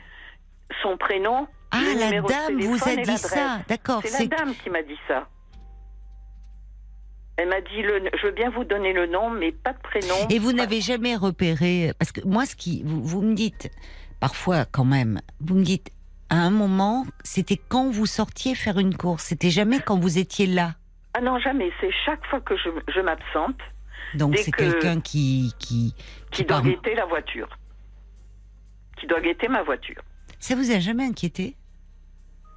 son prénom. Ah, la dame vous a dit ça. D'accord. C'est la dame qui m'a dit ça. Elle m'a dit, le, je veux bien vous donner le nom, mais pas de prénom. Et vous n'avez jamais repéré, parce que moi, ce qui, vous, vous me dites, parfois quand même, vous me dites, à un moment, c'était quand vous sortiez faire une course, c'était jamais quand vous étiez là. Ah non, jamais. C'est chaque fois que je, je m'absente, Donc c'est que- quelqu'un qui, qui, qui doit guetter la voiture. Qui doit guetter ma voiture. Ça vous a jamais inquiété?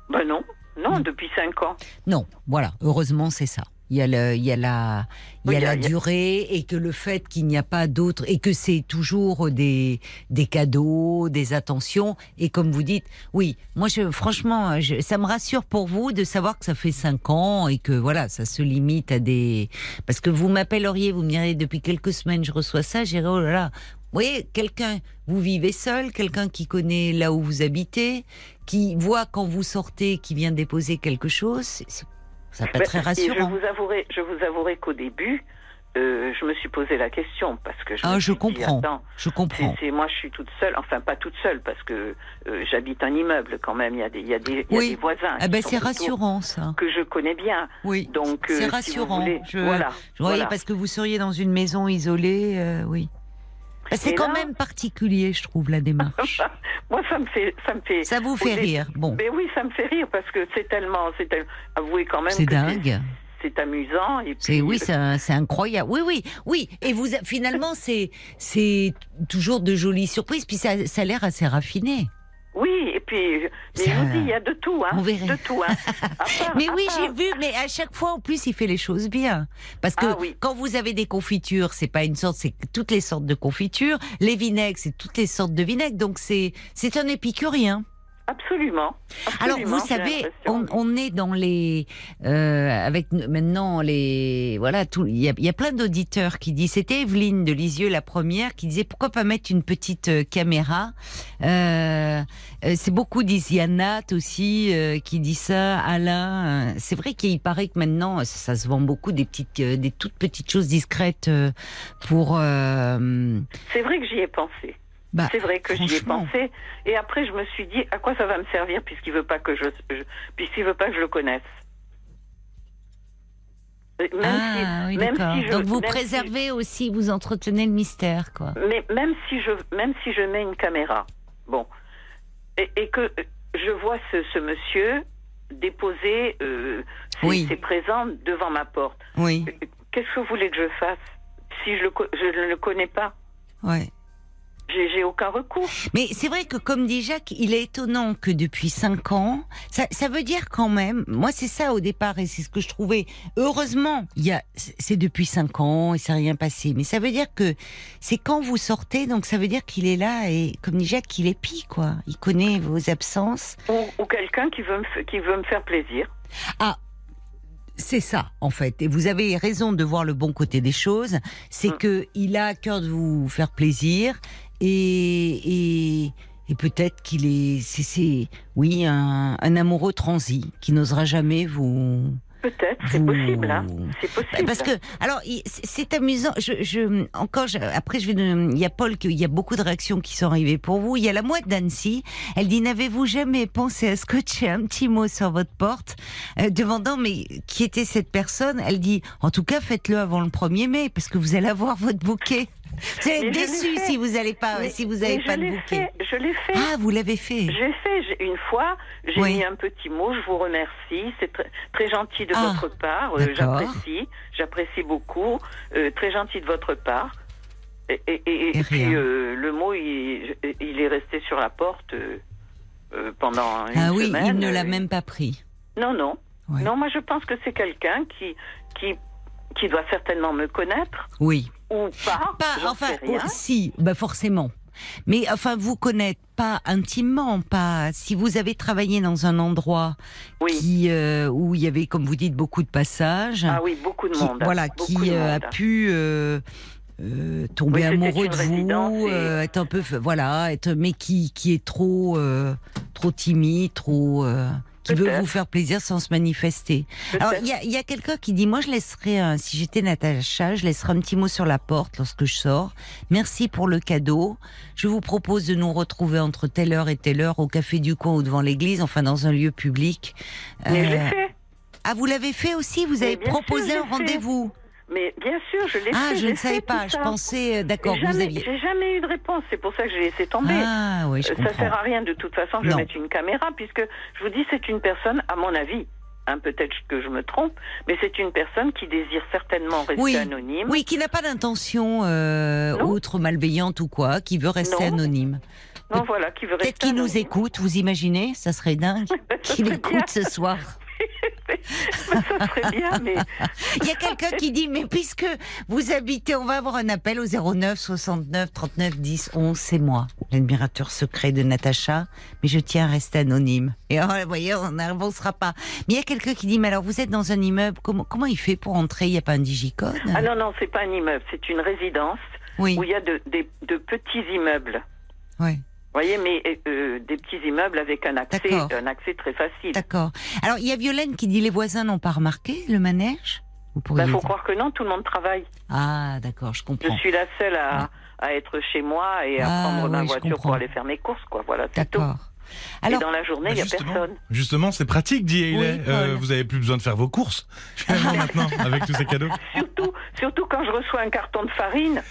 Ben non, non, Mm. depuis cinq ans. Non, voilà, heureusement c'est ça. Il y a, le, il y a la, il y a Oui, la il y a- durée et que le fait qu'il n'y a pas d'autres et que c'est toujours des, des cadeaux, des attentions et comme vous dites, oui, moi je, franchement, je, ça me rassure pour vous de savoir que ça fait cinq ans et que voilà, ça se limite à des, parce que vous m'appelleriez, vous me direz depuis quelques semaines je reçois ça, j'irai oh là là. Vous voyez, quelqu'un, vous vivez seul, quelqu'un qui connaît là où vous habitez, qui voit quand vous sortez, qui vient déposer quelque chose, c'est- ça peut être très rassurant. Je vous avouerai, je vous avouerai qu'au début, euh, je me suis posé la question parce que je Ah, me je dit, comprends. attends, Je comprends. c'est- moi, je suis toute seule. Enfin, pas toute seule parce que euh, j'habite un immeuble quand même. Il y a des, il y a des, il y a Oui. des voisins. Ah ben c'est rassurant ça. Que je connais bien. Oui. Donc, euh, C'est si vous rassurant. voulez, Je- voilà. Je voilà. parce que vous seriez dans une maison isolée, euh, oui. Bah, c'est quand là- même particulier, je trouve, la démarche. Moi, ça me fait, ça me fait. Ça vous fait rire, bon. Mais oui, ça me fait rire parce que c'est tellement, c'est avouez quand même C'est dingue. C'est amusant et puis, oui, c'est incroyable. Oui, oui, oui. Et vous, finalement, c'est c'est toujours de jolies surprises. Puis ça, ça a l'air assez raffiné. Oui, et puis, mais Ça- je vous dis, il y a de tout, hein. On verrait. De tout, hein. Part- Mais oui, part- j'ai vu. Mais à chaque fois, en plus, il fait les choses bien. Parce que Ah oui. quand vous avez des confitures, c'est pas une sorte, c'est toutes les sortes de confitures. Les vinaigres, c'est toutes les sortes de vinaigres. Donc c'est c'est un épicurien. Absolument. Alors vous savez, on, on est dans les euh, avec maintenant les voilà tout. Il y a, il y a plein d'auditeurs qui disent. C'était Evelyne de Lisieux la première qui disait pourquoi pas mettre une petite euh, caméra? Euh, c'est beaucoup d'Isianat aussi qui dit ça. Alain, c'est vrai qu'il paraît que maintenant ça, ça se vend beaucoup des petites des toutes petites choses discrètes pour. C'est vrai que j'y ai pensé. Bah, C'est vrai que j'y ai pensé. Et après, je me suis dit, à quoi ça va me servir puisqu'il veut pas que je, je- puisqu'il veut pas que je le connaisse? Euh, Même ah si, oui même d'accord. si je- Donc vous même si- préservez aussi, vous entretenez le mystère quoi. mais même si je, même si je mets une caméra, bon, et, et que euh, je vois ce, ce monsieur déposer euh, ses, Oui. ses présents devant ma porte, Oui. qu'est-ce que vous voulez que je fasse si je le, je ne le connais pas? Ouais. J'ai aucun recours. Mais c'est vrai que, comme dit Jacques, il est étonnant que depuis cinq ans, ça, ça veut dire quand même, moi c'est ça au départ et c'est ce que je trouvais. Heureusement, il y a, c'est depuis cinq ans et ça n'a rien passé. Mais ça veut dire que c'est quand vous sortez, donc ça veut dire qu'il est là et, comme dit Jacques, il épie quoi. Il connaît vos absences. Ou, ou quelqu'un qui veut me qui veut me faire plaisir. Ah, c'est ça en fait. Et vous avez raison de voir le bon côté des choses. C'est Mm. que il a à cœur de vous faire plaisir et et, et peut-être qu'il est c'est c'est oui un, un amoureux transi qui n'osera jamais vous. Peut-être, c'est possible. Hein. C'est Bah, possible. Parce que, alors, c'est amusant. Je, je, encore, je- après, je vais. de- Il y a Paul, qui- il y a beaucoup de réactions qui sont arrivées pour vous. Il y a la mouette d'Annecy. Elle dit n'avez-vous jamais pensé à scotcher un petit mot sur votre porte, euh, demandant mais qui était cette personne? Elle dit en tout cas faites-le avant le 1er mai parce que vous allez avoir votre bouquet. Vous l'ai déçu si vous n'allez pas, Mais- si vous n'avez je pas de l'ai bouquet. fait, Je l'ai fait. Ah, vous l'avez fait. J'ai fait une fois, j'ai Oui. mis un petit mot, je vous remercie, c'est très, très gentil de Ah, votre part, euh, j'apprécie, j'apprécie beaucoup, euh, très gentil de votre part. Et, et- et- et Et puis euh, le mot, il, il est resté sur la porte pendant une Ah oui, semaine. il ne l'a même pas pris. Non, non. Ouais. Non, moi je pense que c'est quelqu'un qui, qui, qui doit certainement me connaître, Oui. ou pas, enfin, sais rien. oh, si, bah forcément. Mais enfin, vous connaître pas intimement, pas. Si vous avez travaillé dans un endroit Oui. qui euh, où il y avait, comme vous dites, beaucoup de passages, Ah oui, beaucoup de qui, monde. voilà, beaucoup qui euh, a pu euh, tomber Oui, amoureux de vous, et- être un peu, voilà, être, mais qui qui est trop trop timide, trop. Euh, qui veut vous faire plaisir sans se manifester. Alors, il y a, il y a quelqu'un qui dit, moi, je laisserai, un- si j'étais Natacha, je laisserai un petit mot sur la porte lorsque je sors. Merci pour le cadeau. Je vous propose de nous retrouver entre telle heure et telle heure au café du coin ou devant l'église, enfin dans un lieu public. Mais je l'ai Euh. Ah, vous l'avez fait aussi? Vous avez proposé sûr, un rendez-vous Mais bien sûr, je l'ai Ah, fait. je j'ai ne savais pas. Je pensais, euh, d'accord, vous jamais- aviez. J'ai jamais eu de réponse. C'est pour ça que j'ai laissé tomber. Ah, oui, je Euh, ça sert à rien de toute façon je mette une caméra, puisque je vous dis, c'est une personne, à mon avis, hein, peut-être que je me trompe, mais c'est une personne qui désire certainement rester Oui. anonyme. Oui, qui n'a pas d'intention euh, autre malveillante ou quoi, qui veut rester Non. anonyme. Non, voilà, qui veut Peut-être rester qu'il nous écoute, vous imaginez Ça serait dingue qu'il écoute ce soir. Ça serait bien, mais Il y a quelqu'un qui dit, mais puisque vous habitez, on va avoir un appel au 09 69 39 10 11, c'est moi, l'admirateur secret de Natacha, mais je tiens à rester anonyme. Et oh, vous voyez, on n'avancera pas. Mais il y a quelqu'un qui dit, mais alors vous êtes dans un immeuble, comment, comment il fait pour entrer? Il n'y a pas un digicode? Ah non, non, c'est pas un immeuble, c'est une résidence Oui, où il y a de, des- de petits immeubles. oui, Vous voyez, mais euh, des petits immeubles avec un accès, D'accord. un accès très facile. d'accord. Alors il y a Violaine qui dit, les voisins n'ont pas remarqué le manège? Il pourriez faut dire. croire que non, tout le monde travaille. Ah, d'accord, je Je comprends. suis la seule à, à être chez moi et à Ah, prendre ma je voiture pour aller faire mes courses, quoi. Voilà, c'est tout. D'accord. Et Alors, dans la journée, il Bah, n'y a justement, personne. justement, c'est pratique, dit Hayley. Oui. Euh, vous avez plus besoin de faire vos courses, finalement, maintenant, avec tous ces cadeaux. Surtout, surtout quand je reçois un carton de farine.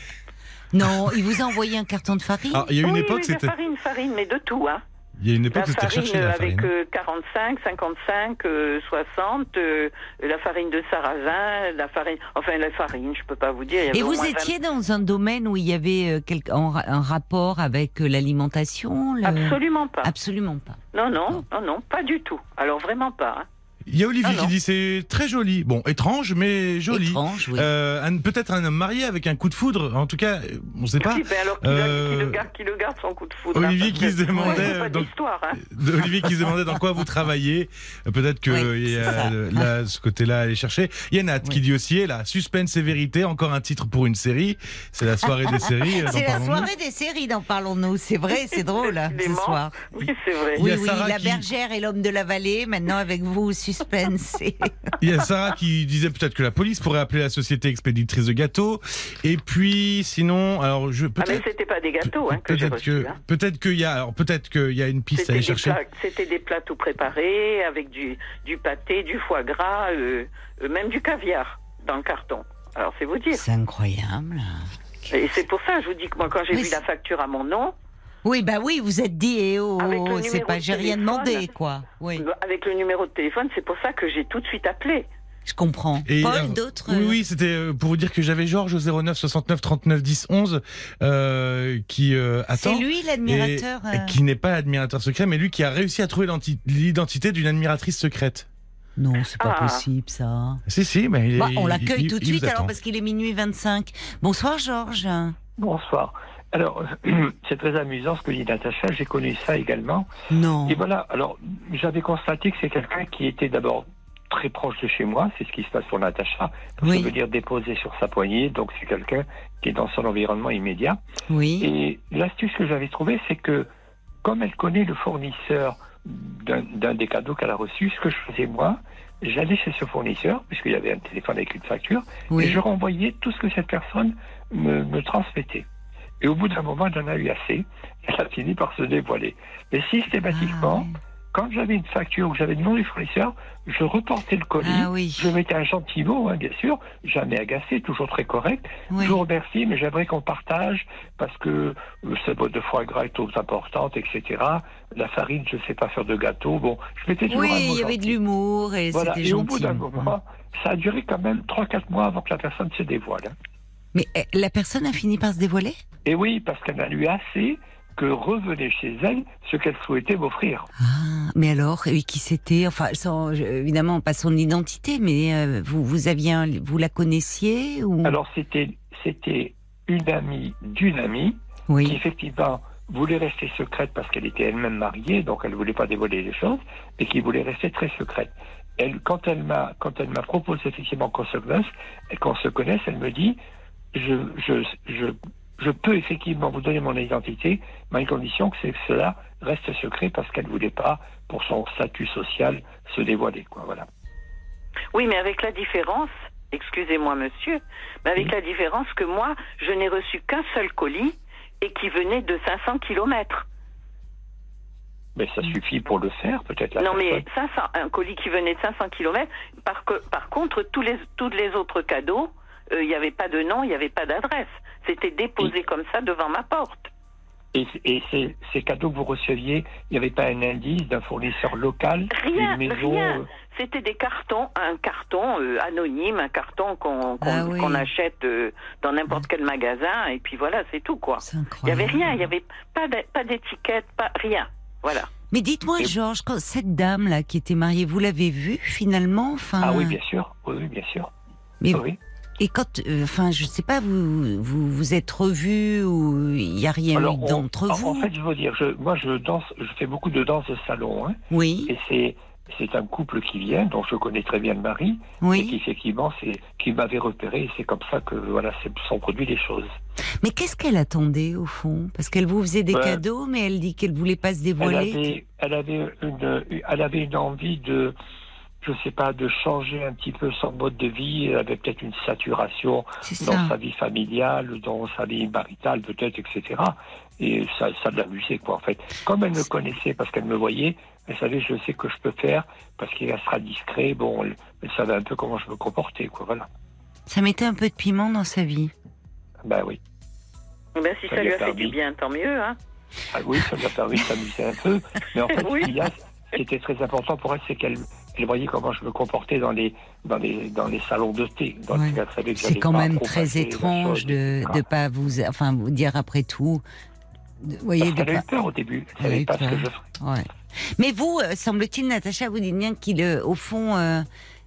Non, il vous a envoyé un carton de farine Alors, il y a une oui, époque, oui, de c'était, farine, farine, mais de tout, hein. il y a une époque, c'était euh, la avec farine. euh, 45, 55, euh, 60, euh, la farine de sarrasin, la farine, enfin la farine, je peux pas vous dire. il y avait Et vous étiez dans un domaine où il y avait euh, quelque- un rapport avec euh, l'alimentation le- 20 Absolument pas. Absolument pas. Non, non, non, non, pas du tout. Alors vraiment pas. hein. Il y a Olivier Ah, qui dit c'est très joli. Bon, étrange, mais joli. Étrange, oui. Euh, Peut-être un homme marié avec un coup de foudre. En tout cas, on ne sait pas. Oui, alors qu'il Euh, qui le garde, qui le garde son coup de foudre. Olivier hein, qui se demandait, Ouais, euh, hein. Olivier qui se demandait dans quoi vous travaillez. Peut-être que Oui, il y a là, ce côté-là à aller chercher. Il y a Nat Oui. qui dit aussi, et là, suspense et vérité, encore un titre pour une série. C'est la soirée des séries. C'est la soirée des séries, d'en parlons-nous. C'est vrai, c'est drôle hein, ce soir. Oui, c'est vrai. Oui, la qui- bergère et l'homme de la vallée. Maintenant avec vous, suspense. Il y a Sarah qui disait peut-être que la police pourrait appeler la société expéditrice de gâteaux. Et puis, sinon, alors je Ah, mais peut-être. c'était pas des gâteaux hein, que j'ai Peut-être que hein. peut-être qu'il y a alors peut-être qu'il y a une piste à aller chercher. plats, c'était des plats tout préparés avec du, du pâté, du foie gras, euh, euh, même du caviar dans le carton. Alors c'est vous dire. C'est incroyable. Et c'est pour ça, je vous dis que moi quand j'ai Mais vu c'est- la facture à mon nom, Oui, bah oui, vous êtes dit, eh oh, le c'est pas, j'ai rien demandé, quoi. Oui, avec le numéro de téléphone, c'est pour ça que j'ai tout de suite appelé. Je comprends. Et, Paul, euh, d'autres Oui, oui, c'était euh, pour vous dire que j'avais Georges au 09 69 39 10 11 euh, qui euh, C'est attend. lui l'admirateur. euh, qui n'est pas admirateur secret, mais lui qui a réussi à trouver l'identité d'une admiratrice secrète. Non, c'est pas Ah. possible ça. Si, si, mais il est- Bah, on il- l'accueille il- tout de suite alors parce qu'il est minuit 25. Bonsoir Georges. Bonsoir. Alors, c'est très amusant ce que dit Natacha, j'ai connu ça également. Non. Et voilà, alors, j'avais constaté que c'est quelqu'un qui était d'abord très proche de chez moi, c'est ce qui se passe pour Natacha. Oui. Ça veut dire déposer sur sa poignée, donc c'est quelqu'un qui est dans son environnement immédiat. Oui. Et l'astuce que j'avais trouvée, c'est que comme elle connaît le fournisseur d'un des cadeaux qu'elle a reçus, ce que je faisais moi, j'allais chez ce fournisseur, puisqu'il y avait un téléphone avec une facture, et je renvoyais tout ce que cette personne me, me transmettait. Et au bout d'un moment, elle en a eu assez. Elle a fini par se dévoiler. Mais systématiquement, Ah, quand j'avais une facture ou j'avais le nom du fournisseur, je reportais le colis. Ah oui. Je mettais un gentil mot, hein, bien sûr, jamais agacé, toujours très correct. Oui. Je vous remercie, mais j'aimerais qu'on partage parce que euh, cette boîte de foie gras est trop importante, etc. La farine, je ne sais pas faire de gâteau. Bon, je mettais toujours Oui, un mot il y avait de gentil. l'humour et Voilà. c'était Et au bout gentil. d'un moment, ça a duré quand même 3-4 mois avant que la personne se dévoile. hein. Mais euh, la personne a fini par se dévoiler? Et oui, parce qu'elle a eu assez que revenait chez elle ce qu'elle souhaitait m'offrir. Ah, mais alors, et qui c'était? Enfin, sans, évidemment, pas son identité, mais euh, vous, vous aviez, un- vous la connaissiez ou? Alors c'était c'était une amie d'une amie qui effectivement voulait rester secrète parce qu'elle était elle-même mariée, donc elle ne voulait pas dévoiler les choses, et qui voulait rester très secrète. Elle, quand elle m'a quand elle m'a proposé effectivement qu'on se connaisse, qu'on se connaisse, elle me dit je, je, je, je peux effectivement vous donner mon identité, mais à une condition que c'est que cela reste secret parce qu'elle ne voulait pas, pour son statut social, se dévoiler. Quoi, voilà. Oui, mais avec la différence, excusez-moi monsieur, mais avec la différence que moi, je n'ai reçu qu'un seul colis et qui venait de 500 kilomètres. Mais ça suffit pour le faire, peut-être Non, mais personne. 500, un colis qui venait de 500 kilomètres. Par, par contre, tous les, tous les autres cadeaux, euh, il n'y avait pas de nom, il n'y avait pas d'adresse. C'était déposé comme ça devant ma porte. Et, et ces, ces cadeaux que vous receviez, il n'y avait pas un indice d'un fournisseur local, Rien, d'une maison rien. euh, C'était des cartons, un carton euh, anonyme, un carton qu'on qu'on Ah oui. achète euh, dans n'importe quel magasin, et puis voilà, c'est tout quoi. Il n'y avait rien, il n'y avait pas d'é- pas d'étiquette, pas rien. Voilà. Mais dites-moi, Georges, cette dame là qui était mariée, vous l'avez vue finalement Enfin, Ah oui, bien sûr. Oui, oui, bien sûr. Mais Oui. Et quand, euh, enfin, je sais pas, vous vous vous êtes revus ou il y a rien eu d'entre en, vous en fait, je veux dire, je, moi, je danse, je fais beaucoup de danse de salon, hein, Oui, et c'est c'est un couple qui vient, dont je connais très bien le mari, et qui oui. effectivement, c'est qui m'avait repéré, et c'est comme ça que voilà, sont produits les choses. Mais qu'est-ce qu'elle attendait au fond? Parce qu'elle vous faisait des Ouais. cadeaux, mais elle dit qu'elle voulait pas se Elle dévoiler. avait, elle avait une, elle avait une envie de, je sais pas, de changer un petit peu son mode de vie. Elle avait peut-être une saturation dans sa vie familiale, dans sa vie maritale peut-être, etc. Et ça, ça l'amusait quoi en fait. Comme elle me connaissait parce qu'elle me voyait, elle savait je sais que je peux faire parce qu'elle sera discret. Bon, elle, elle savait un peu comment je me comportais quoi. Voilà. Ça mettait un peu de piment dans sa vie. Ben oui. Eh Ben, si Ça ça, lui a a fait permis. du bien, tant mieux. Hein. Ah oui, ça lui a permis de s'amuser un peu. Mais en fait, Oui. ce qu'il y a, ce qui était très important pour elle, c'est qu'elle elle voyait comment je me comportais dans les, dans les, dans les salons de thé. Ouais. C'est quand même très étrange de etc. de pas vous, enfin, vous dire après tout. de- Vous voyez, Parce de pas. eu peur au début. Elle Elle a savait eu pas ce que peur. je ferais. Ouais. Mais vous, euh, semble-t-il, Natacha, vous dites bien qu'il, euh, au fond, euh,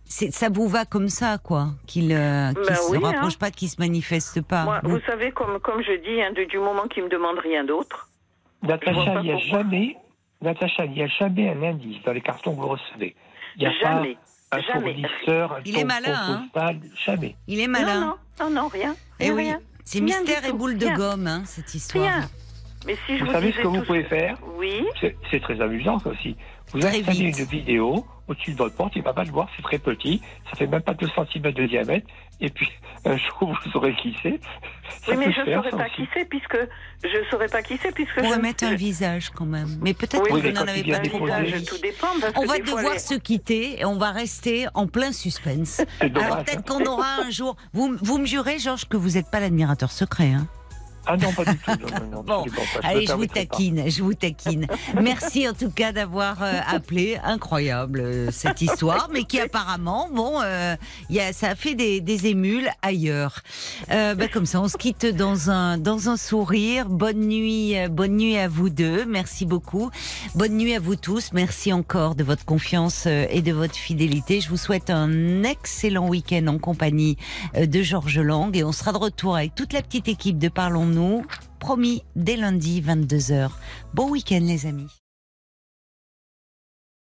ça vous va comme ça, quoi. Qu'il euh, qu'il Ben se oui, rapproche hein. pas, qu'il se manifeste pas. Moi, Vous- savez, comme, comme je dis, hein, de- du moment qu'il me demande rien d'autre, Natacha, il n'y a pourquoi. jamais, Natacha, il n'y a jamais un indice dans les cartons que vous recevez. Il n'y a jamais. pas un jamais. Il est malin, hein. postal, jamais. Il est malin. non, non, non, rien. Eh rien, oui. rien. C'est mystère et boule de rien. gomme, hein, cette histoire. Rien. Mais si je Vous vous, savez ce que vous pouvez faire Oui. C'est très amusant ça aussi. Vous Très installez vite. une vidéo au-dessus de votre porte, il va pas le voir, c'est très petit, ça fait même pas 2 cm de diamètre, et puis un jour vous c'est. Ça Oui, mais je ne saurais pas qui c'est, puisque je saurais pas qui c'est, puisque Pour je remettre un visage quand même. Mais peut-être Oui, que vous n'en avez pas tout dépend. Parce On que va devoir les- se quitter et on va rester en plein suspense. Alors peut-être qu'on aura un jour. Vous, vous me jurez, Georges, que vous n'êtes pas l'admirateur secret. Hein Ah non, pas du tout. Non, non, non, Bon, absolument pas. Allez, je vous pas. taquine, je vous taquine. Merci en tout cas d'avoir euh, appelé. Incroyable euh, cette histoire, mais qui apparemment, bon, euh, il y a, ça a fait des, des émules ailleurs. Euh, bah, comme ça, on se quitte dans un dans un sourire. Bonne nuit, euh, bonne nuit à vous deux. Merci beaucoup. Bonne nuit à vous tous. Merci encore de votre confiance et de votre fidélité. Je vous souhaite un excellent week-end en compagnie de Georges Lang et on sera de retour avec toute la petite équipe de Promis, dès lundi, 22h. Bon week-end, les amis.